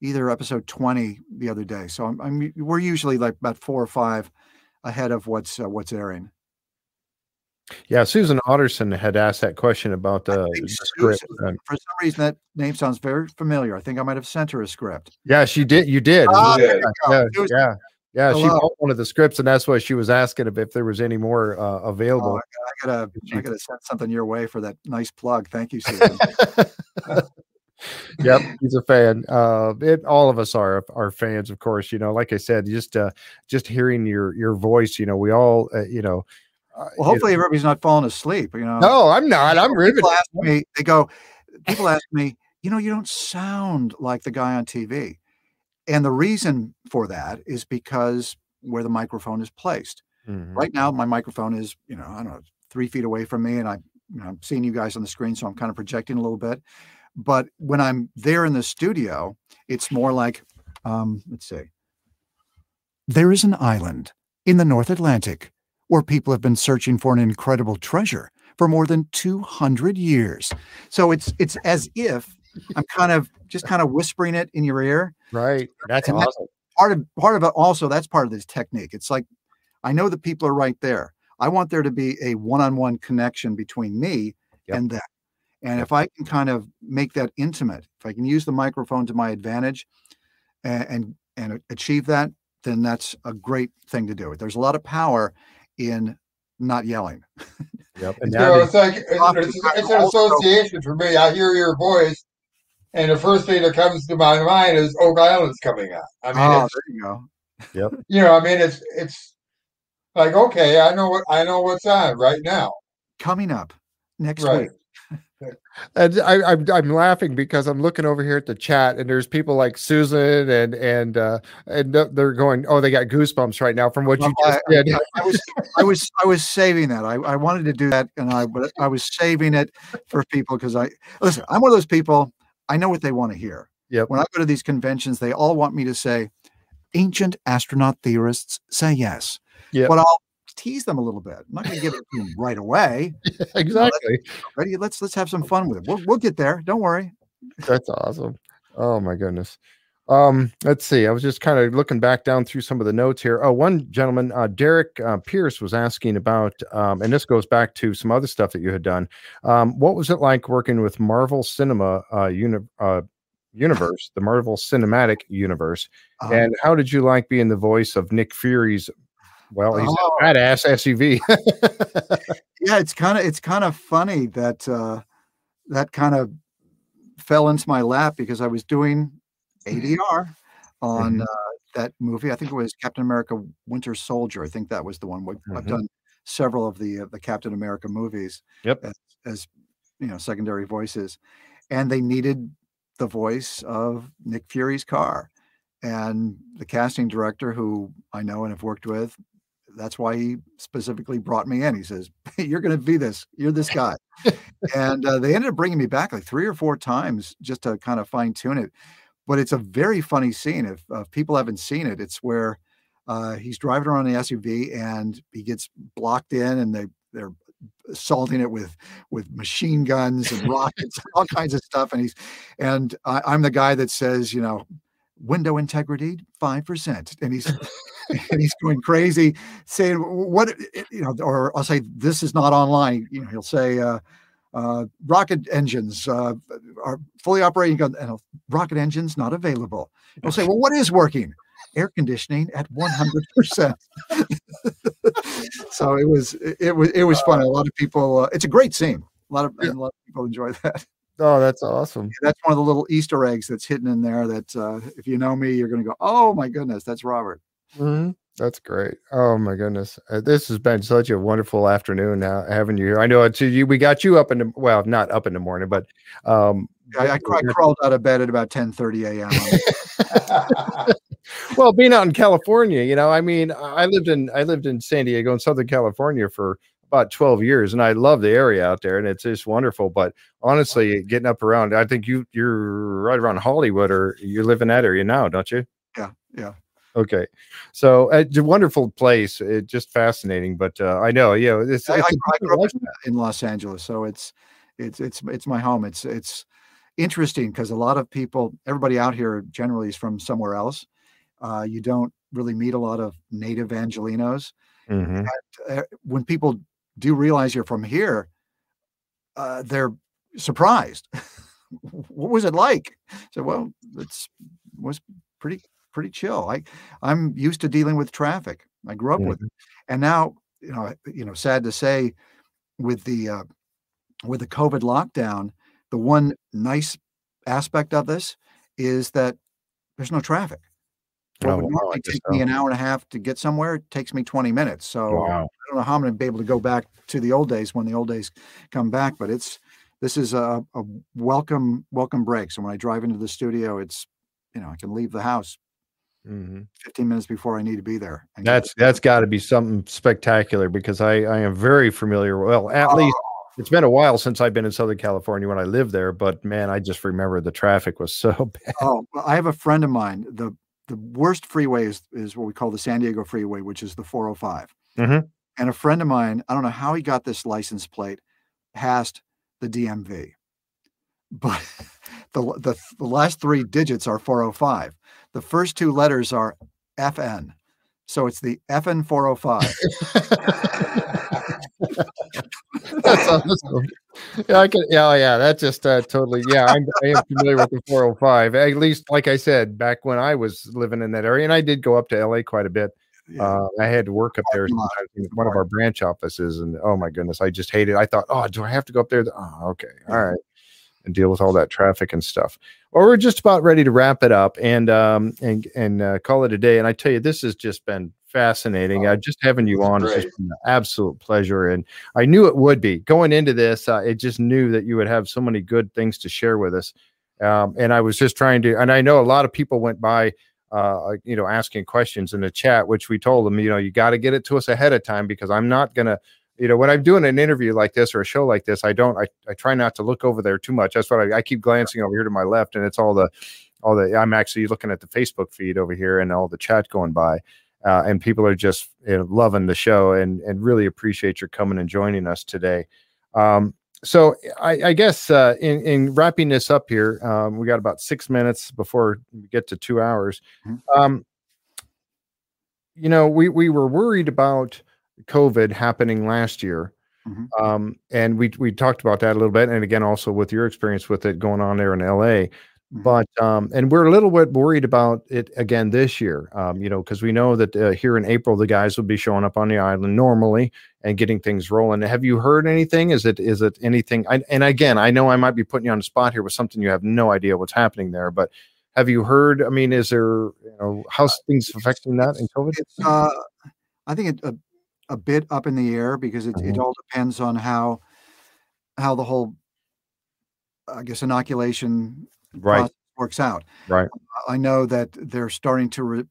either episode twenty the other day. So I'm, I'm we're usually like about four or five ahead of what's uh, what's airing. Yeah, Susan Otterson had asked that question about the, script. Susan- For some reason, that name sounds very familiar. I think I might have sent her a script. yeah, she did. You did. Ah, there you yeah, yeah, yeah. She bought one of the scripts, and that's why she was asking if, there was any more uh, Oh, available. I gotta I [laughs] gotta send something your way for that nice plug. Thank you, Susan. [laughs] yep, he's a fan. Uh, it, all of us are are fans, of course. You know, like I said, just uh, just hearing your your voice. You know, we all, uh, you know. You Well, hopefully everybody's not falling asleep. You know, no, I'm not. I'm riveted. people ask me, they go, people ask me, you know, you don't sound like the guy on TV. And the reason for that is because where the microphone is placed. Mhm. Right now, my microphone is, you know, I don't know, three feet away from me, and I, you know, I'm seeing you guys on the screen, so I'm kind of projecting a little bit. But when I'm there in the studio, it's more like, um, let's see. There is an island in the North Atlantic where people have been searching for an incredible treasure for more than 200 years. So it's it's as if I'm kind of just kind of whispering it in your ear. Right. That's And that- awesome. Part of part of it also that's part of this technique. It's like I know the people are right there. I want there to be a one-on-one connection between me Yep. and them. And if I can kind of make that intimate, if I can use the microphone to my advantage and and, and achieve that, then that's a great thing to do. There's a lot of power in not yelling. Yep. And [laughs] So now it's like it's, it's, it's an association for me. I hear your voice, and the first thing that comes to my mind is Oak Island's coming on. I mean, oh, there you go. Yep. [laughs] You know, I mean, it's it's like okay, I know what I know what's on right now. Coming up next Right. week. And I, I'm I'm laughing because I'm looking over here at the chat, and there's people like Susan and and uh, and they're going, oh, they got goosebumps right now from what you Well, just I, did. I- [laughs] I was I was I was saving that. I, I wanted to do that and I but I was saving it for people because I listen, I'm one of those people, I know what they want to hear. Yep. When I go to these conventions, they all want me to say, ancient astronaut theorists say yes. Yep. But I'll tease them a little bit. I'm not gonna give it to them right [laughs] away. exactly. Ready? Let's let's have some fun with it. We'll we'll get there. Don't worry. That's awesome. Oh my goodness. Um, let's see. I was just kind of looking back down through some of the notes here. Oh, one gentleman, uh, Derek uh, Pierce, was asking about, um, and this goes back to some other stuff that you had done. Um, what was it like working with Marvel Cinema uh, uni- uh, Universe, the Marvel Cinematic Universe, Um, and how did you like being the voice of Nick Fury's? Well, he's Oh. a badass SUV. [laughs] yeah it's kind of it's kind of funny that uh that kind of fell into my lap because i was doing adr on Mhm. uh, that movie i think it was captain america winter soldier i think that was the one We- i've done several of the uh, the captain america movies Yep. as, as you know secondary voices and they needed the voice of nick fury's car and the casting director who i know and have worked with that's why he specifically brought me in. He says, [laughs] "You're going to be this. You're this guy." and uh, they ended up bringing me back like three or four times just to kind of fine tune it. But it's a very funny scene. If, uh, people haven't seen it, it's where uh, he's driving around the SUV and he gets blocked in, and they they're assaulting it with with machine guns and rockets, all kinds of stuff. And he's and I, I'm the guy that says, you know, window integrity five percent, and he's [laughs] and he's going crazy saying what you know, or I'll say this is not online. You know, he'll say uh, uh, rocket engines uh, are fully operating, and I'll- rocket engines not available. He'll say, [laughs] well, what is working? Air conditioning at one hundred percent. [laughs] So it was it, it was it was fun. A lot of people. Uh, it's a great scene. A lot of Yeah. a lot of people enjoy that. Oh, that's awesome. That's one of the little Easter eggs that's hidden in there. That uh, if you know me, you're going to go, oh my goodness, that's Robert. Mhm. That's great. Oh my goodness, uh, this has been such a wonderful afternoon now having you here. I know it's you. We got you up in the well, not up in the morning, but um, I, I, I crawled out of bed at about ten thirty a.m. [laughs] well, being out in California, you know, I mean, I lived in I lived in San Diego in Southern California for about 12 years and I love the area out there and it's just wonderful. But honestly, getting up around, I think you you're right around Hollywood or you live in that area now, don't you? Yeah, yeah. Okay, so uh, it's a wonderful place. It's just fascinating, but uh, I know, yeah, it's, I, it's I, I grew up in, Los Angeles, so it's it's it's it's my home. It's it's interesting because a lot of people, everybody out here generally is from somewhere else. Uh, you don't really meet a lot of native Angelenos. Mhm. uh, when people do you realize you're from here, uh, they're surprised. [laughs] what was it like? So, well, it's was pretty pretty chill. I I'm used to dealing with traffic. I grew up with it, and now you know you know sad to say, with the uh, with the COVID lockdown, the one nice aspect of this is that there's no traffic. What Oh, would normally take me an hour and a half to get somewhere it takes me 20 minutes. So Wow. I don't know how I'm going to be able to go back to the old days when the old days come back, but it's this is a, a welcome welcome break. So when I drive into the studio, it's you know I can leave the house Mhm. 15 minutes before I need to be there. That's that's got to be something spectacular because I I am very familiar. Well, at least it's been a while since I've been in Southern California when I lived there, but man, I just remember the traffic was so [laughs] bad. Oh, well, I have a friend of mine. The the worst freeway is, is what we call the San Diego freeway, which is the 405. Mhm. And a friend of mine, I don't know how he got this license plate past the DMV, but [laughs] the, the, the last three digits are 405. The first two letters are FN. So it's the FN 405. [laughs] [laughs] That's awesome. Yeah, I can. Yeah, yeah. That just uh, totally. Yeah, I'm, I am familiar with the 405. At least, like I said, back when I was living in that area, and I did go up to LA quite a bit. Yeah. Uh, I had to work up there Parking sometimes in one of our branch offices, and oh my goodness, I just hated. I thought, oh, do I have to go up there? Oh, okay, all right, and deal with all that traffic and stuff. Well, we're just about ready to wrap it up and um and and uh, call it a day. And I tell you, this has just been fascinating. Oh, uh, just having you on has great. just been an absolute pleasure, and I knew it would be going into this. Uh, it just knew that you would have so many good things to share with us. Um, and I was just trying to, and I know a lot of people went by, uh, you know, asking questions in the chat, which we told them, you know, you got to get it to us ahead of time because I'm not gonna, you know, when I'm doing an interview like this or a show like this, I don't, I, I try not to look over there too much. That's what I, I keep glancing over here to my left, and it's all the, all the. I'm actually looking at the Facebook feed over here and all the chat going by. Uh, and people are just you know, loving the show and and really appreciate your coming and joining us today. Um, so I, I guess uh, in in wrapping this up here, um, we got about six minutes before we get to two hours. Mhm. Um, you know, we we were worried about COVID happening last year, Mhm. um, and we we talked about that a little bit, and again also with your experience with it going on there in LA. Mhm. But um, and we're a little bit worried about it again this year, um, you know, because we know that uh, here in April the guys will be showing up on the island normally and getting things rolling. Have you heard anything? Is it is it anything? I, and again, I know I might be putting you on the spot here with something you have no idea what's happening there, but have you heard? I mean, is there you know how's things affecting that in COVID? It's, uh, I think it, a, a bit up in the air because it, it Mhm. all depends on how how the whole, I guess, inoculation Right, works out. right. I know that they're starting to, re,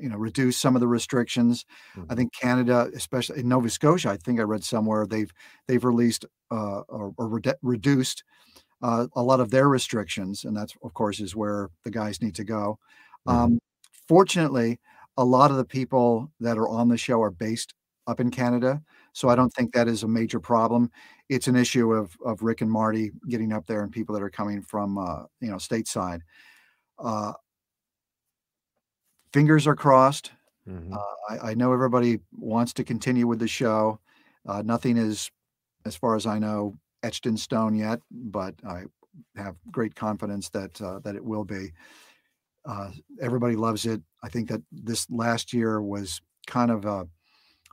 you know, reduce some of the restrictions. I think Canada, especially in Nova Scotia, I think I read somewhere they've they've released uh, or, or redu- reduced uh, a lot of their restrictions, and that's of course is where the guys need to go. Mhm. Um, fortunately, a lot of the people that are on the show are based up in Canada, so I don't think that is a major problem. It's an issue of of Rick and Marty getting up there and people that are coming from uh, you know stateside. Uh, fingers are crossed. Mhm. Uh, I, I know everybody wants to continue with the show. Uh, nothing is, as far as I know, etched in stone yet, but I have great confidence that uh, that it will be. Uh, everybody loves it. I think that this last year was kind of a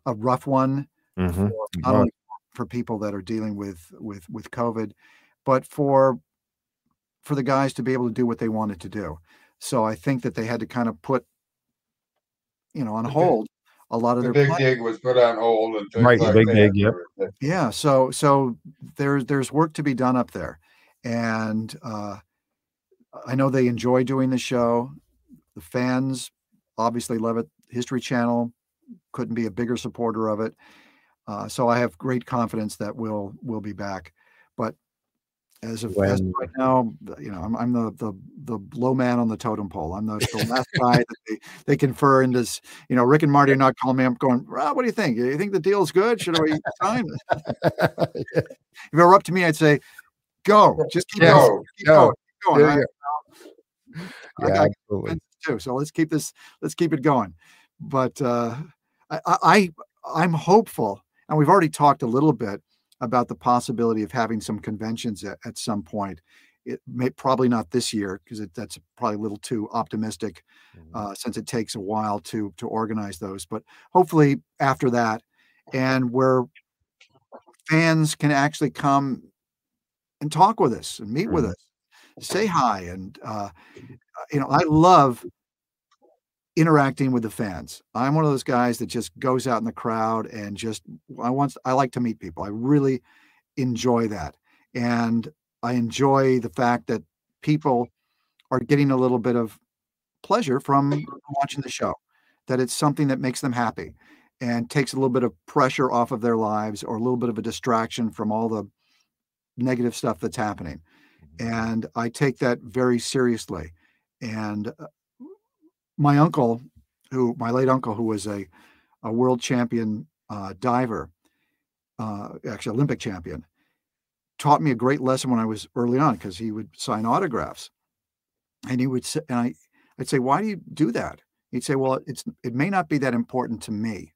a rough one, Mhm. for, not was. only for people that are dealing with with with COVID, but for for the guys to be able to do what they wanted to do. So I think that they had to kind of put you know on hold a lot of The their big play- dig was put on hold and things Right, the like big that. dig, yep. yeah so so there's there's work to be done up there and uh i know they enjoy doing the show the fans obviously love it history channel couldn't be a bigger supporter of it uh, so i have great confidence that we'll we'll be back but as of, as of right now you know i'm, I'm the, the the low man on the totem pole i'm the, the last guy that they, they confer in this you know rick and marty are not calling me i'm going Rob, what do you think you think the deal's good should we sign [laughs] if it were up to me, I'd say, go, just keep, Yeah. going, Go. keep Go. going, keep going. There I- you I got absolutely. too, so let's keep this, let's keep it going. But uh, I, I, I'm hopeful, and we've already talked a little bit about the possibility of having some conventions at, at some point. It may probably not this year because that's probably a little too optimistic, uh, since it takes a while to to organize those. But hopefully after that, and where fans can actually come and talk with us and meet with Mhm. us, say hi, and uh, you know I love interacting with the fans. I'm one of those guys that just goes out in the crowd and just I want I like to meet people. I really enjoy that. And I enjoy the fact that people are getting a little bit of pleasure from watching the show. That it's something that makes them happy and takes a little bit of pressure off of their lives or a little bit of a distraction from all the negative stuff that's happening. And I take that very seriously. And uh, my uncle, who my late uncle, who was a, a world champion uh, diver, uh, actually Olympic champion, taught me a great lesson when I was early on because he would sign autographs, and he would say, and I, I'd say, why do you do that? He'd say, well, it's it may not be that important to me,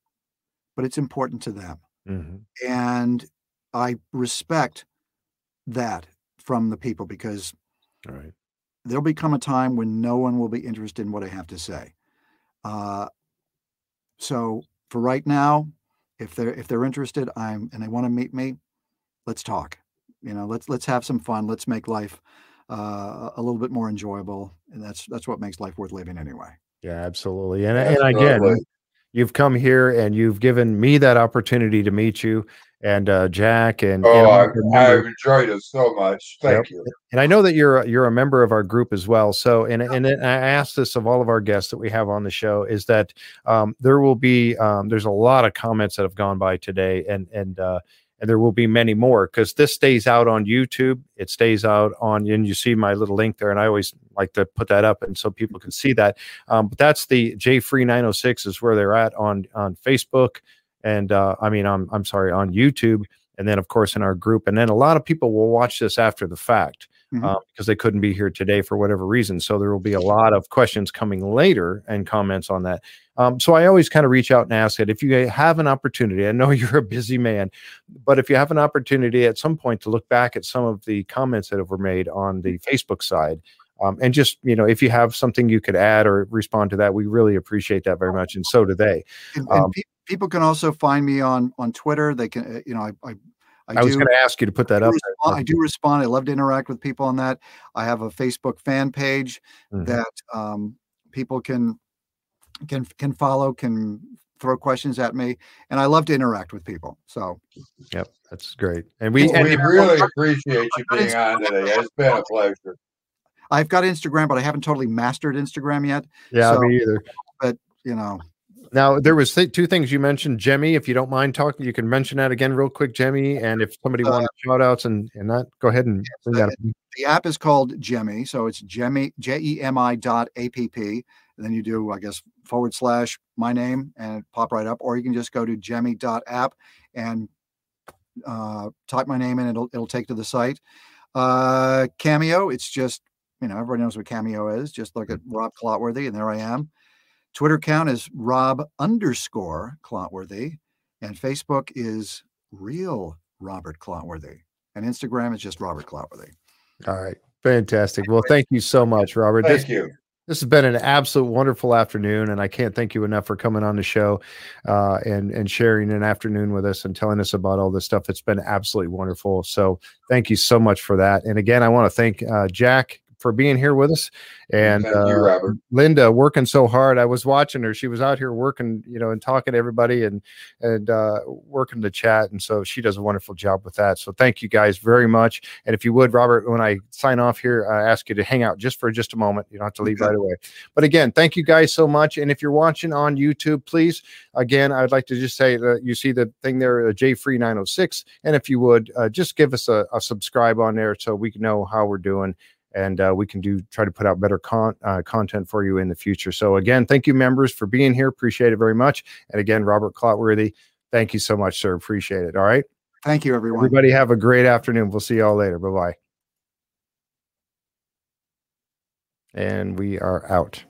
but it's important to them, Mhm. and I respect that from the people because All right. There'll become a time when no one will be interested in what I have to say. Uh, so for right now, if they're if they're interested, I'm and they want to meet me, let's talk. You know, let's let's have some fun. Let's make life uh, a little bit more enjoyable, and that's that's what makes life worth living anyway. Yeah, absolutely. And and again, Absolutely. You've come here and you've given me that opportunity to meet you and uh, Jack and Oh, I, I'm a member- I've enjoyed it so much. Thank you. and I know that you're a- you're a member of our group as well. So and and I asked this of all of our guests that we have on the show is that um, there will be um, there's a lot of comments that have gone by today and and uh, and there will be many more because this stays out on YouTube. It stays out on and you see my little link there, and I always like to put that up and so people can see that. Um, but that's the J Free 906 is where they're at on on Facebook and uh, I mean I'm I'm sorry on YouTube and then of course in our group and then a lot of people will watch this after the fact Mhm. uh, because they couldn't be here today for whatever reason so there will be a lot of questions coming later and comments on that um, so i always kind of reach out and ask that if you have an opportunity i know [laughs] you're a busy man but if you have an opportunity at some point to look back at some of the comments that were made on the facebook side um, and just you know if you have something you could add or respond to that we really appreciate that very much and so do they And, and Um, pe- people can also find me on on Twitter. They can, uh, you know, I I, I, i, was going to ask you to put that I up respond- I do respond. I love to interact with people on that. I have a Facebook fan page Mhm. that um, people can can can follow, can throw questions at me, and I love to interact with people. So Yep, that's great. And we We, and really [laughs] appreciate you being on today. It's been a pleasure. I've got Instagram, but I haven't totally mastered Instagram yet. yeah, so- me either. But you know, Now there was th- two things you mentioned, Jemi. If you don't mind talking, you can mention that again real quick, Jemi. And if somebody Uh, wanted shout outs and and that, go ahead and bring that. up. the app is called Jemi, so it's Jemi J E M I dot A P P, and then you do I guess forward slash my name and it pop right up, or you can just go to Jemi dot app and uh, type my name in. It'll it'll take to the site. Uh, Cameo, it's just you know everybody knows what Cameo is. Just look at Rob Clotworthy, and there I am. Twitter account is Rob underscore Clotworthy, and Facebook is real Robert Clotworthy, and Instagram is just Robert Clotworthy. All right, fantastic. Well, thank you so much, Robert. This, Thank you. this has been an absolute wonderful afternoon, and I can't thank you enough for coming on the show uh, and and sharing an afternoon with us and telling us about all this stuff. It's been absolutely wonderful. So thank you so much for that. And again, I want to thank uh, Jack for being here with us. And you, uh, Linda working so hard. I was watching her. She was out here working, you know, and talking to everybody and and uh, working the chat. And so she does a wonderful job with that. So thank you guys very much. And if you would, Robert, when I sign off here, I ask you to hang out just for just a moment. You don't have to leave right away. But again, thank you guys so much. And if you're watching on YouTube, please, again, I'd like to just say that you see the thing there, uh, J Free 906. And if you would, uh, just give us a, a subscribe on there so we can know how we're doing and uh, we can do try to put out better con- uh, content for you in the future. So again, thank you members for being here. Appreciate it very much. And again, Robert Clotworthy, thank you so much, sir. Appreciate it. All right. Thank you, everyone. Everybody have a great afternoon. We'll see y'all later. Bye bye. And we are out.